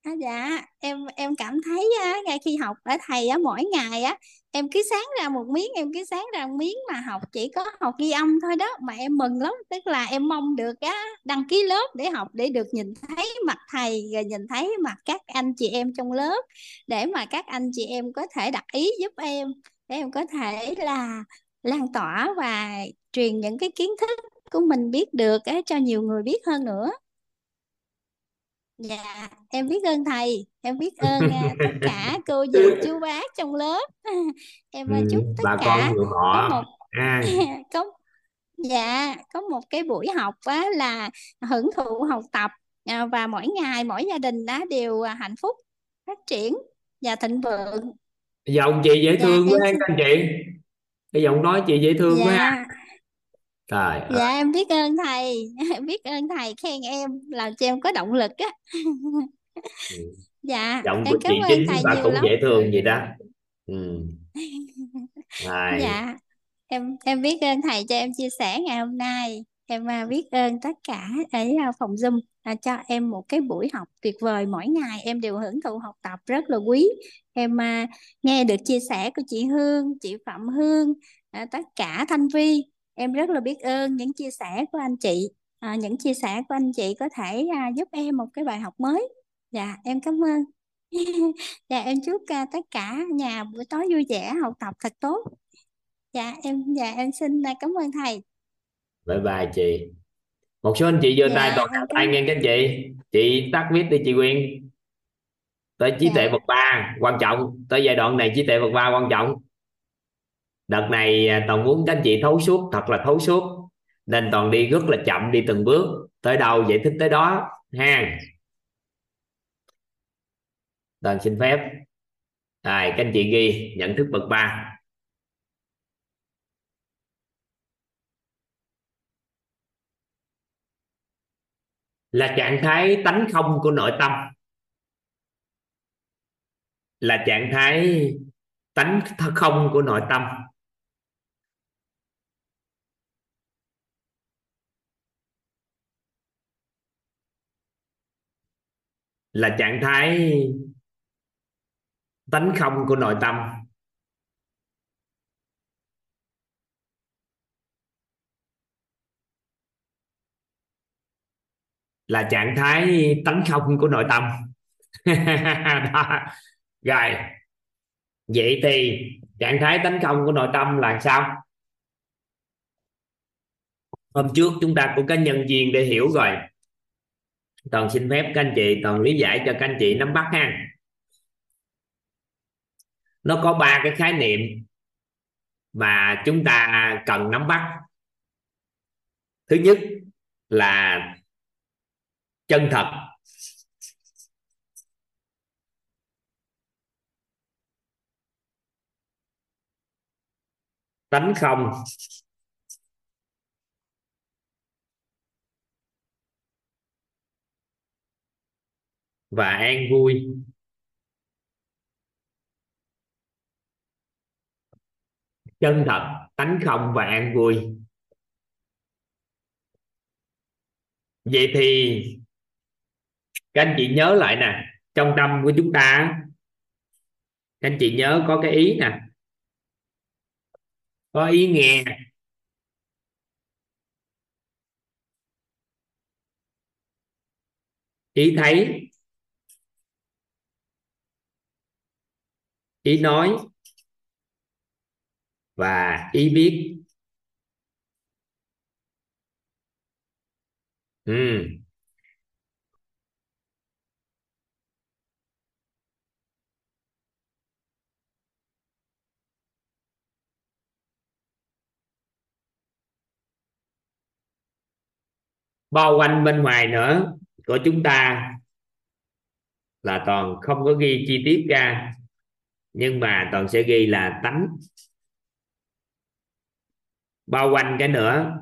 À, dạ em em cảm thấy á, ngay khi học ở thầy á mỗi ngày á em cứ sáng ra một miếng em cứ sáng ra một miếng mà học chỉ có học ghi âm thôi đó mà em mừng lắm. Tức là em mong được á đăng ký lớp để học để được nhìn thấy mặt thầy rồi nhìn thấy mặt các anh chị em trong lớp để mà các anh chị em có thể đặt ý giúp em để em có thể là lan tỏa và truyền những cái kiến thức của mình biết được á, cho nhiều người biết hơn nữa. Dạ, em biết ơn thầy, em biết ơn à, tất cả cô dì chú bác trong lớp. Em ừ, à, chúc tất bà con cả người có họ một à, có dạ có một cái buổi học á là hưởng thụ học tập à, và mỗi ngày mỗi gia đình đã đều à, hạnh phúc, phát triển và thịnh vượng. giọng chị dễ Dạ thương quá em ha các anh chị. Cái giọng nói chị dễ thương quá ha. dạ trời ơi dạ em biết ơn thầy, em biết ơn thầy khen em làm cho em có động lực á. ừ. Dạ, giọng em của cảm chị ơn chính thầy bà nhiều cũng lắm. dễ thương vậy đó ừ. Rồi. Dạ, em em biết ơn thầy cho em chia sẻ ngày hôm nay. Em à, biết ơn tất cả ở à, phòng Zoom à, cho em một cái buổi học tuyệt vời. Mỗi ngày em đều hưởng thụ học tập rất là quý. Em à, nghe được chia sẻ của chị Hương, chị Phạm Hương, à, tất cả Thanh Vi. Em rất là biết ơn những chia sẻ của anh chị. À, những chia sẻ của anh chị có thể à, giúp em một cái bài học mới. Dạ, em cảm ơn. Dạ, em chúc à, tất cả nhà buổi tối vui vẻ, học tập thật tốt. Dạ em dạ em xin à, cảm ơn thầy. bye bye chị một số anh chị giơ tay Dạ toàn em tay cảm nghe các anh chị chị tắt mic đi chị Quyên tới trí tuệ dạ bậc ba quan trọng tới giai đoạn này trí tuệ bậc ba quan trọng đợt này à, toàn muốn các anh chị thấu suốt, thật là thấu suốt. Nên toàn đi rất là chậm, đi từng bước. Tới đâu giải thích tới đó, ha. Toàn xin phép. Rồi, các anh chị ghi, nhận thức bậc ba. Là trạng thái tánh không của nội tâm. Là trạng thái tánh không của nội tâm. Là trạng thái tánh không của nội tâm. Là trạng thái tánh không của nội tâm. Đó. rồi, vậy thì trạng thái tánh không của nội tâm là sao? Hôm trước chúng ta cũng có nhân viên để hiểu rồi toàn xin phép các anh chị, toàn lý giải cho các anh chị nắm bắt ha. Nó có ba cái khái niệm mà chúng ta cần nắm bắt. Thứ nhất là chân thật. Tánh không. Và an vui. Chân thật, tánh không và an vui. Vậy thì các anh chị nhớ lại nè, trong tâm của chúng ta, các anh chị nhớ có cái ý nè. Có ý nghe. Ý thấy. Ý nói và ý biết ừ. bao quanh bên ngoài nữa của chúng ta là toàn không có ghi chi tiết ra nhưng mà toàn sẽ ghi là tánh. Bao quanh cái nữa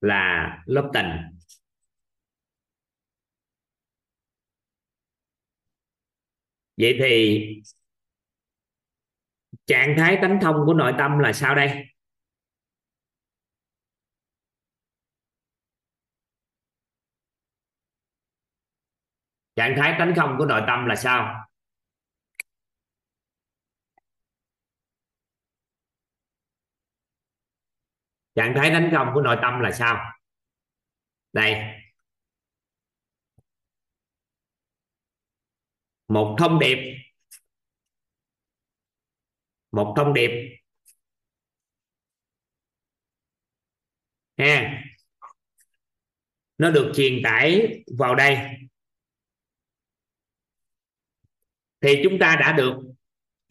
là lớp tình. Vậy thì trạng thái tánh thông của nội tâm là sao đây? Trạng thái tánh không của nội tâm là sao? Trạng thái tánh không của nội tâm là sao? Đây. Một thông điệp. Một thông điệp. Ha nó được truyền tải vào đây. Thì chúng ta đã được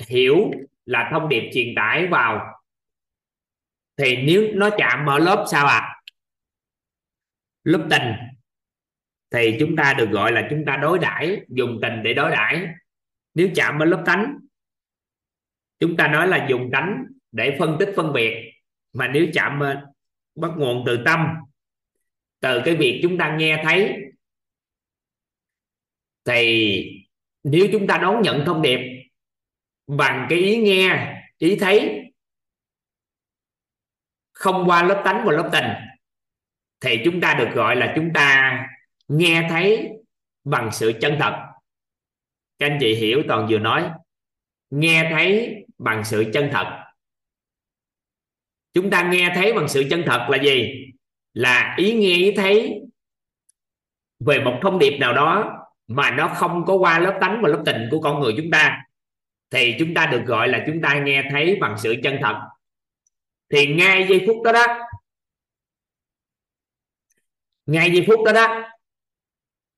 hiểu là thông điệp truyền tải vào. Thì nếu nó chạm ở lớp sao à lớp tình. Thì chúng ta được gọi là chúng ta đối đãi, dùng tình để đối đãi. Nếu chạm ở lớp tánh chúng ta nói là dùng tánh để phân tích phân biệt. Mà nếu chạm bắt nguồn từ tâm, từ cái việc chúng ta nghe thấy, thì nếu chúng ta đón nhận thông điệp bằng cái ý nghe, ý thấy, không qua lớp tánh và lớp tình, thì chúng ta được gọi là chúng ta nghe thấy bằng sự chân thật. Các anh chị hiểu toàn vừa nói, nghe thấy bằng sự chân thật. Chúng ta nghe thấy bằng sự chân thật là gì? Là ý nghe, ý thấy về một thông điệp nào đó mà nó không có qua lớp tánh và lớp tình của con người chúng ta. Thì chúng ta được gọi là chúng ta nghe thấy bằng sự chân thật. Thì ngay giây phút đó đó, ngay giây phút đó đó,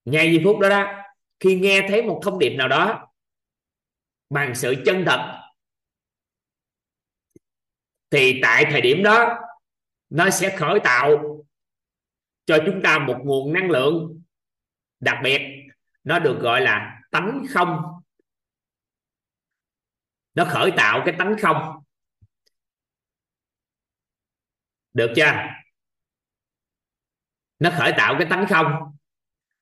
ngay giây phút đó đó, khi nghe thấy một thông điệp nào đó bằng sự chân thật, thì tại thời điểm đó, nó sẽ khởi tạo cho chúng ta một nguồn năng lượng đặc biệt nó được gọi là tánh không. Nó khởi tạo cái tánh không. Được chưa? Nó khởi tạo cái tánh không.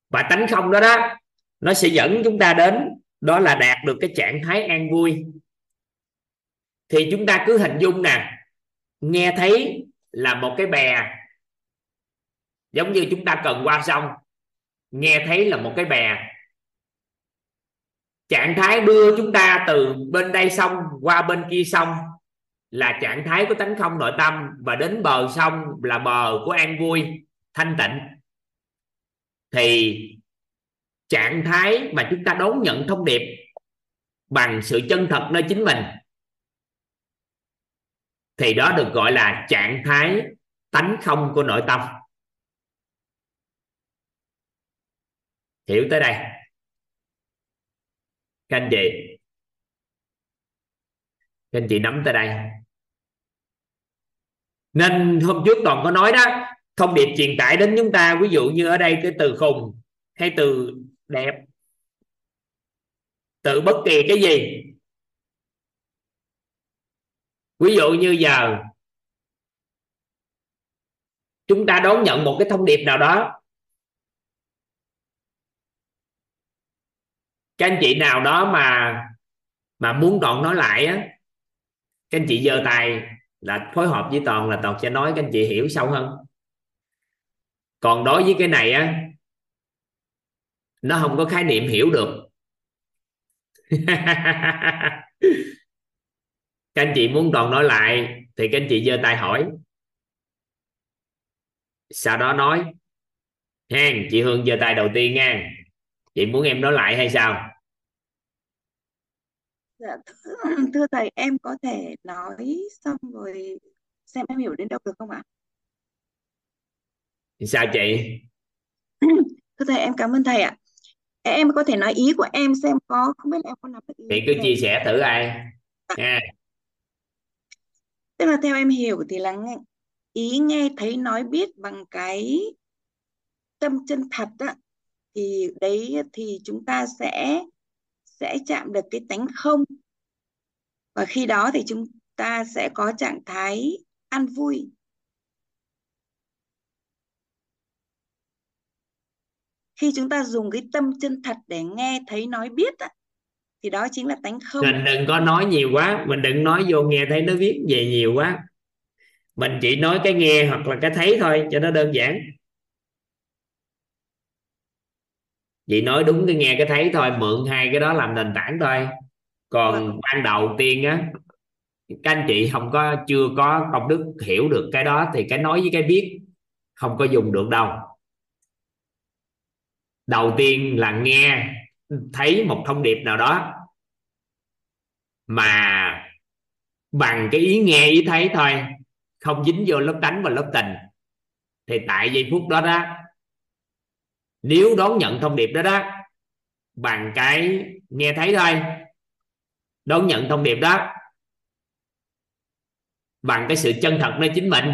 Và tánh không đó đó, nó sẽ dẫn chúng ta đến đó là đạt được cái trạng thái an vui. Thì chúng ta cứ hình dung nè, nghe thấy là một cái bè, giống như chúng ta cần qua sông, nghe thấy là một cái bè trạng thái đưa chúng ta từ bên đây sông qua bên kia sông là trạng thái của tánh không nội tâm và đến bờ sông là bờ của an vui, thanh tịnh. Thì trạng thái mà chúng ta đón nhận thông điệp bằng sự chân thật nơi chính mình, thì đó được gọi là trạng thái tánh không của nội tâm. Hiểu tới đây? Các anh chị. Các anh chị nắm tới đây. Nên hôm trước toàn có nói đó, thông điệp truyền tải đến chúng ta, ví dụ như ở đây cái từ khùng hay từ đẹp. Từ bất kỳ cái gì. Ví dụ như giờ, chúng ta đón nhận một cái thông điệp nào đó các anh chị nào đó mà mà muốn toàn nói lại á các anh chị giơ tay là phối hợp với toàn là toàn sẽ nói các anh chị hiểu sâu hơn. Còn đối với cái này á, nó không có khái niệm hiểu được. Các anh chị muốn toàn nói lại thì các anh chị giơ tay hỏi. Sau đó nói hen chị Hương giơ tay đầu tiên nha chị muốn em nói lại hay sao? Dạ thưa, thưa thầy em có thể nói xong rồi xem em hiểu đến đâu được không ạ? Sao chị? Thưa thầy em cảm ơn thầy ạ. Em có thể nói ý của em xem có không biết là em có nắm được ý thì cứ chia sẻ thử ai. Nha. Tức là theo em hiểu thì là nghe, ý nghe thấy nói biết bằng cái tâm chân thật á thì đấy thì chúng ta sẽ sẽ chạm được cái tánh không. Và khi đó thì chúng ta sẽ có trạng thái an vui. Khi chúng ta dùng cái tâm chân thật để nghe thấy nói biết á, thì đó chính là tánh không. Mình đừng có nói nhiều quá. Mình đừng nói vô nghe thấy nó viết về nhiều quá. Mình chỉ nói cái nghe hoặc là cái thấy thôi cho nó đơn giản. Chị nói đúng cái nghe cái thấy thôi mượn hai cái đó làm nền tảng thôi. Còn ban đầu tiên á các anh chị không có chưa có công đức hiểu được cái đó thì cái nói với cái biết không có dùng được đâu. Đầu tiên là nghe thấy một thông điệp nào đó mà bằng cái ý nghe ý thấy thôi không dính vô lớp tánh và lớp tình. Thì tại giây phút đó đó nếu đón nhận thông điệp đó đó, bằng cái nghe thấy thôi. Đón nhận thông điệp đó, bằng cái sự chân thật nơi chính mình,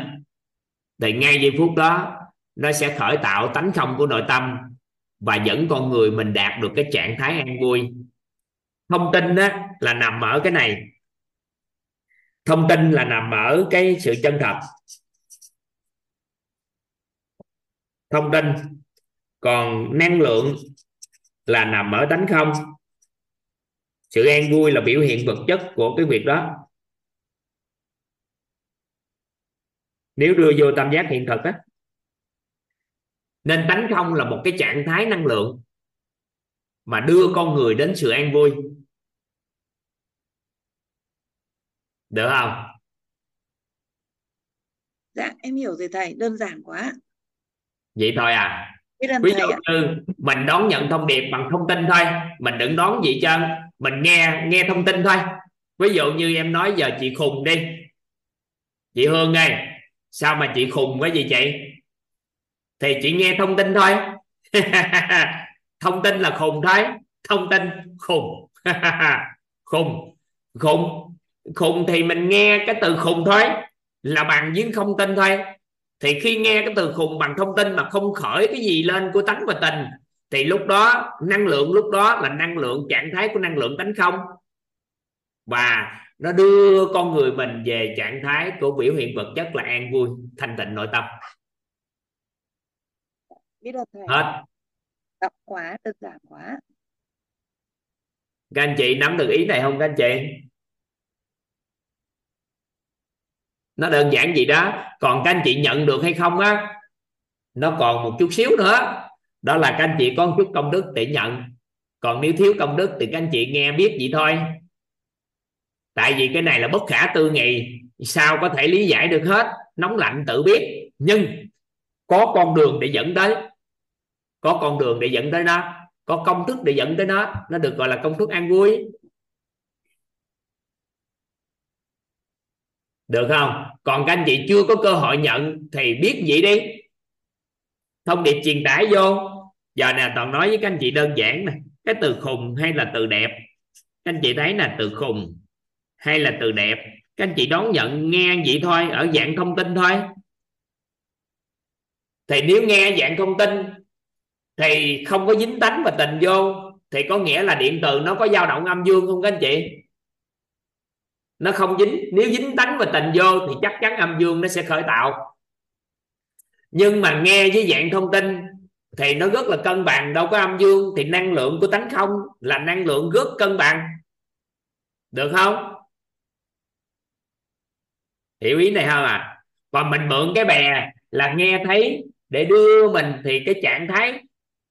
thì ngay giây phút đó, nó sẽ khởi tạo tánh không của nội tâm và dẫn con người mình đạt được cái trạng thái an vui. Thông tin đó là nằm ở cái này. Thông tin là nằm ở cái sự chân thật. Thông tin còn năng lượng là nằm ở tánh không. Sự an vui là biểu hiện vật chất của cái việc đó. Nếu đưa vô tam giác hiện thực á nên tánh không là một cái trạng thái năng lượng mà đưa con người đến sự an vui. Được không? Dạ em hiểu rồi thầy đơn giản quá. Vậy thôi à ví dụ như mình đón nhận thông điệp bằng thông tin thôi mình đừng đón gì trơn mình nghe nghe thông tin thôi. Ví dụ như em nói giờ chị khùng đi. Chị Hương ơi sao mà chị khùng cái gì chị? Thì chị nghe thông tin thôi. Thông tin là khùng thôi. Thông tin khùng. Khùng khùng. Khùng thì mình nghe cái từ khùng thôi là bằng với không tin thôi thì khi nghe cái từ khùng bằng thông tin mà không khởi cái gì lên của tánh và tình thì lúc đó năng lượng lúc đó là năng lượng trạng thái của năng lượng tánh không. Và nó đưa con người mình về trạng thái của biểu hiện vật chất là an vui thanh tịnh nội tâm. Biết ơn thầy. Hết. Đọc quá đơn giản quá. Các anh chị nắm được ý này không các anh chị nó đơn giản gì đó. Còn các anh chị nhận được hay không á, nó còn một chút xíu nữa. Đó là các anh chị có một chút công đức để nhận. Còn nếu thiếu công đức thì các anh chị nghe biết vậy thôi. Tại vì cái này là bất khả tư nghị. Sao có thể lý giải được hết? Nóng lạnh tự biết. Nhưng có con đường để dẫn tới. Có con đường để dẫn tới nó. Có công thức để dẫn tới nó. Nó được gọi là công thức an vui. Được không? Còn các anh chị chưa có cơ hội nhận thì biết vậy đi. Thông điệp truyền tải vô. Giờ nè, toàn nói với các anh chị đơn giản nè. Cái từ khùng hay là từ đẹp? Các anh chị thấy là từ khùng hay là từ đẹp? Các anh chị đón nhận nghe vậy thôi, ở dạng thông tin thôi. Thì nếu nghe dạng thông tin thì không có dính tánh và tình vô, thì có nghĩa là điện từ nó có dao động âm dương không các anh chị? Nó không dính. Nếu dính tánh và tình vô thì chắc chắn âm dương nó sẽ khởi tạo. Nhưng mà nghe với dạng thông tin thì nó rất là cân bằng. Đâu có âm dương thì năng lượng của tánh không là năng lượng rất cân bằng. Được không? Hiểu ý này không à còn mình mượn cái bè là nghe thấy để đưa mình thì cái trạng thái,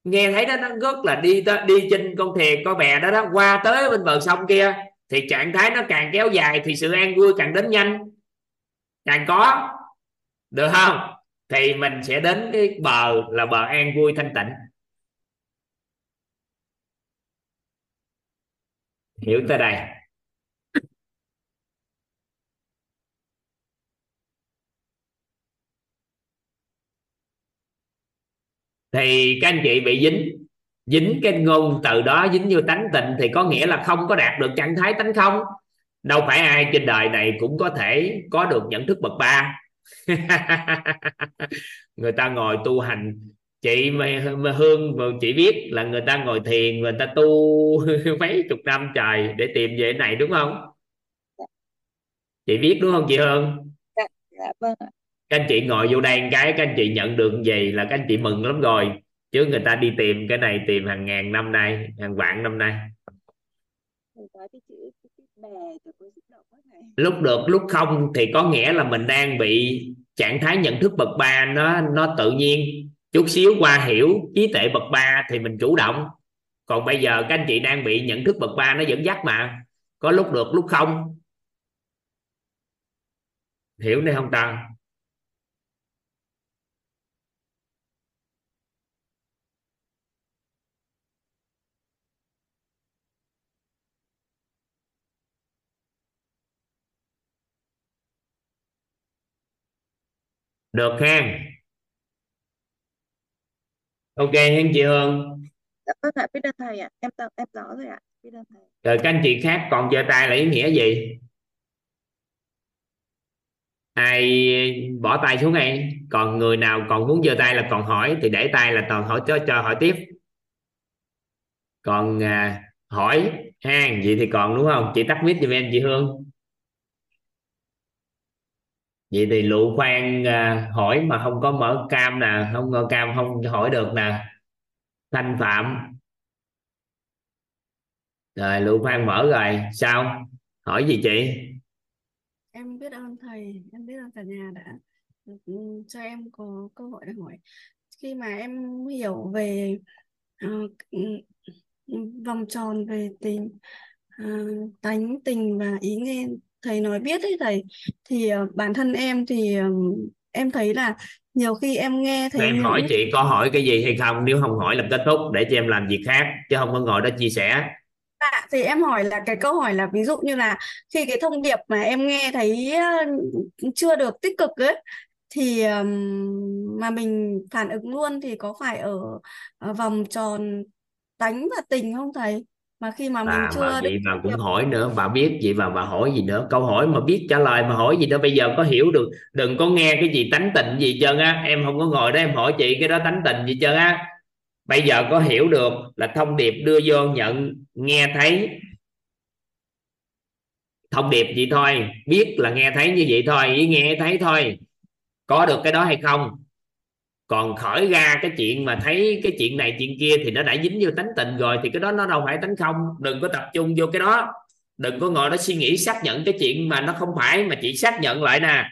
nghe thấy đó, nó rất là đi đi trên con thuyền con bè đó đó, qua tới bên bờ sông kia thì trạng thái nó càng kéo dài thì sự an vui càng đến nhanh. Càng có, được không? Thì mình sẽ đến cái bờ, là bờ an vui thanh tịnh. Hiểu tới đây. Thì các anh chị bị dính dính cái ngôn từ đó dính như tánh tịnh thì có nghĩa là không có đạt được trạng thái tánh không? Đâu phải ai trên đời này cũng có thể có được nhận thức bậc ba. Người ta ngồi tu hành chị mà, mà hương và chị biết là người ta ngồi thiền người ta tu mấy chục năm trời để tìm về này đúng không? Chị biết đúng không chị hương? Dạ, dạ vâng các anh chị ngồi vô đây cái các anh chị nhận được gì là các anh chị mừng lắm rồi chứ người ta đi tìm cái này tìm hàng ngàn năm nay hàng vạn năm nay. Lúc được lúc không thì có nghĩa là mình đang bị trạng thái nhận thức bậc ba nó nó tự nhiên. Chút xíu qua hiểu trí tuệ bậc ba thì mình chủ động. Còn bây giờ các anh chị đang bị nhận thức bậc ba nó dẫn dắt mà. Có lúc được lúc không. Hiểu này không ta được ha ok hen chị Hương dạ vâng ạ biết ơn thầy ạ. Em em rõ rồi ạ biết ơn thầy. Rồi các anh chị khác còn giơ tay là ý nghĩa gì? Ai bỏ tay xuống đây còn người nào còn muốn giơ tay là còn hỏi thì để tay là toàn hỏi cho cho hỏi tiếp. Còn à, hỏi ha vậy thì còn đúng không? Chị tắt mic giùm em chị Hương vậy thì lụ khoan à, hỏi mà không có mở cam nè không có cam không hỏi được nè. Thanh phạm. Rồi lụ khoan mở rồi. Sao? Hỏi gì chị? Em biết ơn thầy em biết ơn cả nhà đã ừ, cho em có cơ hội để hỏi. Khi mà em hiểu về uh, vòng tròn về tình uh, tánh tình và ý nghe thầy nói biết ấy thầy. Thì uh, bản thân em thì um, em thấy là nhiều khi em nghe thầy em hỏi chị có hỏi cái gì hay không? Nếu không hỏi làm kết thúc để cho em làm việc khác chứ không có ngồi đó chia sẻ. À, thì em hỏi là cái câu hỏi là ví dụ như là khi cái thông điệp mà em nghe thấy chưa được tích cực ấy thì mà mình phản ứng luôn thì có phải ở, ở vòng tròn tánh và tình không thầy? Mà khi mà mình chưa mà được chị mà cũng hỏi nữa bà biết vậy mà bà hỏi gì nữa? Câu hỏi mà biết trả lời mà hỏi gì nữa? Bây giờ có hiểu được đừng có nghe cái gì tánh tình gì trơn á. Em không có ngồi đó em hỏi chị cái đó tánh tình gì trơn á. Bây giờ có hiểu được là thông điệp đưa vô nhận nghe thấy. Thông điệp gì thôi biết là nghe thấy như vậy thôi ý nghe thấy thôi. Có được cái đó hay không còn khởi ra cái chuyện mà thấy cái chuyện này chuyện kia thì nó đã dính vô tánh tình rồi, thì cái đó nó đâu phải tánh không. Đừng có tập trung vô cái đó. Đừng có ngồi đó suy nghĩ, xác nhận cái chuyện mà nó không phải, mà chị xác nhận lại nè.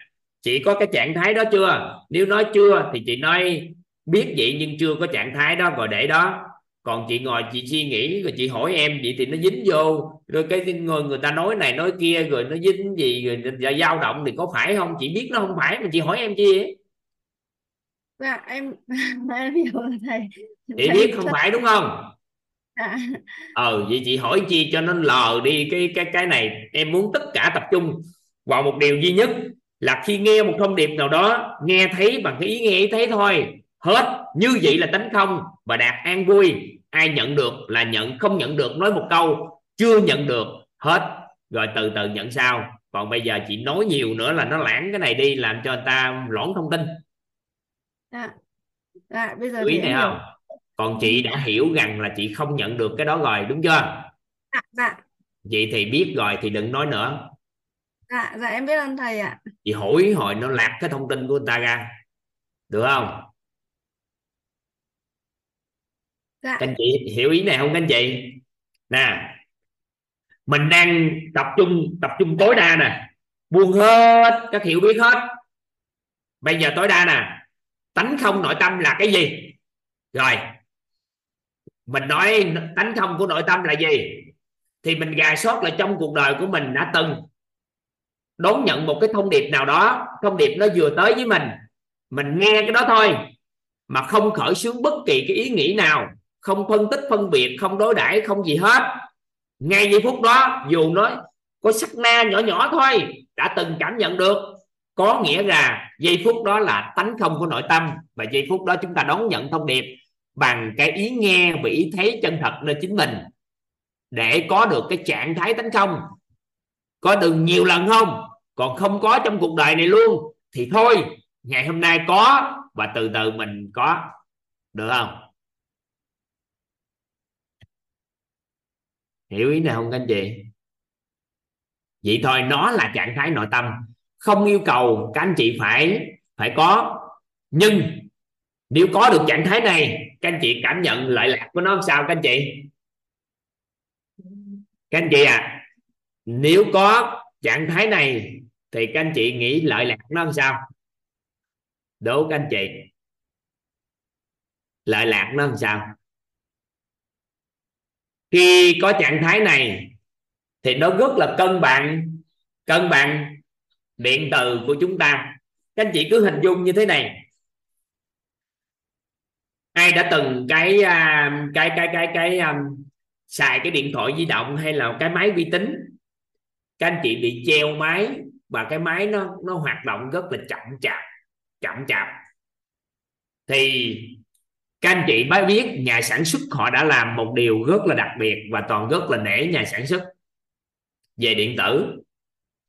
Chị có cái trạng thái đó chưa? Nếu nói chưa thì chị nói biết vậy nhưng chưa có trạng thái đó, rồi để đó. Còn chị ngồi, chị suy nghĩ, rồi chị hỏi em vậy thì nó dính vô. Rồi cái người người ta nói này nói kia, rồi nó dính gì, rồi dao động thì có phải không? Chị biết nó không phải mà chị hỏi em chi vậy? Dạ em em hiểu thầy. Chị biết không phải đúng không? Dạ. Ờ vậy chị hỏi chi cho nó lờ đi cái cái cái này. Em muốn tất cả tập trung vào một điều duy nhất là khi nghe một thông điệp nào đó nghe thấy bằng cái ý nghe ý thấy thôi. Hết. Như vậy là tánh không và đạt an vui. Ai nhận được là nhận không nhận được nói một câu chưa nhận được hết. Rồi từ từ nhận sau. Còn bây giờ chị nói nhiều nữa là nó lãng cái này đi làm cho người ta loãng thông tin dạ. Dạ bây giờ ý này hiểu. không? Còn chị đã hiểu rằng là chị không nhận được cái đó rồi đúng chưa? Dạ dạ. Vậy thì biết rồi thì đừng nói nữa. Dạ dạ em biết ơn thầy ạ. Chị hỏi hồi nó lạc cái thông tin của người ta ra. Được không? Dạ. Các anh chị hiểu ý này không các anh chị? Nè. Mình đang tập trung tập trung tối đa nè. Buông hết các hiểu biết hết. Bây giờ tối đa nè tánh không nội tâm là cái gì? Rồi. Mình nói tánh không của nội tâm là gì? Thì mình gà sót lại trong cuộc đời của mình đã từng đón nhận một cái thông điệp nào đó, thông điệp nó vừa tới với mình mình nghe cái đó thôi, mà không khởi xướng bất kỳ cái ý nghĩ nào, không phân tích, phân biệt, không đối đãi, không gì hết. Ngay giây phút đó, dù nó có sắc na nhỏ nhỏ thôi, đã từng cảm nhận được có nghĩa là giây phút đó là tánh không của nội tâm và giây phút đó chúng ta đón nhận thông điệp bằng cái ý nghe và ý thấy chân thật nơi chính mình để có được cái trạng thái tánh không. Có được nhiều lần không? Còn không có trong cuộc đời này luôn. Thì thôi, ngày hôm nay có và từ từ mình có. Được không? Hiểu ý này không các anh chị? Vậy thôi, nó là trạng thái nội tâm không yêu cầu các anh chị phải phải có. Nhưng nếu có được trạng thái này, các anh chị cảm nhận lợi lạc của nó sao các anh chị? Các anh chị à nếu có trạng thái này thì các anh chị nghĩ lợi lạc nó làm sao? Đố các anh chị. Lợi lạc nó làm sao? Khi có trạng thái này thì nó rất là cân bằng cân bằng điện từ của chúng ta. Các anh chị cứ hình dung như thế này. Ai đã từng cái à, cái cái cái cái um, xài cái điện thoại di động hay là cái máy vi tính các anh chị bị treo máy và cái máy nó nó hoạt động rất là chậm chạp chậm chạp. Thì các anh chị mới biết nhà sản xuất họ đã làm một điều rất là đặc biệt và toàn rất là nể nhà sản xuất. Về điện tử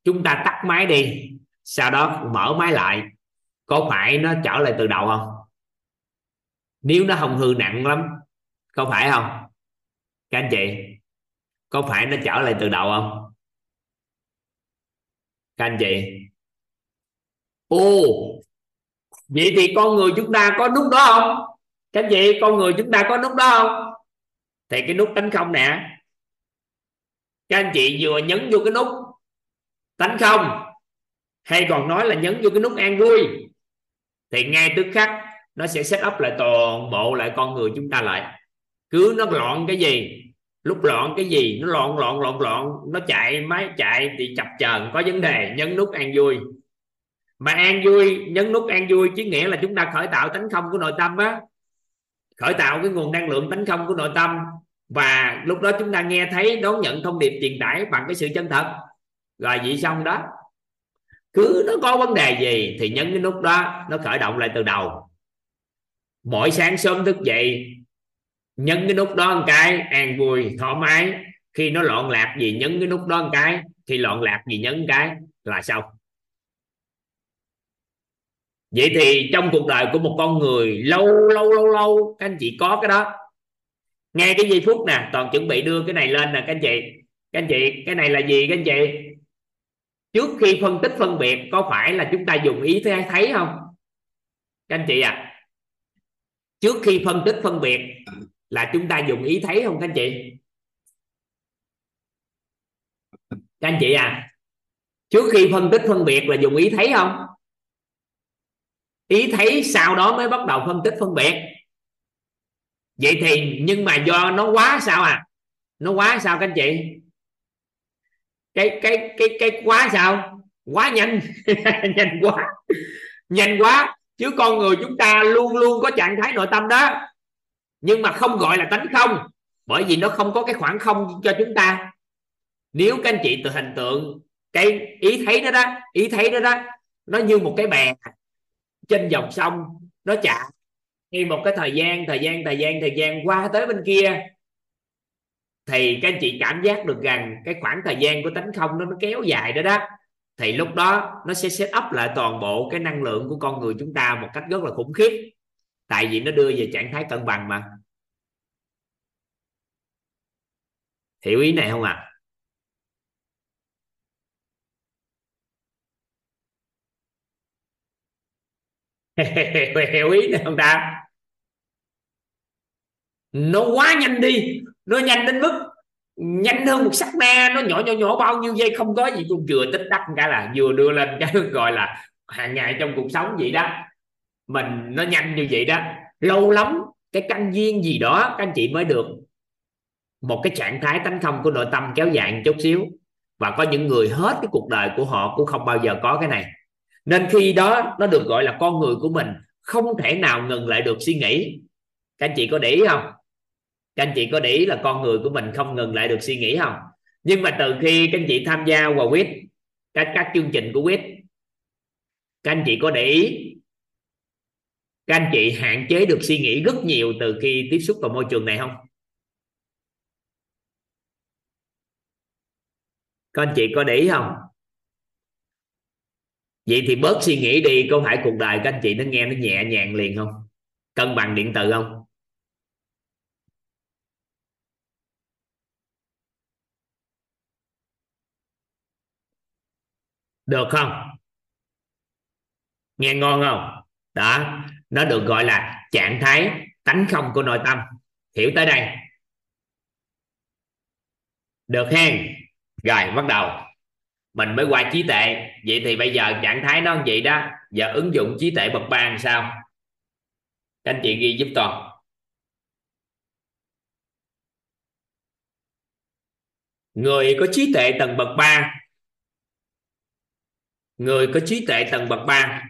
chúng ta tắt máy đi, sau đó mở máy lại. Có phải nó trở lại từ đầu không? Nếu nó không hư nặng lắm, có phải không? Các anh chị, có phải nó trở lại từ đầu không? Các anh chị. Ồ, vậy thì con người chúng ta có nút đó không? Các anh chị, con người chúng ta có nút đó không? Thì cái nút đánh không nè. Các anh chị vừa nhấn vô cái nút tánh không? Hay còn nói là nhấn vô cái nút an vui? Thì ngay tức khắc, nó sẽ set up lại toàn bộ lại con người chúng ta lại. Cứ nó loạn cái gì, lúc loạn cái gì, nó loạn loạn loạn loạn, nó chạy máy, chạy thì chập chờn, có vấn đề, nhấn nút an vui. Mà an vui, nhấn nút an vui chứ nghĩa là chúng ta khởi tạo tánh không của nội tâm á. Khởi tạo cái nguồn năng lượng tánh không của nội tâm. Và lúc đó chúng ta nghe thấy, đón nhận thông điệp truyền tải bằng cái sự chân thật rồi vậy xong đó. Cứ nó có vấn đề gì thì nhấn cái nút đó, nó khởi động lại từ đầu. Mỗi sáng sớm thức dậy, nhấn cái nút đó một cái, an vui, thoải mái. Khi nó loạn lạc gì nhấn cái nút đó một cái, khi loạn lạc gì nhấn cái là xong. Vậy thì trong cuộc đời của một con người, lâu lâu lâu lâu, các anh chị có cái đó. Ngay cái giây phút nè, toàn chuẩn bị đưa cái này lên nè, các anh chị. Các anh chị, cái này là gì các anh chị? Trước khi phân tích phân biệt, có phải là chúng ta dùng ý thấy thấy không? Các anh chị à trước khi phân tích phân biệt, là chúng ta dùng ý thấy không các anh chị? Các anh chị à trước khi phân tích phân biệt là dùng ý thấy không? Ý thấy sau đó mới bắt đầu phân tích phân biệt. Vậy thì, nhưng mà do nó quá sao à? Nó quá sao các anh chị? Cái cái cái cái quá sao? Quá nhanh. Nhanh quá. Nhanh quá. Chứ con người chúng ta luôn luôn có trạng thái nội tâm đó. Nhưng mà không gọi là tánh không. Bởi vì nó không có cái khoảng không cho chúng ta. Nếu các anh chị tự hình tượng cái ý thấy đó đó, ý thấy đó đó, nó như một cái bè trên dòng sông, nó chạy khi một cái thời gian thời gian thời gian thời gian qua tới bên kia thì các anh chị cảm giác được rằng cái khoảng thời gian của tánh không nó nó kéo dài đó đó. Thì lúc đó nó sẽ set up lại toàn bộ cái năng lượng của con người chúng ta một cách rất là khủng khiếp. Tại vì nó đưa về trạng thái cân bằng mà. Hiểu ý này không ạ? À? hiểu ý này không ta? Nó quá nhanh đi nó nhanh đến mức nhanh hơn một sắc na nó nhỏ nhỏ nhỏ, bao nhiêu giây không có gì cũng vừa tích đắc cả là vừa đưa lên cái gọi là hàng ngày trong cuộc sống vậy đó. Mình nó nhanh như vậy đó. Lâu lắm, cái căn duyên gì đó, các anh chị mới được một cái trạng thái tánh không của nội tâm kéo dài một chút xíu. Và có những người hết cái cuộc đời của họ cũng không bao giờ có cái này. Nên khi đó nó được gọi là con người của mình, không thể nào ngừng lại được suy nghĩ. Các anh chị có để ý không? Các anh chị có để ý là con người của mình không ngừng lại được suy nghĩ không? Nhưng mà từ khi các anh chị tham gia vào quýt các các chương trình của quýt các anh chị có để ý, các anh chị hạn chế được suy nghĩ rất nhiều từ khi tiếp xúc vào môi trường này không? Các anh chị có để ý không? Vậy thì bớt suy nghĩ đi, có phải cuộc đời các anh chị nó nghe nó nhẹ nhàng liền không? Cân bằng điện từ không? Được không? Nghe ngon không? Đó, nó được gọi là trạng thái tánh không của nội tâm. Hiểu tới đây. Được hen. Rồi, bắt đầu. Mình mới qua trí tệ vậy thì bây giờ trạng thái nó vậy đó. Giờ ứng dụng trí tệ bậc ba làm sao? Anh chị ghi giúp toàn người có trí tệ tầng bậc 3 người có trí tuệ tầng bậc 3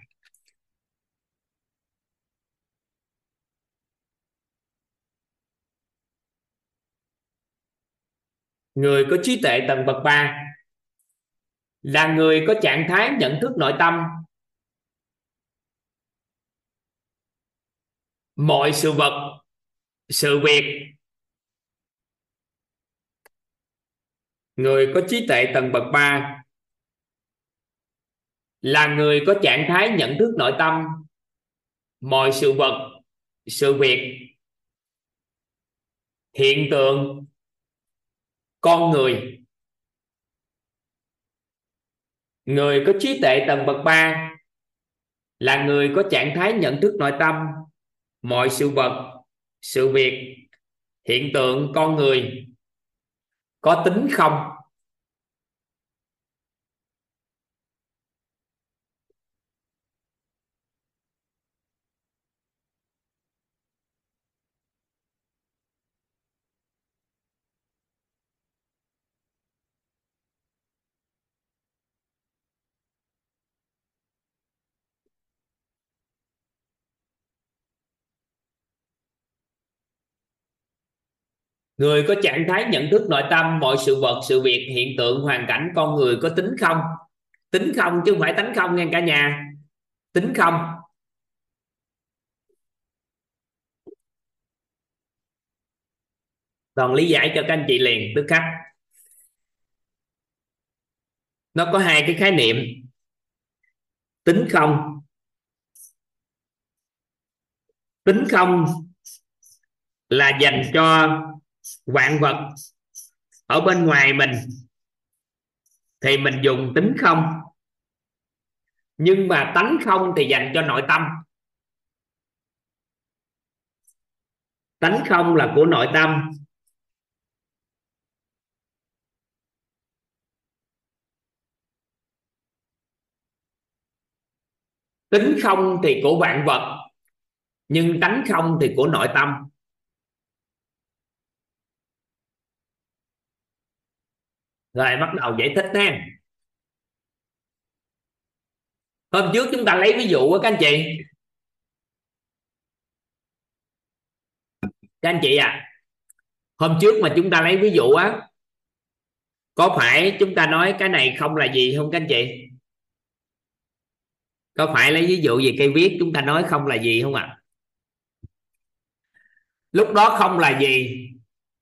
người có trí tuệ tầng bậc 3 là người có trạng thái nhận thức nội tâm. Mọi sự vật, sự việc. Người có trí tuệ tầng bậc 3 là người có trạng thái nhận thức nội tâm, mọi sự vật, sự việc, hiện tượng, con người. Người có trí tuệ tầng bậc 3 là người có trạng thái nhận thức nội tâm, mọi sự vật, sự việc, hiện tượng, con người có tính không? Người có trạng thái nhận thức nội tâm, mọi sự vật, sự việc, hiện tượng, hoàn cảnh, con người có tính không? Tính không chứ không phải tánh không nghe cả nhà. Tính không? Toàn lý giải cho các anh chị liền, tức khắc. Nó có hai cái khái niệm. Tính không? Tính không là dành cho vạn vật ở bên ngoài mình thì mình dùng tính không. Nhưng mà tánh không thì dành cho nội tâm. Tánh không là của nội tâm. Tính không thì của vạn vật, nhưng tánh không thì của nội tâm. Rồi bắt đầu giải thích nha hôm trước chúng ta lấy ví dụ các anh chị. Các anh chị à hôm trước mà chúng ta lấy ví dụ á, có phải chúng ta nói cái này không là gì không các anh chị? Có phải lấy ví dụ về cây viết chúng ta nói không là gì không ạ? À? lúc đó không là gì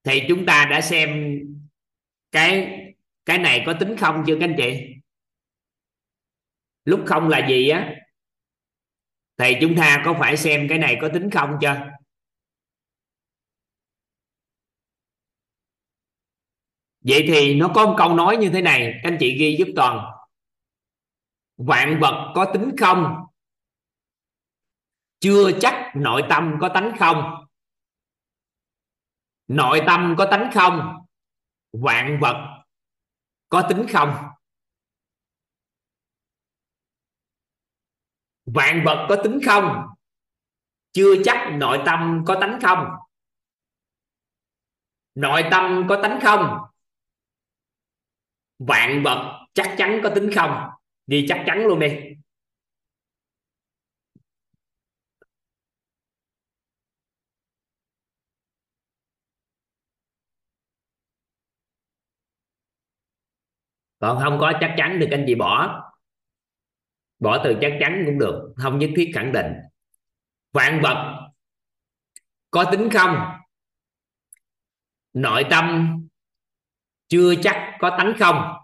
thì chúng ta đã xem cái cái này có tính không chưa các anh chị? Lúc không là gì á? Thì chúng ta có phải xem cái này có tính không chưa? Vậy thì nó có một câu nói như thế này, các anh chị ghi giúp toàn. Vạn vật có tính không? Chưa chắc nội tâm có tánh không? Nội tâm có tánh không? Vạn vật có tính không? Vạn vật có tính không? Chưa chắc nội tâm có tánh không? Nội tâm có tánh không? Vạn vật chắc chắn có tính không? Đi chắc chắn luôn đi. Còn không có chắc chắn thì anh chị bỏ. Bỏ từ chắc chắn cũng được, không nhất thiết khẳng định. Vạn vật có tính không? Nội tâm chưa chắc có tánh không?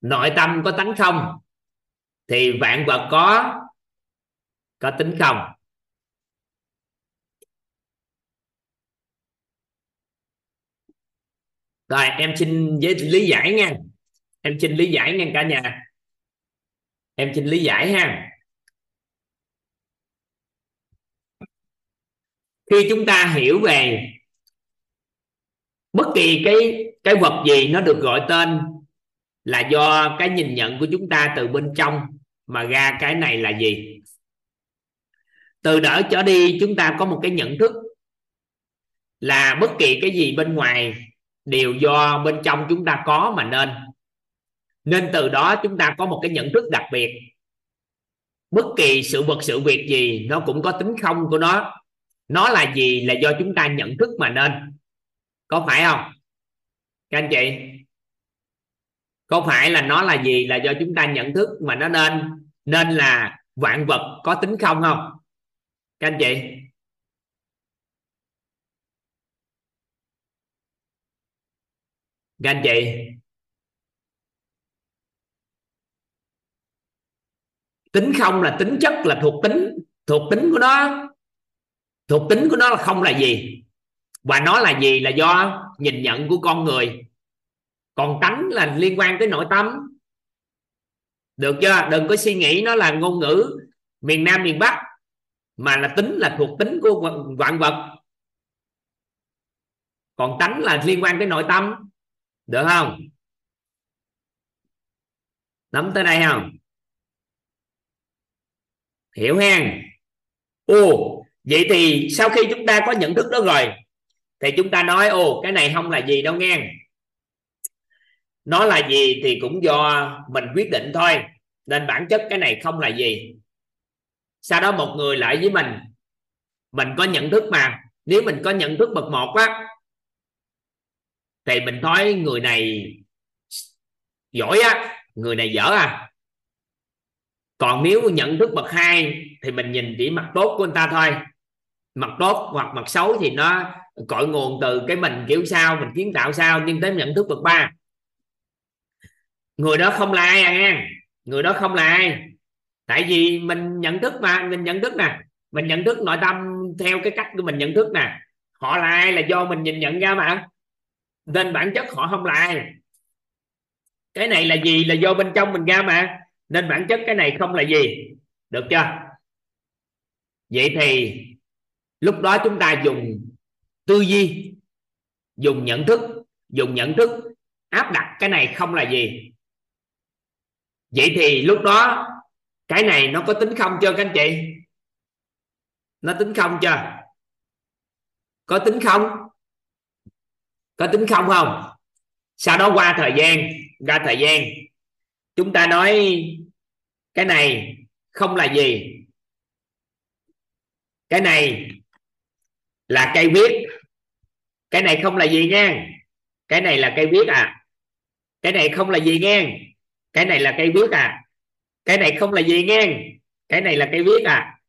Nội tâm có tánh không? Thì vạn vật có có tính không? Rồi, em xin giới lý giải nha em xin lý giải nha cả nhà. Em xin lý giải ha. Khi chúng ta hiểu về bất kỳ cái cái vật gì nó được gọi tên là do cái nhìn nhận của chúng ta từ bên trong, mà ra cái này là gì? Từ đỡ trở đi, chúng ta có một cái nhận thức là bất kỳ cái gì bên ngoài đều do bên trong chúng ta có mà nên nên từ đó chúng ta có một cái nhận thức đặc biệt. Bất kỳ sự vật, sự việc gì, nó cũng có tính không của nó. Nó là gì là do chúng ta nhận thức mà nên. Có phải không? Các anh chị, có phải là nó là gì là do chúng ta nhận thức mà nó nên? Nên là vạn vật có tính không không? Các anh chị. Các anh chị tính không là tính chất là thuộc tính thuộc tính của nó. Thuộc tính của nó là không là gì? Và nó là gì là do nhìn nhận của con người. Còn tánh là liên quan tới nội tâm. Được chưa? Đừng có suy nghĩ nó là ngôn ngữ miền nam, miền bắc, mà là tính là thuộc tính của vạn vật. Còn tánh là liên quan tới nội tâm. Được không? Nắm tới đây không? Hiểu hen? Ồ, vậy thì sau khi chúng ta có nhận thức đó rồi, thì chúng ta nói, ồ, cái này không là gì đâu nghe. Nó là gì thì cũng do mình quyết định thôi, nên bản chất cái này không là gì. Sau đó một người lại với mình mình có nhận thức mà, nếu mình có nhận thức bậc một á, thì mình nói, người này giỏi á, người này dở à còn nếu nhận thức bậc hai thì mình nhìn chỉ mặt tốt của anh ta thôi. Mặt tốt hoặc mặt xấu thì nó cội nguồn từ cái mình kiểu sao, mình kiến tạo sao, nhưng tới nhận thức bậc ba. Người đó không là ai à? Nghe người đó không là ai? Tại vì mình nhận thức mà, mình nhận thức nè. Mình nhận thức nội tâm theo cái cách của mình nhận thức nè. Họ là ai là do mình nhìn nhận ra mà. Nên bản chất họ không là ai. Cái này là gì? Là do bên trong mình ra mà nên bản chất cái này không là gì? Được chưa? Vậy thì lúc đó chúng ta dùng tư duy, dùng nhận thức, dùng nhận thức áp đặt cái này không là gì? Vậy thì lúc đó cái này nó có tính không chưa các anh chị? Nó tính không chưa? Có tính không? Có tính không không? Sau đó qua thời gian, ra thời gian chúng ta nói cái này không là gì? Cái này là cây viết. Cái này không là gì nha cái này là cây viết à? Cái này không là gì nghe? Cái này là cây viết à? Cái này không là gì nghe? Cái này là cây viết à?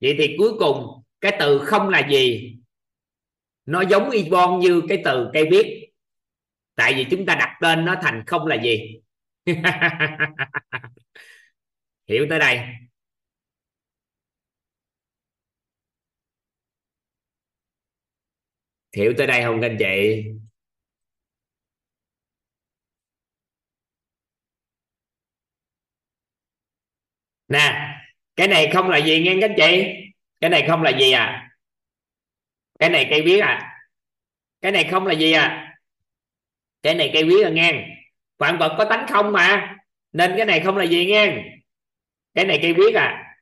Vậy thì cuối cùng cái từ không là gì, nó giống y bon như cái từ cây viết. Tại vì chúng ta đặt tên nó thành không là gì. hiểu tới đây. Hiểu tới đây không các anh chị? Nè, cái này không là gì nghe các anh chị? Cái này không là gì à? Cái này cây viết à? Cái này không là gì à? Cái này cây viết à ngang vạn vật có tánh không mà. Nên cái này không là gì nghe. Cái này cây viết à.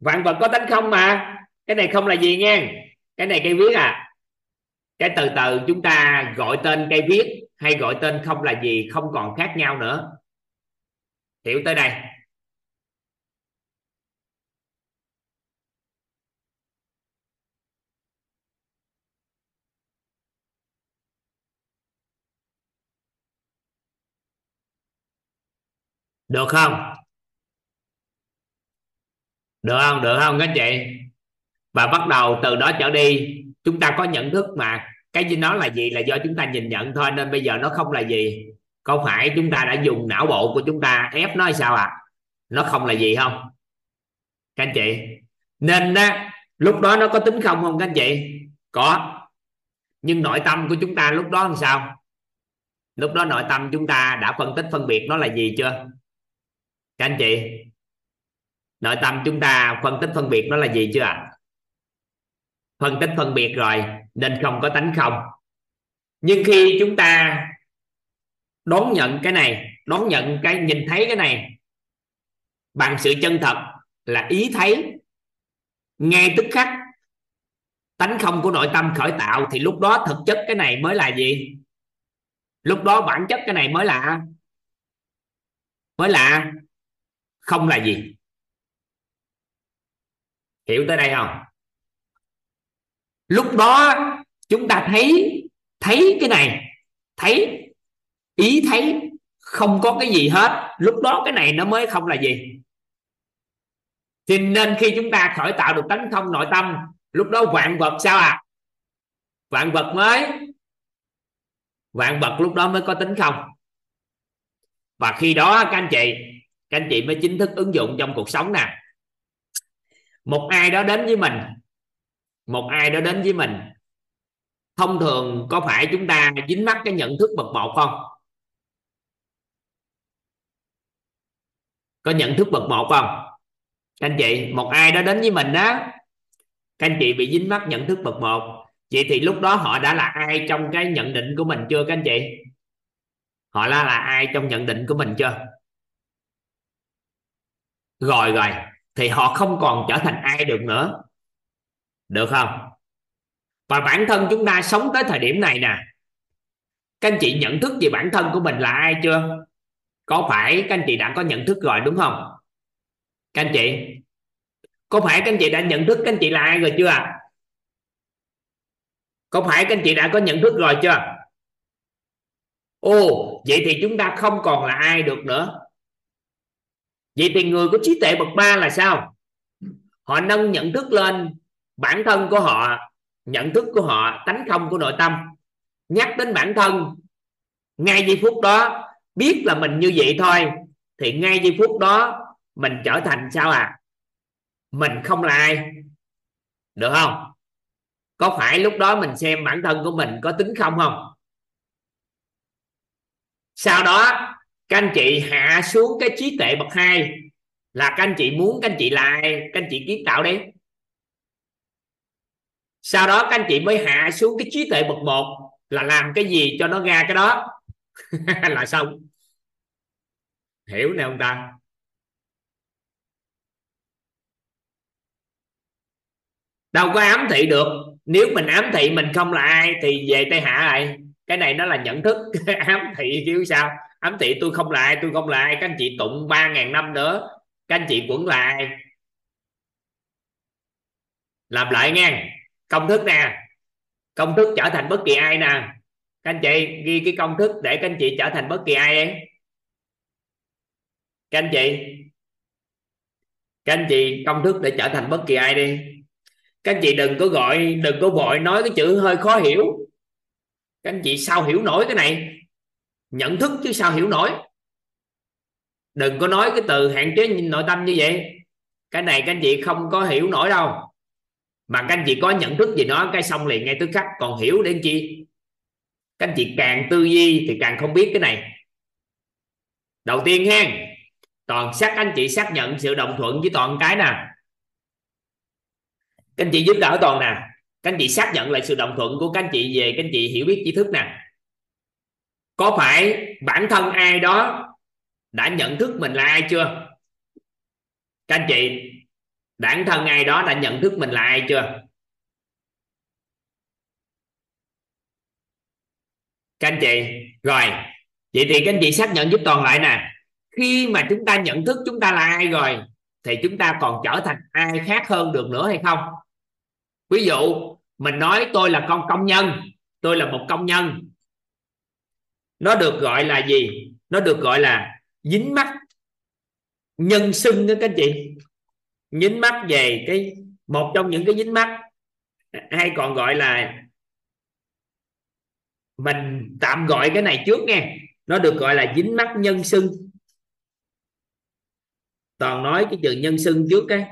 Vạn vật có tánh không mà. Cái này không là gì nghe. Cái này cây viết à. Cái từ từ chúng ta gọi tên cây viết hay gọi tên không là gì không còn khác nhau nữa. Hiểu tới đây. Được không? Được không? Được không các anh chị? Và bắt đầu từ đó trở đi, chúng ta có nhận thức mà cái gì nó là gì là do chúng ta nhìn nhận thôi, nên bây giờ nó không là gì. Có phải chúng ta đã dùng não bộ của chúng ta ép nó hay sao à nó không là gì không? Các anh chị? Nên đó lúc đó nó có tính không không các anh chị? Có. Nhưng nội tâm của chúng ta lúc đó làm sao? Lúc đó nội tâm chúng ta đã phân tích phân biệt nó là gì chưa? Các anh chị, nội tâm chúng ta phân tích phân biệt nó là gì chưa ạ? Phân tích phân biệt rồi, nên không có tánh không. Nhưng khi chúng ta đón nhận cái này, đón nhận cái, nhìn thấy cái này, bằng sự chân thật là ý thấy, ngay tức khắc, tánh không của nội tâm khởi tạo, thì lúc đó thực chất cái này mới là gì? Lúc đó bản chất cái này mới là mới là không là gì? Hiểu tới đây không? Lúc đó chúng ta thấy thấy cái này, thấy, ý thấy không có cái gì hết. Lúc đó cái này nó mới không là gì. Thì nên khi chúng ta khởi tạo được tánh không nội tâm, lúc đó vạn vật sao à vạn vật mới, vạn vật lúc đó mới có tính không? Và khi đó các anh chị các anh chị mới chính thức ứng dụng trong cuộc sống nè. Một ai đó đến với mình, một ai đó đến với mình, thông thường có phải chúng ta dính mắc cái nhận thức bậc một không? Có nhận thức bậc một không? Các anh chị, một ai đó đến với mình đó các anh chị bị dính mắc nhận thức bậc một. Vậy thì lúc đó họ đã là ai trong cái nhận định của mình chưa, các anh chị? Họ là là ai trong nhận định của mình chưa? Rồi rồi, thì họ không còn trở thành ai được nữa. Được không? Và bản thân chúng ta sống tới thời điểm này nè. Các anh chị nhận thức về bản thân của mình là ai chưa? Có phải các anh chị đã có nhận thức rồi đúng không? Các anh chị? Có phải các anh chị đã nhận thức các anh chị là ai rồi chưa có phải các anh chị đã có nhận thức rồi chưa? Ồ, vậy thì chúng ta không còn là ai được nữa vậy thì người có trí tuệ bậc ba là sao? Họ nâng nhận thức lên bản thân của họ, nhận thức của họ, tánh không của nội tâm. Nhắc đến bản thân, ngay giây phút đó, biết là mình như vậy thôi, thì ngay giây phút đó, mình trở thành sao à? Mình không là ai. Được không? Có phải lúc đó mình xem bản thân của mình có tính không không? Sau đó các anh chị hạ xuống cái trí tuệ bậc hai là các anh chị muốn các anh chị lại, các anh chị kiến tạo đi. Sau đó các anh chị mới hạ xuống cái trí tuệ bậc một là làm cái gì cho nó ra cái đó. Là xong. Hiểu nè ông ta. Đâu có ám thị được. Nếu mình ám thị mình không là ai thì về tây hạ lại. Cái này nó là nhận thức. Ám thị kiểu sao? Ám thị tôi không lại tôi không lại các anh chị tụng ba ngàn năm nữa. Các anh chị vẫn lại, làm lại nghe công thức nè. Công thức trở thành bất kỳ ai nè. Các anh chị ghi cái công thức để các anh chị trở thành bất kỳ ai ấy các anh chị. Các anh chị công thức để trở thành bất kỳ ai đi. Các anh chị đừng có gọi đừng có vội nói cái chữ hơi khó hiểu. Các anh chị sao hiểu nổi cái này? Nhận thức chứ sao hiểu nổi. Đừng có nói cái từ hạn chế nội tâm như vậy. Cái này các anh chị không có hiểu nổi đâu. Mà các anh chị có nhận thức gì nó cái xong liền ngay tức khắc. Còn hiểu đến chi? Các anh chị càng tư duy thì càng không biết cái này. Đầu tiên ha toàn xác anh chị xác nhận sự đồng thuận với toàn cái nè. Các anh chị giúp đỡ toàn nè. Các anh chị xác nhận lại sự đồng thuận của các anh chị về, các anh chị hiểu biết tri thức nè có phải bản thân ai đó đã nhận thức mình là ai chưa? Các anh chị, bản thân ai đó đã nhận thức mình là ai chưa? Các anh chị, rồi. Vậy thì các anh chị xác nhận giúp toàn lại nè. Khi mà chúng ta nhận thức chúng ta là ai rồi, thì chúng ta còn trở thành ai khác hơn được nữa hay không? Ví dụ, mình nói tôi là con công nhân, tôi là một công nhân nó được gọi là gì? Nó được gọi là dính mắt nhân xưng đó các anh chị. Dính mắt về cái, một trong những cái dính mắt, hay còn gọi là mình tạm gọi cái này trước nghe. Nó được gọi là dính mắt nhân xưng. Toàn nói cái từ nhân xưng trước cái.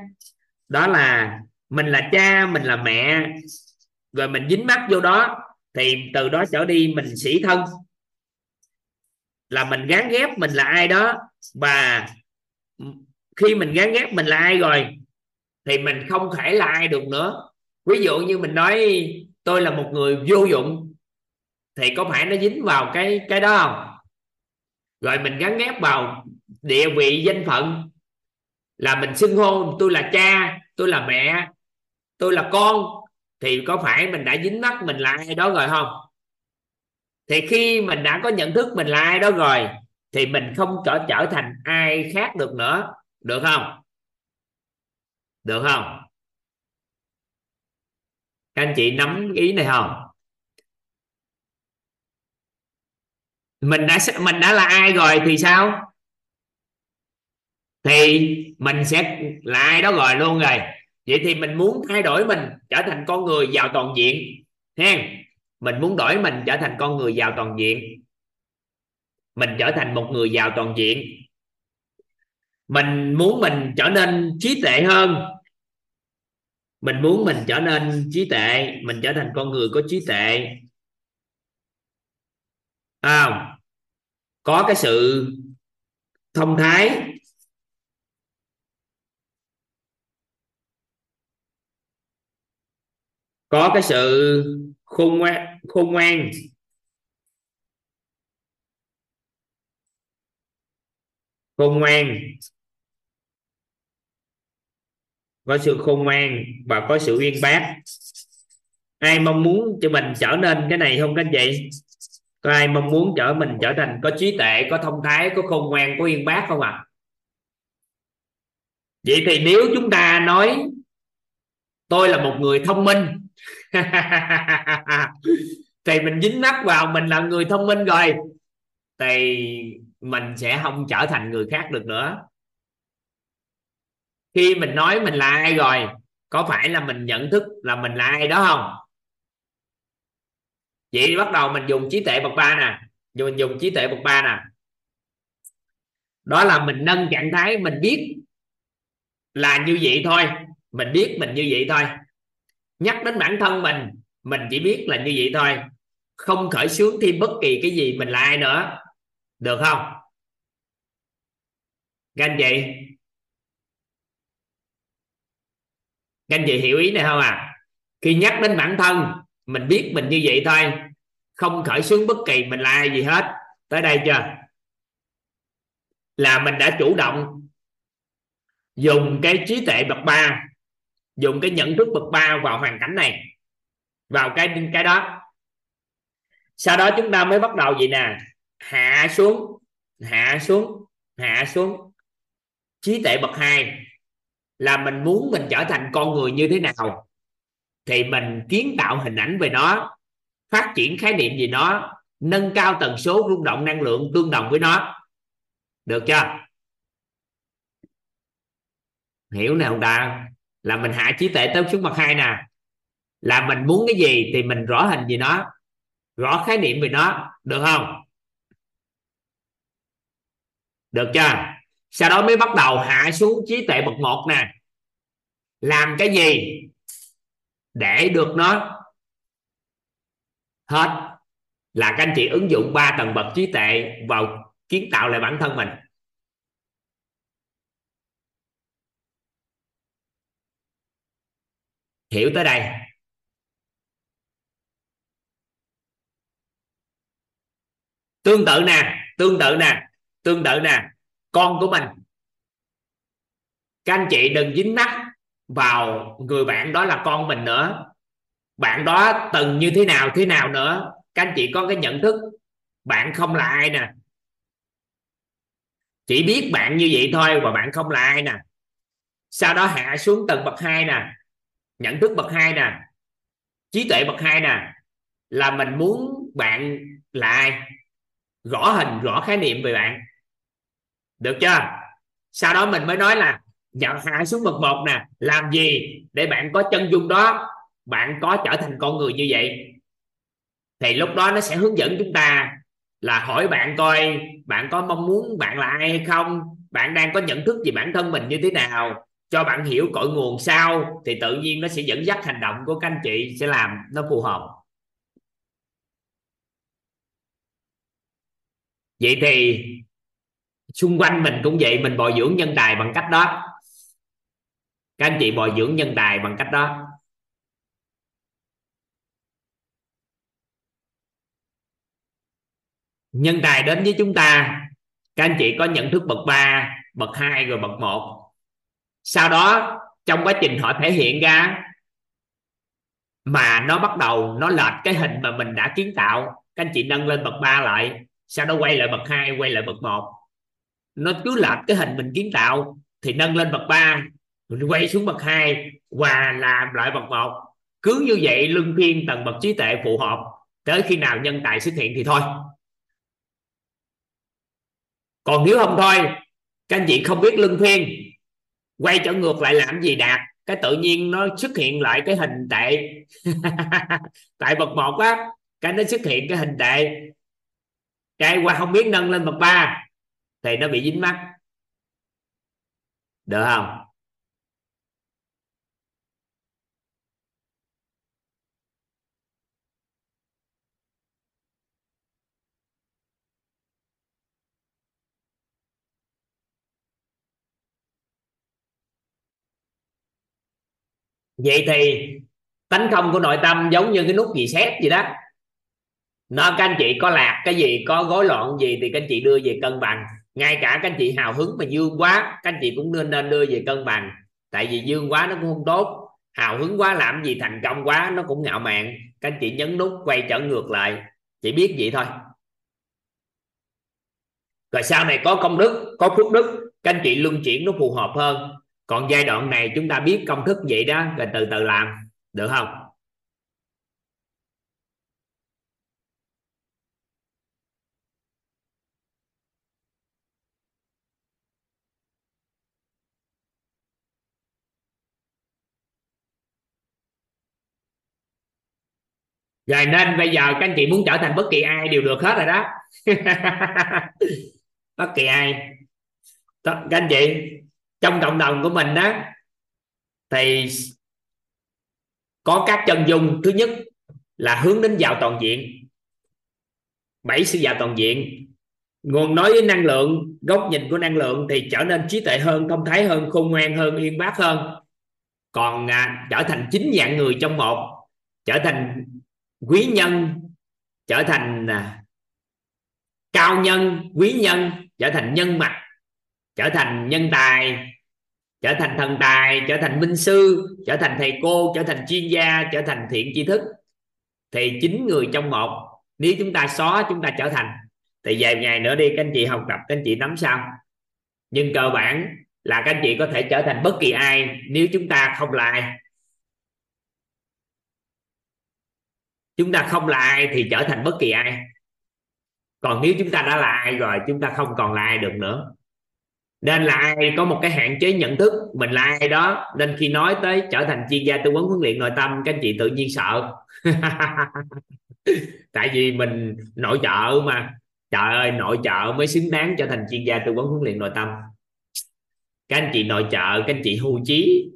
Đó là mình là cha, mình là mẹ, rồi mình dính mắt vô đó, thì từ đó trở đi mình sĩ thân là mình gán ghép mình là ai đó. Và khi mình gán ghép mình là ai rồi, thì mình không thể là ai được nữa. Ví dụ như mình nói, tôi là một người vô dụng. Thì có phải nó dính vào cái cái đó không? Rồi mình gắn ghép vào địa vị, danh phận. Là mình xưng hô, tôi là cha, tôi là mẹ, tôi là con. Thì có phải mình đã dính mắt mình là ai đó rồi không? Thì khi mình đã có nhận thức mình là ai đó rồi, thì mình không trở trở thành ai khác được nữa. Được không? Được không? Các anh chị nắm ý này không? Mình đã mình đã là ai rồi thì sao? Thì mình sẽ là ai đó rồi luôn rồi. Vậy thì mình muốn thay đổi mình trở thành con người giàu toàn diện hen mình muốn đổi mình trở thành con người giàu toàn diện. Mình trở thành một người giàu toàn diện. Mình muốn mình trở nên trí tệ hơn. Mình muốn mình trở nên trí tệ, mình trở thành con người có trí tệ, à, có cái sự thông thái. Có cái sự khôn ngoan khôn ngoan. Khôn ngoan. Có sự khôn ngoan và có sự uyên bác. Ai mong muốn cho mình trở nên cái này không các anh chị có ai mong muốn trở mình trở thành có trí tuệ, có thông thái, có khôn ngoan, có uyên bác không ạ? À? vậy thì nếu chúng ta nói, tôi là một người thông minh thì mình dính mắt vào, mình là người thông minh rồi. Thì mình sẽ không trở thành người khác được nữa. Khi mình nói mình là ai rồi, có phải là mình nhận thức là mình là ai đó không? Vậy bắt đầu mình dùng trí tuệ bậc ba nè. Dùng mình dùng trí tuệ bậc ba nè. Đó là mình nâng trạng thái, mình biết là như vậy thôi. Mình biết mình như vậy thôi nhắc đến bản thân mình mình chỉ biết là như vậy thôi. Không khởi sướng thêm bất kỳ cái gì mình là ai nữa. Được không? Các anh chị? Các anh chị hiểu ý này không à khi nhắc đến bản thân, mình biết mình như vậy thôi. Không khởi xướng bất kỳ mình là ai gì hết. Tới đây chưa? Là mình đã chủ động dùng cái trí tuệ bậc ba dùng cái nhận thức bậc ba vào hoàn cảnh này, vào cái cái đó. Sau đó chúng ta mới bắt đầu gì nè. Hạ xuống hạ xuống hạ xuống. Trí tuệ bậc hai là mình muốn mình trở thành con người như thế nào thì mình kiến tạo hình ảnh về nó, phát triển khái niệm gì nó, nâng cao tần số rung động năng lượng tương đồng với nó. Được chưa? Hiểu nào ông ta là mình hạ trí tuệ tới xuống bậc hai nè. Là mình muốn cái gì thì mình rõ hình gì nó, rõ khái niệm về nó. Được không? Được chưa? Sau đó mới bắt đầu hạ xuống trí tuệ bậc một nè. Làm cái gì để được nó? Hết. Là các anh chị ứng dụng ba tầng bậc trí tuệ vào kiến tạo lại bản thân mình. Hiểu tới đây. Tương tự nè, tương tự nè, tương tự nè. Con của mình. Các anh chị đừng dính mắt vào người bạn đó là con mình nữa. Bạn đó từng như thế nào thế nào nữa. Các anh chị có cái nhận thức, bạn không là ai nè. Chỉ biết bạn như vậy thôi và bạn không là ai nè. Sau đó hạ xuống tầng bậc hai nè nhận thức bậc hai nè. Trí tuệ bậc hai nè. Là mình muốn bạn là ai rõ hình rõ khái niệm về bạn. Được chưa? Sau đó mình mới nói là dạo hạ xuống bậc một nè. Làm gì để bạn có chân dung đó? Bạn có trở thành con người như vậy. Thì lúc đó nó sẽ hướng dẫn chúng ta là hỏi bạn coi, bạn có mong muốn bạn là ai hay không? Bạn đang có nhận thức về bản thân mình như thế nào? Cho bạn hiểu cội nguồn sao, thì tự nhiên nó sẽ dẫn dắt hành động của các anh chị sẽ làm nó phù hợp. Vậy thì xung quanh mình cũng vậy, mình bồi dưỡng nhân tài bằng cách đó. Các anh chị bồi dưỡng nhân tài bằng cách đó. Nhân tài đến với chúng ta, các anh chị có nhận thức bậc 3 bậc 2 rồi bậc 1 sau đó, trong quá trình họ thể hiện ra mà nó bắt đầu nó lệch cái hình mà mình đã kiến tạo, các anh chị nâng lên bậc 3 lại, sau đó quay lại bậc 2 quay lại bậc 1 nó cứ lệch cái hình mình kiến tạo thì nâng lên bậc 3 quay xuống bậc 2 và làm lại bậc 1 cứ như vậy luân phiên tầng bậc trí tuệ phù hợp, tới khi nào nhân tài xuất hiện thì thôi. Còn nếu không thôi, các anh chị không biết luân phiên quay trở ngược lại làm gì đạt? Cái tự nhiên nó xuất hiện lại cái hình tệ. Tại bậc một á, cái nó xuất hiện cái hình tệ. Cái qua không biết nâng lên bậc ba, thì nó bị dính mắt. Được không? Vậy thì tánh không của nội tâm giống như cái nút gì xét gì đó. Nó, các anh chị có lạc cái gì, có gối loạn gì thì các anh chị đưa về cân bằng. Ngay cả các anh chị hào hứng mà dương quá, các anh chị cũng nên nên đưa về cân bằng. Tại vì dương quá nó cũng không tốt. Hào hứng quá làm gì thành công quá nó cũng ngạo mạn. Các anh chị nhấn nút quay trở ngược lại. Chỉ biết vậy thôi. Rồi sau này có công đức, có phước đức, các anh chị luân chuyển nó phù hợp hơn còn giai đoạn này chúng ta biết công thức vậy đó rồi từ từ làm, được không? Rồi nên bây giờ các anh chị muốn trở thành bất kỳ ai đều được hết rồi đó. Bất kỳ ai. Các anh chị trong cộng đồng của mình đó thì có các chân dung. Thứ nhất là hướng đến giàu toàn diện. Bảy sự giàu toàn diện. Nguồn nói với năng lượng góc nhìn của năng lượng thì trở nên trí tuệ hơn thông thái hơn khôn ngoan hơn yên bác hơn. Còn à, trở thành chính dạng người trong một trở thành quý nhân trở thành à, cao nhân quý nhân trở thành nhân mặt trở thành nhân tài, trở thành thần tài, trở thành minh sư, trở thành thầy cô, trở thành chuyên gia, trở thành thiện tri thức. Thì chín người trong một, nếu chúng ta xóa, chúng ta trở thành. Thì vài ngày nữa đi, các anh chị học tập, các anh chị nắm sao. Nhưng cơ bản là các anh chị có thể trở thành bất kỳ ai nếu chúng ta không là ai. Chúng ta không là ai thì trở thành bất kỳ ai. Còn nếu chúng ta đã là ai rồi, chúng ta không còn là ai được nữa nên là ai có một cái hạn chế nhận thức mình là ai đó nên khi nói tới trở thành chuyên gia tư vấn huấn luyện nội tâm các anh chị tự nhiên sợ. Tại vì mình nội trợ mà. Trời ơi nội trợ mới xứng đáng trở thành chuyên gia tư vấn huấn luyện nội tâm. Các anh chị nội trợ các anh chị hưu trí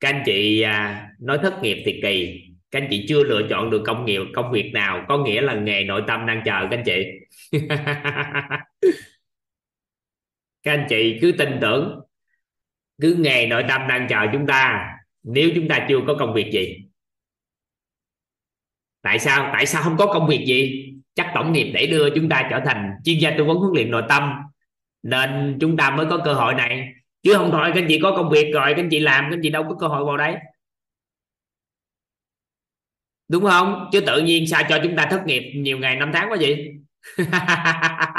các anh chị à, nói thất nghiệp thì kỳ. Các anh chị chưa lựa chọn được công nghiệp công việc nào có nghĩa là nghề nội tâm đang chờ các anh chị. các anh chị cứ tin tưởng, cứ ngày nội tâm đang chờ chúng ta, nếu chúng ta chưa có công việc gì. Tại sao? Tại sao không có công việc gì? Chắc tổng nghiệp để đưa chúng ta trở thành chuyên gia tư vấn huấn luyện nội tâm. Nên chúng ta mới có cơ hội này. Chứ không thôi, các anh chị có công việc rồi, các anh chị làm, các anh chị đâu có cơ hội vào đấy. Đúng không? Chứ tự nhiên sao cho chúng ta thất nghiệp nhiều ngày năm tháng quá vậy?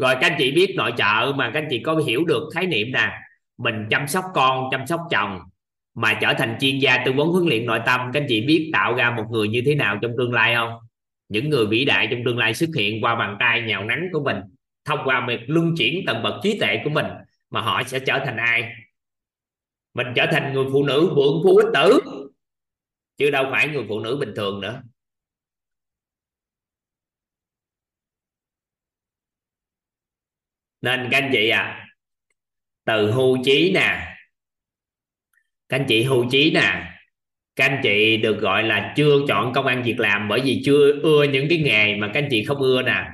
rồi các anh chị biết nội trợ mà các anh chị có hiểu được khái niệm nè mình chăm sóc con, chăm sóc chồng, mà trở thành chuyên gia tư vấn huấn luyện nội tâm, các anh chị biết tạo ra một người như thế nào trong tương lai không? Những người vĩ đại trong tương lai xuất hiện qua bàn tay nhào nắng của mình, thông qua việc luân chuyển tầng bậc trí tuệ của mình, mà họ sẽ trở thành ai? Mình trở thành người phụ nữ vượng phu ích tử, chứ đâu phải người phụ nữ bình thường nữa. Nên các anh chị à từ hưu trí nè, các anh chị hưu trí nè, các anh chị được gọi là chưa chọn công ăn việc làm bởi vì chưa ưa những cái nghề mà các anh chị không ưa nè.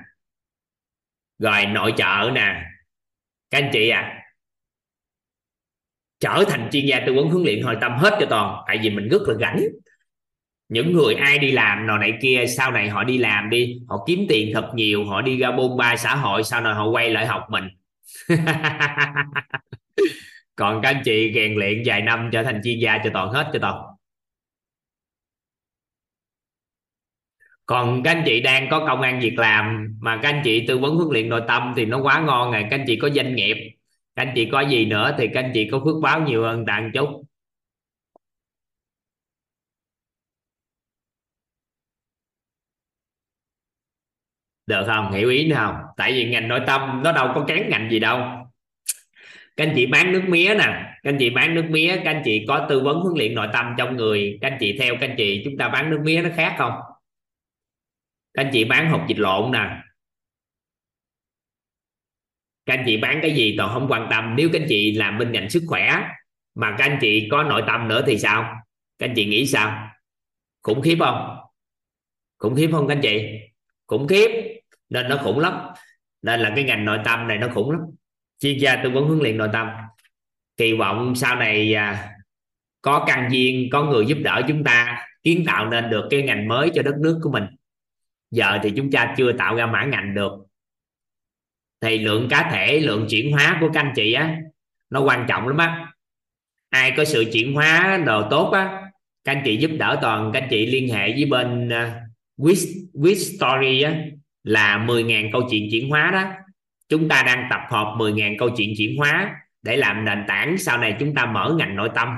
Rồi nội trợ nè, các anh chị à trở thành chuyên gia tư vấn huấn luyện hồi tâm hết cho toàn, tại vì mình rất là rảnh những người ai đi làm nào này kia, sau này họ đi làm đi, họ kiếm tiền thật nhiều, họ đi ra bôn ba xã hội, sau này họ quay lại học mình. Còn các anh chị rèn luyện vài năm trở thành chuyên gia cho toàn hết cho toàn. Còn các anh chị đang có công an việc làm, mà các anh chị tư vấn huấn luyện nội tâm thì nó quá ngon rồi các anh chị có doanh nghiệp, các anh chị có gì nữa thì các anh chị có phước báo nhiều hơn tặng chút. Được không? Hiểu ý nào tại vì ngành nội tâm nó đâu có kén ngành gì đâu. Các anh chị bán nước mía nè, các anh chị bán nước mía, các anh chị có tư vấn huấn luyện nội tâm trong người, các anh chị theo các anh chị, chúng ta bán nước mía nó khác không? Các anh chị bán hộp dịch lộn nè. Các anh chị bán cái gì toàn không quan tâm. Nếu các anh chị làm bên ngành sức khỏe mà các anh chị có nội tâm nữa thì sao? Các anh chị nghĩ sao? Khủng khiếp không? Khủng khiếp không các anh chị? Khủng khiếp nên nó khủng lắm. Nên là cái ngành nội tâm này nó khủng lắm. Chuyên gia tư vấn huấn luyện nội tâm. Kỳ vọng sau này à, có căn duyên có người giúp đỡ chúng ta kiến tạo nên được cái ngành mới cho đất nước của mình. Giờ thì chúng ta chưa tạo ra mã ngành được. Thì lượng cá thể lượng chuyển hóa của các anh chị á nó quan trọng lắm á. Ai có sự chuyển hóa đồ tốt á các anh chị giúp đỡ toàn các anh chị liên hệ với bên à, uh, with, with story á là 10.000 câu chuyện chuyển hóa đó. Chúng ta đang tập hợp 10.000 câu chuyện chuyển hóa để làm nền tảng sau này chúng ta mở ngành nội tâm.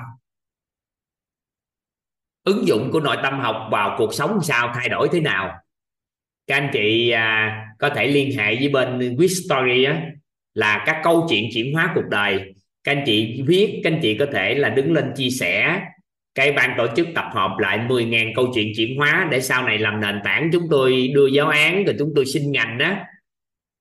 Ứng dụng của nội tâm học vào cuộc sống sao thay đổi thế nào? Các anh chị à, có thể liên hệ với bên Quick story á, là các câu chuyện chuyển hóa cuộc đời. Các anh chị viết các anh chị có thể là đứng lên chia sẻ cái ban tổ chức tập hợp lại 10.000 câu chuyện chuyển hóa để sau này làm nền tảng chúng tôi đưa giáo án rồi chúng tôi xin ngành đó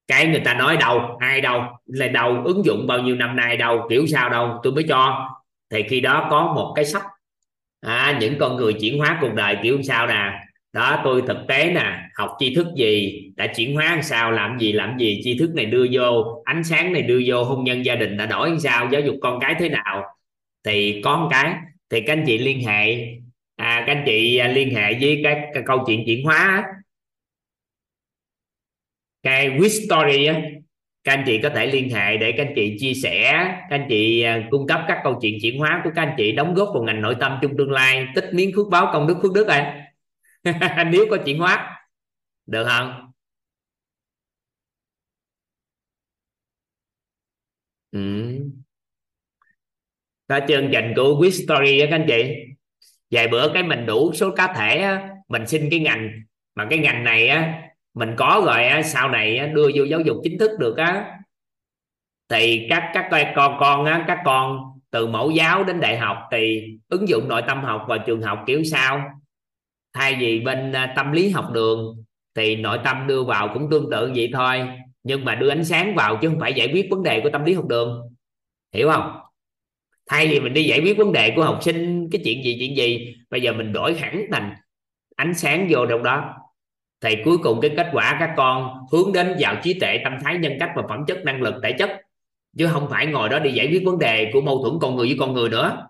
cái người ta nói đâu ai đâu là đâu ứng dụng bao nhiêu năm nay đâu kiểu sao đâu tôi mới cho. Thì khi đó có một cái sách à, những con người chuyển hóa cuộc đời kiểu sao nè? Đó tôi thực tế nè học tri thức gì đã chuyển hóa làm sao làm gì làm gì tri thức này đưa vô ánh sáng này đưa vô hôn nhân gia đình đã đổi làm sao giáo dục con cái thế nào? Thì có một cái thì các anh chị liên hệ à, các anh chị à, liên hệ với các, các câu chuyện chuyển hóa cái with story á các anh chị có thể liên hệ để các anh chị chia sẻ các anh chị à, cung cấp các câu chuyện chuyển hóa của các anh chị đóng góp vào ngành nội tâm trong tương lai. Tích miếng phước báo công đức phước đức anh nếu có chuyển hóa được không? Ừ đó chương trình của Quiz Story á các anh chị. Vài bữa cái mình đủ số cá thể á, mình xin cái ngành. Mà cái ngành này á mình có rồi á, sau này á, đưa vô giáo dục chính thức được á. Thì các các con con á các con từ mẫu giáo đến đại học thì ứng dụng nội tâm học vào trường học kiểu sao? Thay vì bên à, tâm lý học đường thì nội tâm đưa vào cũng tương tự vậy thôi. Nhưng mà đưa ánh sáng vào chứ không phải giải quyết vấn đề của tâm lý học đường. Hiểu không? Thay vì mình đi giải quyết vấn đề của học sinh cái chuyện gì chuyện gì bây giờ mình đổi hẳn thành ánh sáng vô trong đó. Thì cuối cùng cái kết quả các con hướng đến vào trí tuệ tâm thái nhân cách và phẩm chất năng lực thể chất chứ không phải ngồi đó đi giải quyết vấn đề của mâu thuẫn con người với con người nữa.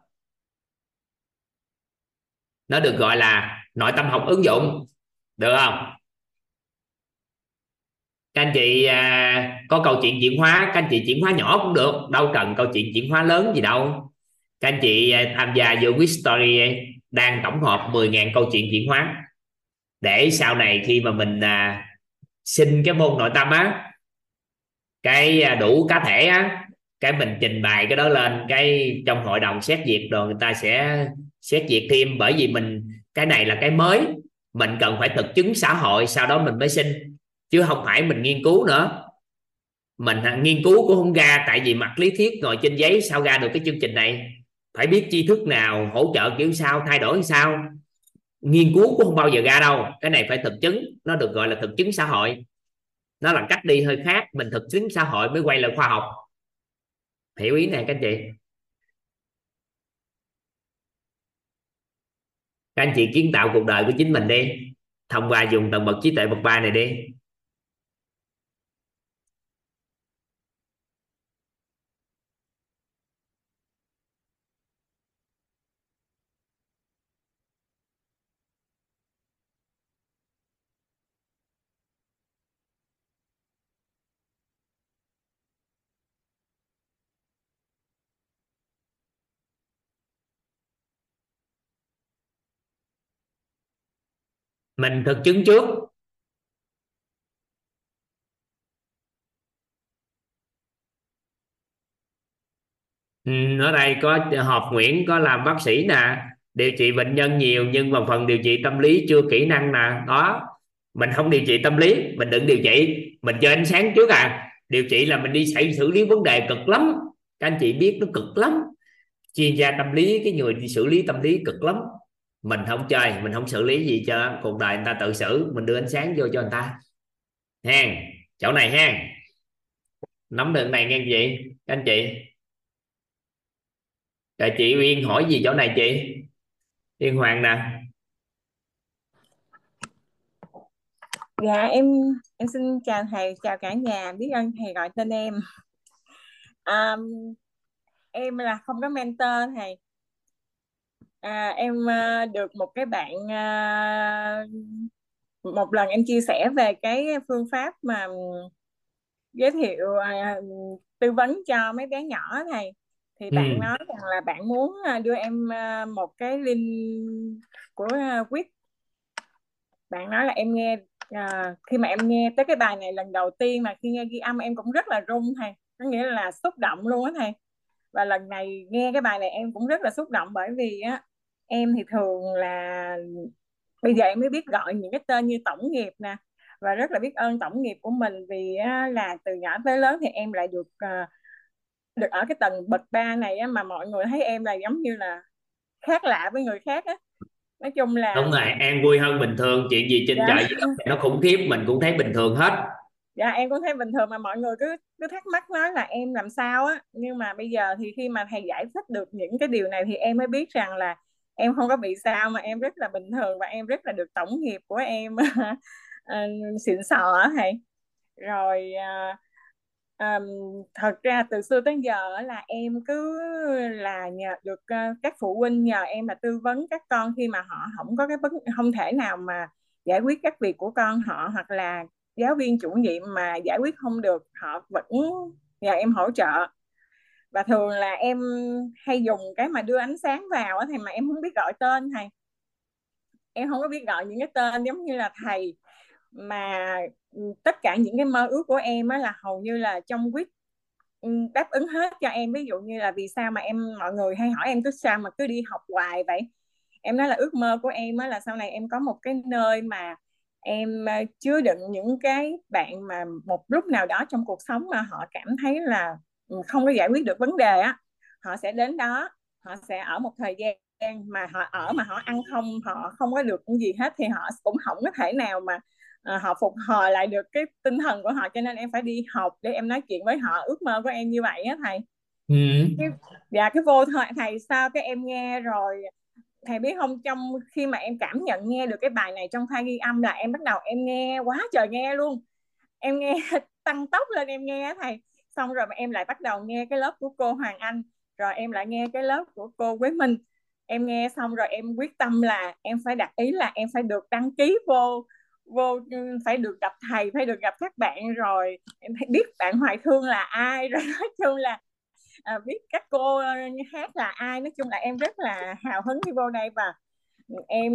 Nó được gọi là nội tâm học ứng dụng được không? Các anh chị à, có câu chuyện chuyển hóa các anh chị chuyển hóa nhỏ cũng được đâu cần câu chuyện chuyển hóa lớn gì đâu các anh chị à, tham gia vô quiz Story à, đang tổng hợp 10.000 câu chuyện chuyển hóa. Để sau này khi mà mình à, xin cái môn nội tâm á cái à, đủ cá thể á cái mình trình bày cái đó lên cái trong hội đồng xét duyệt rồi người ta sẽ xét duyệt thêm. Bởi vì mình cái này là cái mới mình cần phải thực chứng xã hội sau đó mình mới xin. Chứ không phải mình nghiên cứu nữa. Mình à, nghiên cứu cũng không ra tại vì mặt lý thuyết ngồi trên giấy sao ra được cái chương trình này phải biết tri thức nào hỗ trợ kiểu sao, thay đổi sao? Nghiên cứu cũng không bao giờ ra đâu. Cái này phải thực chứng. Nó được gọi là thực chứng xã hội. Nó là cách đi hơi khác. Mình thực chứng xã hội mới quay lại khoa học. Hiểu ý này các anh chị? Các anh chị kiến tạo cuộc đời của chính mình đi. Thông qua dùng tầng bậc trí tuệ bậc ba này đi. Mình thực chứng trước. Ừ, ở đây có họp Nguyễn có làm bác sĩ nè điều trị bệnh nhân nhiều nhưng mà phần điều trị tâm lý chưa kỹ năng nè. Đó mình không điều trị tâm lý mình đừng điều trị mình cho ánh sáng trước à. Điều trị là mình đi xảy xử lý vấn đề cực lắm. Các anh chị biết nó cực lắm. Chuyên gia tâm lý cái người đi xử lý tâm lý cực lắm mình không chơi mình không xử lý gì cho cuộc đời người ta tự xử. Mình đưa ánh sáng vô cho người ta. Hen chỗ này hen nắm được này nghe gì các anh chị. Rồi chị Uyên hỏi gì chỗ này chị? Yên Hoàng nè. Dạ em em xin chào thầy chào cả nhà. Biết ơn thầy gọi tên em. À, em là không có mentor thầy à, em uh, được một cái bạn uh, một lần em chia sẻ về cái phương pháp mà giới thiệu uh, tư vấn cho mấy bé nhỏ này. Thì bạn ừ. nói rằng là bạn muốn đưa em một cái link của Quýt bạn nói là em nghe à, khi mà em nghe tới cái bài này lần đầu tiên mà khi nghe ghi âm em cũng rất là rung thầy. Có nghĩa là xúc động luôn á thầy và lần này nghe cái bài này em cũng rất là xúc động bởi vì á em thì thường là bây giờ em mới biết gọi những cái tên như tổng nghiệp nè. Và rất là biết ơn tổng nghiệp của mình vì á, là từ nhỏ tới lớn thì em lại được uh, được ở cái tầng bậc ba này á, mà mọi người thấy em là giống như là khác lạ với người khác á. Nói chung là đúng rồi em vui hơn bình thường chuyện gì trên dạ. trời nó khủng khiếp mình cũng thấy bình thường hết dạ em cũng thấy bình thường mà mọi người cứ cứ thắc mắc nói là em làm sao á. Nhưng mà bây giờ thì khi mà thầy giải thích được những cái điều này thì em mới biết rằng là em không có bị sao mà em rất là bình thường và em rất là được tổng nghiệp của em. Ờ, xịn sò thầy. Rồi um, thật ra từ xưa tới giờ là em cứ là nhờ được uh, các phụ huynh nhờ em là tư vấn các con khi mà họ không có cái vấn không thể nào mà giải quyết các việc của con họ hoặc là giáo viên chủ nhiệm mà giải quyết không được, họ vẫn nhờ em hỗ trợ. Và thường là em hay dùng cái mà đưa ánh sáng vào thì mà em không biết gọi tên thầy. Em không có biết gọi những cái tên giống như là thầy. Mà ừ, tất cả những cái mơ ước của em á là hầu như là trong quyết ừ, đáp ứng hết cho em. Ví dụ như là vì sao mà em, mọi người hay hỏi em cứ sao mà cứ đi học hoài vậy? Em nói là ước mơ của em á là sau này em có một cái nơi mà em ờ, chứa đựng những cái bạn mà một lúc nào đó trong cuộc sống mà họ cảm thấy là ừ, không có giải quyết được vấn đề á họ sẽ đến đó họ sẽ ở một thời gian mà họ ở mà họ ăn không họ không có được cái gì hết thì họ cũng không có thể nào mà uh, họ phục hồi lại được cái tinh thần của họ cho nên em phải đi học để em nói chuyện với họ ước mơ của em như vậy á thầy ừ. cái, dạ cái vô thầy, thầy sao cái em nghe rồi thầy biết không, trong khi mà em cảm nhận nghe được cái bài này trong file ghi âm là em bắt đầu em nghe quá trời nghe luôn. Em nghe tăng tốc lên em nghe thầy. Xong rồi em lại bắt đầu nghe cái lớp của cô Hoàng Anh, rồi em lại nghe cái lớp của cô Quế Minh. Em nghe xong rồi em quyết tâm là em phải đặt ý là em phải được đăng ký vô vô phải được gặp thầy, phải được gặp các bạn rồi. Em phải biết bạn Hoài Thương là ai, rồi nói chung là à, biết các cô ờ, hát là ai. Nói chung là em rất là hào hứng khi vô đây và em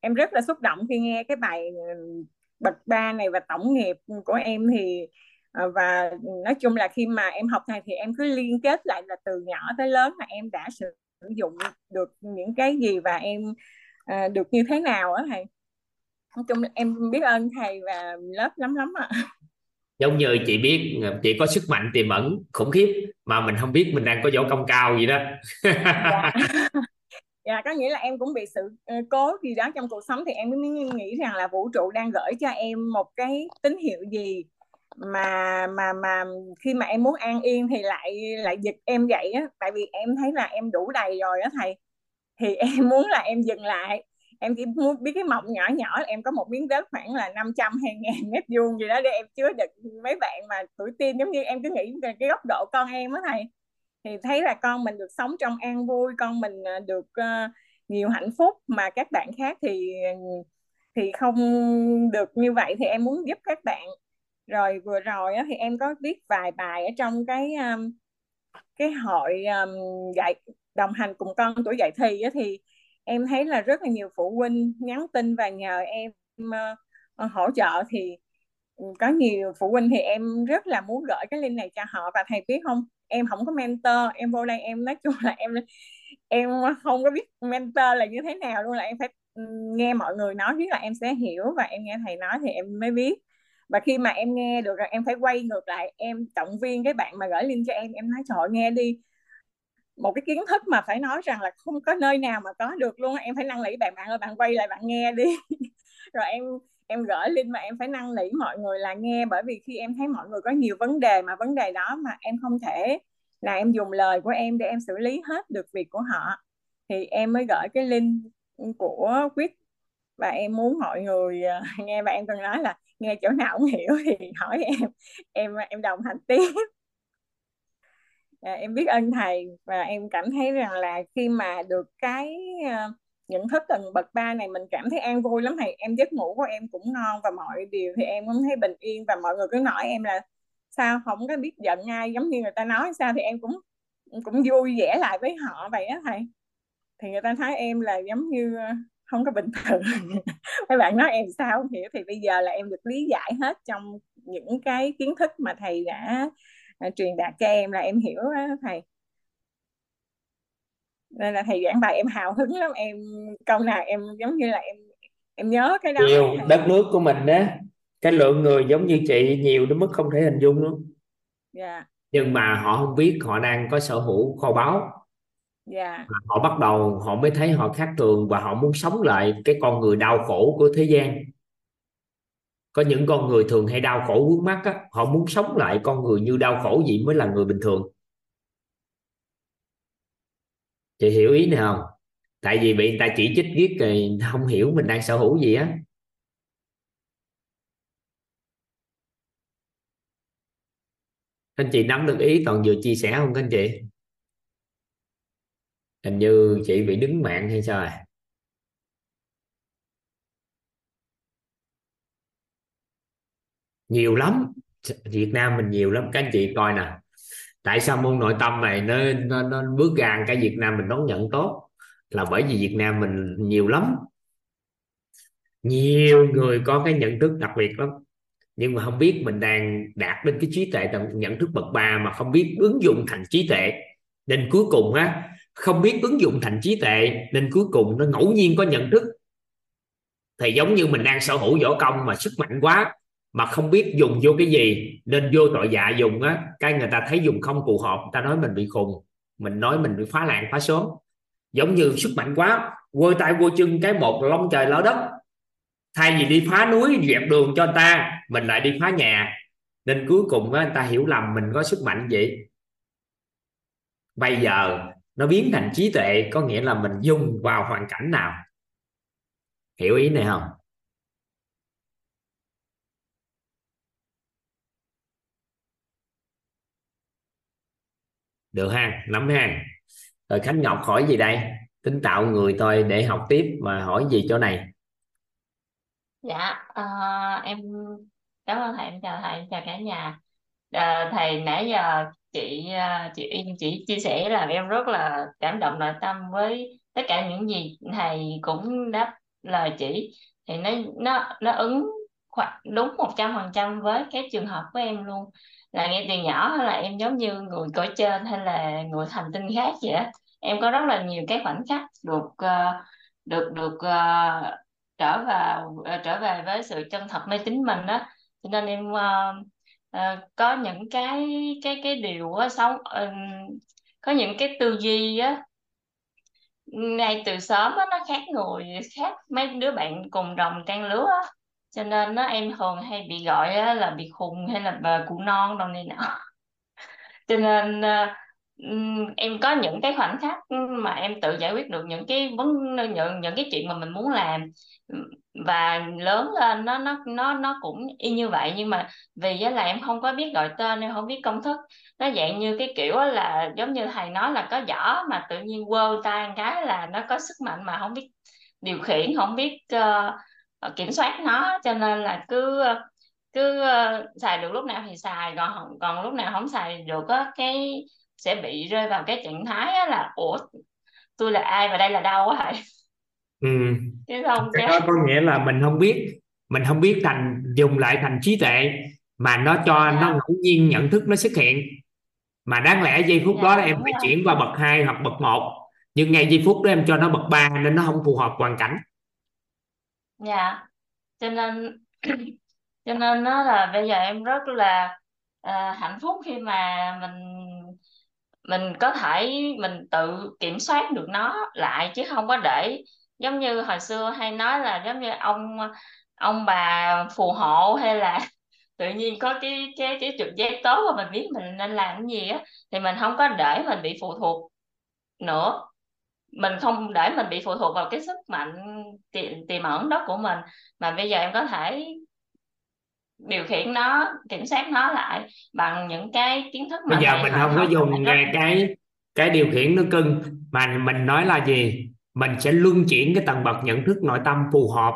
em rất là xúc động khi nghe cái bài ờ, bậc ba này và tổng nghiệp của em thì ờ, và nói chung là khi mà em học này thì em cứ liên kết lại là từ nhỏ tới lớn mà em đã sử dụng được những cái gì và em à, được như thế nào á thầy. Nói chung em biết ơn thầy và lớp lắm lắm ạ giống như chị biết, chị có sức mạnh tiềm ẩn, khủng khiếp, mà mình không biết mình đang có võ công cao gì đó. Dạ. dạ có nghĩa là em cũng bị sự ờ, cố gì đó trong cuộc sống thì em mới nghĩ rằng là vũ trụ đang gửi cho em một cái tín hiệu gì mà mà mà khi mà em muốn an yên thì lại lại giật em vậy á. Tại vì em thấy là em đủ đầy rồi á thầy. Thì em muốn là em dừng lại em chỉ muốn biết cái mộng nhỏ nhỏ em có một miếng đất khoảng là 500 hay ngàn mét vuông gì đó để em chứa được mấy bạn mà tuổi teen giống như em cứ nghĩ về cái góc độ con em á thầy thì thấy là con mình được sống trong an vui con mình à, được uh, nhiều hạnh phúc. Mà các bạn khác thì ờ, thì không được như vậy thì em muốn giúp các bạn. Rồi vừa rồi á, thì em có viết vài bài ở trong cái um, cái hội um, dạy đồng hành cùng con tuổi dạy thì á, thì em thấy là rất là nhiều phụ huynh nhắn tin và nhờ em uh, hỗ trợ thì ừ, có nhiều phụ huynh thì em rất là muốn gửi cái link này cho họ. Và thầy biết không em không có mentor em vô đây em nói chung là em em không có biết mentor là như thế nào luôn là em phải ừ, nghe mọi người nói biết là em sẽ hiểu và em nghe thầy nói thì em mới biết. Và khi mà em nghe được rồi em phải quay ngược lại em động viên cái bạn mà gửi link cho em em nói trời nghe đi một cái kiến thức mà phải nói rằng là không có nơi nào mà có được luôn em phải năn nỉ bạn bạn ơi, bạn quay lại bạn nghe đi. Rồi em em gửi link mà em phải năn nỉ mọi người là nghe, bởi vì khi em thấy mọi người có nhiều vấn đề mà vấn đề đó mà em không thể là em dùng lời của em để em xử lý hết được việc của họ, thì em mới gửi cái link của quyết và em muốn mọi người à, nghe và em từng nói là nghe chỗ nào không hiểu thì hỏi em em em đồng hành tiếp à, em biết ơn thầy và em cảm thấy rằng là khi mà được cái à, nhận thức tầng bậc ba này mình cảm thấy an vui lắm thầy. Em giấc ngủ của em cũng ngon và mọi điều thì em cũng thấy bình yên và mọi người cứ nói em là sao không có biết giận ai? Giống như người ta nói sao thì em cũng cũng vui vẻ lại với họ vậy á thầy. Thì người ta thấy em là giống như ờ, không có bình thường. Mấy bạn nói em sao không hiểu thì bây giờ là em được lý giải hết trong những cái kiến thức mà thầy đã à, truyền đạt cho em là em hiểu đó thầy. Nên là thầy giảng bài em hào hứng lắm em câu nào em giống như là em em nhớ cái đó nhiều đất nước của mình đó cái lượng người giống như chị nhiều đến mức không thể hình dung luôn. Yeah. nhưng mà họ không biết họ đang có sở hữu kho báu. Yeah. họ bắt đầu họ mới thấy họ khác thường và họ muốn sống lại cái con người đau khổ của thế gian có những con người thường hay đau khổ vướng mắt á, họ muốn sống lại con người như đau khổ gì mới là người bình thường. Chị hiểu ý này không? Tại vì bị người ta chỉ trích ghét thì không hiểu mình đang sở hữu gì á. Anh chị nắm được ý, toàn vừa chia sẻ không các anh chị? Hình như chị bị đứng mạng hay sao à? Nhiều lắm. Việt Nam mình nhiều lắm. Các anh chị coi nè. Tại sao môn nội tâm này nó nó, nó bước ra cái Việt Nam mình đón nhận tốt? Là bởi vì Việt Nam mình nhiều lắm. Nhiều người có cái nhận thức đặc biệt lắm. Nhưng mà không biết mình đang đạt đến cái trí tuệ nhận thức bậc ba mà không biết ứng dụng thành trí tuệ. Nên cuối cùng á không biết ứng dụng thành trí tuệ nên cuối cùng nó ngẫu nhiên có nhận thức. Thì giống như mình đang sở hữu võ công mà sức mạnh quá mà không biết dùng vô cái gì nên vô tội dạ dùng á cái người ta thấy dùng không phù hợp người ta nói mình bị khùng mình nói mình bị phá làng phá xóm. Giống như sức mạnh quá quơ tay quơ chân cái một lông trời lỡ đất. Thay vì đi phá núi dẹp đường cho người ta mình lại đi phá nhà. Nên cuối cùng á, người ta hiểu lầm mình có sức mạnh vậy bây giờ nó biến thành trí tuệ có nghĩa là mình dùng vào hoàn cảnh nào. Hiểu ý này không? Được ha nắm ha. Rồi khánh ngọc hỏi gì đây? Tính tạo người thôi để học tiếp mà hỏi gì chỗ này? Dạ, uh, em cảm ơn thầy, em chào thầy, em chào cả nhà. uh, thầy nãy giờ chị ờ, chị Yên chỉ chia sẻ là em rất là cảm động nội tâm với tất cả những gì thầy cũng đáp lời chỉ. Thì nó nó nó ứng khoảng đúng một trăm phần trăm với cái trường hợp của em luôn là ngay từ nhỏ là em giống như người cõi trên hay là người hành tinh khác vậy á. Em có rất là nhiều cái khoảnh khắc được uh, được được uh, trở vào uh, trở về với sự chân thật nơi chính mình đó cho nên em uh, uh, có những cái cái cái điều á, sống uh, có những cái tư duy á ngay từ sớm á, nó khác người khác mấy đứa bạn cùng đồng trang lứa á cho nên nó em thường hay bị gọi á, là bị khùng hay là bà cụ non đâu này nọ. Cho nên ờ, em có những cái khoảnh khắc mà em tự giải quyết được những cái vấn những những cái chuyện mà mình muốn làm. Và lớn lên nó nó nó nó cũng y như vậy nhưng mà vì á là em không có biết gọi tên em không biết công thức. Nó dạng như cái kiểu là giống như thầy nói là có giỏ mà tự nhiên quơ tay một cái là nó có sức mạnh mà không biết điều khiển không biết uh, kiểm soát nó cho nên là cứ cứ ờ, xài được lúc nào thì xài còn còn lúc nào không xài được á cái sẽ bị rơi vào cái trạng thái á là ủa tôi là ai và đây là đâu á ừ. chứ không cái đó có nghĩa là mình không biết mình không biết thành dùng lại thành trí tuệ mà nó cho nó dạ ngẫu nhiên nhận thức nó xuất hiện. Mà đáng lẽ giây phút đó dạ em đúng phải rồi. chuyển qua bậc 2 hoặc bậc 1 nhưng ngay giây phút đó em cho nó bậc 3 nên nó không phù hợp hoàn cảnh dạ. Cho nên cho nên nó là bây giờ em rất là ờ, hạnh phúc khi mà mình mình có thể mình tự kiểm soát được nó lại chứ không có để giống như hồi xưa hay nói là giống như ông ông bà phù hộ hay là tự nhiên có cái cái cái trực giác tốt và mình biết mình nên làm cái gì á thì mình không có để mình bị phụ thuộc nữa mình không để mình bị phụ thuộc vào cái sức mạnh tiềm, tiềm ẩn đó của mình. Mà bây giờ em có thể điều khiển nó kiểm soát nó lại bằng những cái kiến thức bây mà giờ thầy mình không có dùng rất cái cái điều khiển nó cưng. Mà mình nói là gì? Mình sẽ luân chuyển cái tầng bậc nhận thức nội tâm phù hợp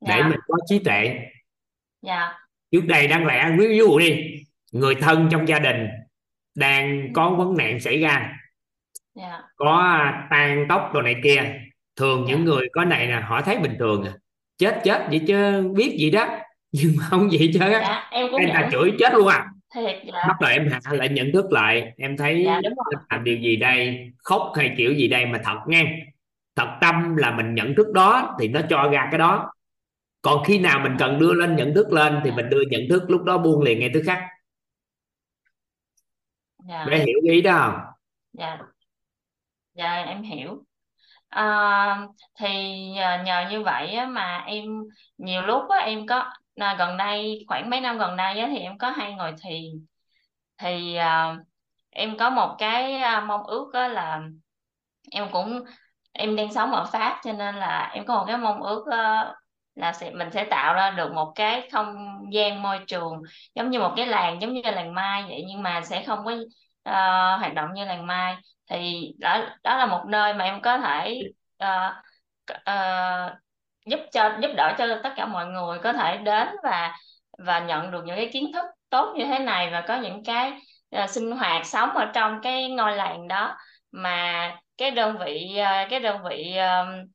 để mình dạ có trí tuệ. Dạ. Trước đây đáng lẽ ví dụ đi người thân trong gia đình đang có vấn nạn xảy ra dạ. Có tan tóc đồ này kia. Thường những dạ. người có này là họ thấy bình thường à. chết chết vậy chứ biết gì đó. Nhưng mà không vậy chứ dạ em cũng ta vậy chửi chết luôn à. Thiệt dạ bắt đầu em hạ lại nhận thức lại. Em thấy dạ đúng rồi. nên làm điều gì đây khóc hay kiểu gì đây mà thật nghe. Thật tâm là mình nhận thức đó thì nó cho ra cái đó. Còn khi nào mình cần đưa lên nhận thức lên thì mình đưa nhận thức lúc đó buông liền ngay tức khắc. Dạ. Để hiểu ý đó không? Dạ dạ em hiểu. À, thì nhờ, nhờ như vậy á, mà em nhiều lúc á, em có là gần đây khoảng mấy năm gần đây á, thì em có hay ngồi thiền. Thì à, em có một cái à, mong ước á, là em cũng em đang sống ở Pháp cho nên là em có một cái mong ước à, là sẽ mình sẽ tạo ra được một cái không gian môi trường giống như một cái làng giống như làng Mai vậy nhưng mà sẽ không có uh, hoạt động như làng Mai thì đó đó là một nơi mà em có thể uh, uh, giúp cho giúp đỡ cho tất cả mọi người có thể đến và và nhận được những cái kiến thức tốt như thế này và có những cái uh, sinh hoạt sống ở trong cái ngôi làng đó. Mà cái đơn vị uh, cái đơn vị uh,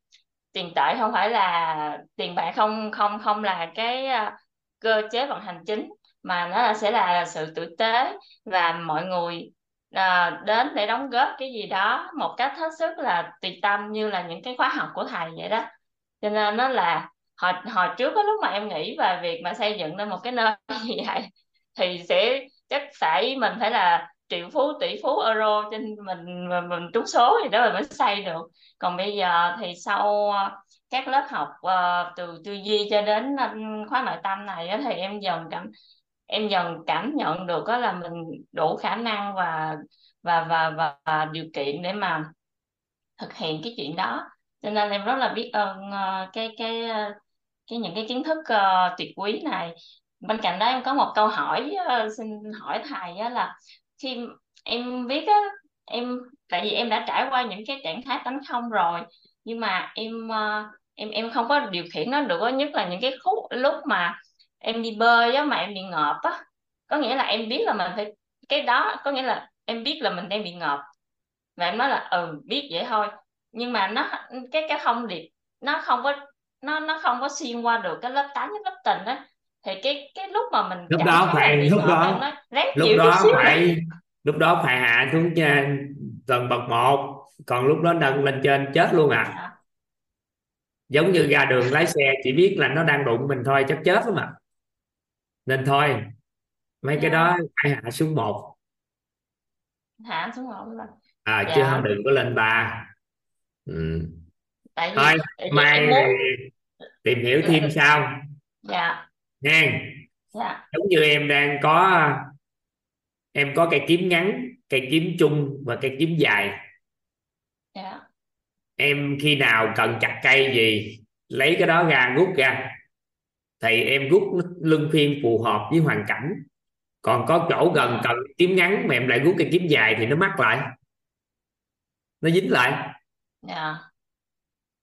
tiền tệ không phải là tiền bạc không không không là cái uh, cơ chế vận hành chính mà nó là, sẽ là sự tử tế và mọi người à, đến để đóng góp cái gì đó một cách hết sức là tùy tâm như là những cái khóa học của thầy vậy đó. Cho nên nó là hồi hồi trước cái lúc mà em nghĩ về việc mà xây dựng nên một cái nơi như vậy thì sẽ chắc phải mình phải là triệu phú tỷ phú euro trên mình mình, mình trúng số gì đó mình mới xây được. Còn bây giờ thì sau ờ, các lớp học uh, từ tư duy cho đến khóa nội tâm này thì em dần cảm em dần cảm nhận được đó là mình đủ khả năng và và và và, và điều kiện để mà thực hiện cái chuyện đó. Cho nên em rất là biết ơn uh, cái cái ờ, cái những cái kiến thức uh, tuyệt quý này. Bên cạnh đó em có một câu hỏi uh, xin hỏi thầy uh, là khi em biết uh, em tại vì em đã trải qua những cái trạng thái tánh không rồi nhưng mà em uh, em em không có điều khiển nó được nhất là những cái khúc lúc mà em đi bơi á mà em bị ngợp á. Có nghĩa là em biết là mình phải cái đó có nghĩa là em biết là mình đang bị ngợp. Và em nói là ừ biết vậy thôi. Nhưng mà nó cái cái thông điệp nó không có nó nó không có xuyên qua được cái lớp tánh với lớp tình á. Thì cái cái lúc mà mình lúc đó phải lúc đó lúc đó phải lúc đó phải hạ xuống trên tầng bậc một. Còn lúc đó nâng lên trên chết luôn à. Dạ. giống như ra đường lái xe chỉ biết là nó đang đụng mình thôi chắc chết lắm mà nên thôi mấy cái đó dạ. phải hạ xuống một. Hạ xuống một rồi à dạ. chứ không đừng có lên ba. Ừ. tại vì, thôi tại vì mai em muốn tìm hiểu thêm sau. Dạ. Nha. Dạ. Giống như em đang có em có cây kiếm ngắn cây kiếm chung và cây kiếm dài. Dạ. Em khi nào cần chặt cây gì lấy cái đó ra rút ra thì em rút lưng phiên phù hợp với hoàn cảnh. Còn có chỗ gần cần kiếm ngắn mà em lại rút cây kiếm dài thì nó mắc lại. Nó dính lại. Dạ.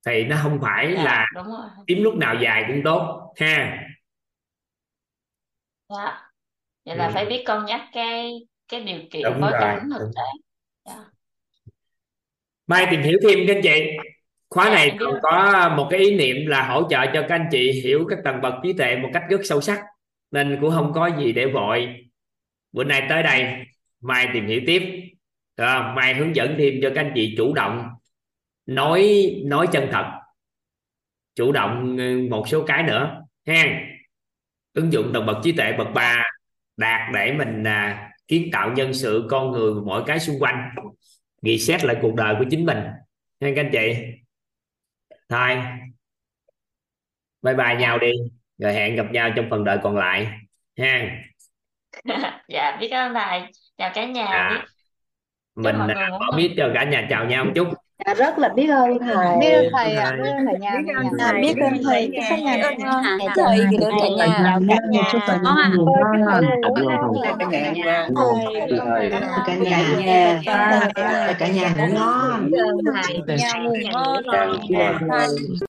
Thì nó không phải dạ là đúng rồi kiếm lúc nào dài cũng tốt ha? Dạ. Vậy là ừ. phải biết cân nhắc cái cái điều kiện đúng bối rồi cảnh thực tế. Dạ. Mai tìm hiểu thêm các anh chị khóa dạ này còn có một cái ý niệm là hỗ trợ cho các anh chị hiểu các tầng bậc trí tuệ một cách rất sâu sắc nên cũng không có gì để vội. Bữa nay tới đây mai tìm hiểu tiếp. Không? mai hướng dẫn thêm cho các anh chị chủ động nói nói chân thật. Chủ động ừ, một số cái nữa ha ứng dụng tầng bậc trí tuệ bậc 3 đạt để mình à, kiến tạo nhân sự con người mọi cái xung quanh nghĩ xét lại cuộc đời của chính mình. Nha các anh chị thôi. Bye bye nhau đi. Rồi hẹn gặp nhau trong phần đời còn lại. Ha. Dạ biết ơn thầy. Chào cả nhà. À, biết mình bỏ biết cho cả nhà chào nhau một chút Dạ, rất là biết ơn thầy. biết ơn thầy ạ. Thầy. biết ơn thầy nha biết cả ơn nhà thầy. Biết ơn thầy. Biết ơn cả nhà thầy. ngủ ngon Dạ, thầy thầy. chào cả nhà cả nhà chúc cả nhà thầy ngon ngủ Chúc ngon cả ạ. nhà dạ thầy thầy cả nhà nha Chào cả nhà ngủ ngon. Thầy nhà ngủ ngon Dạ, dạ.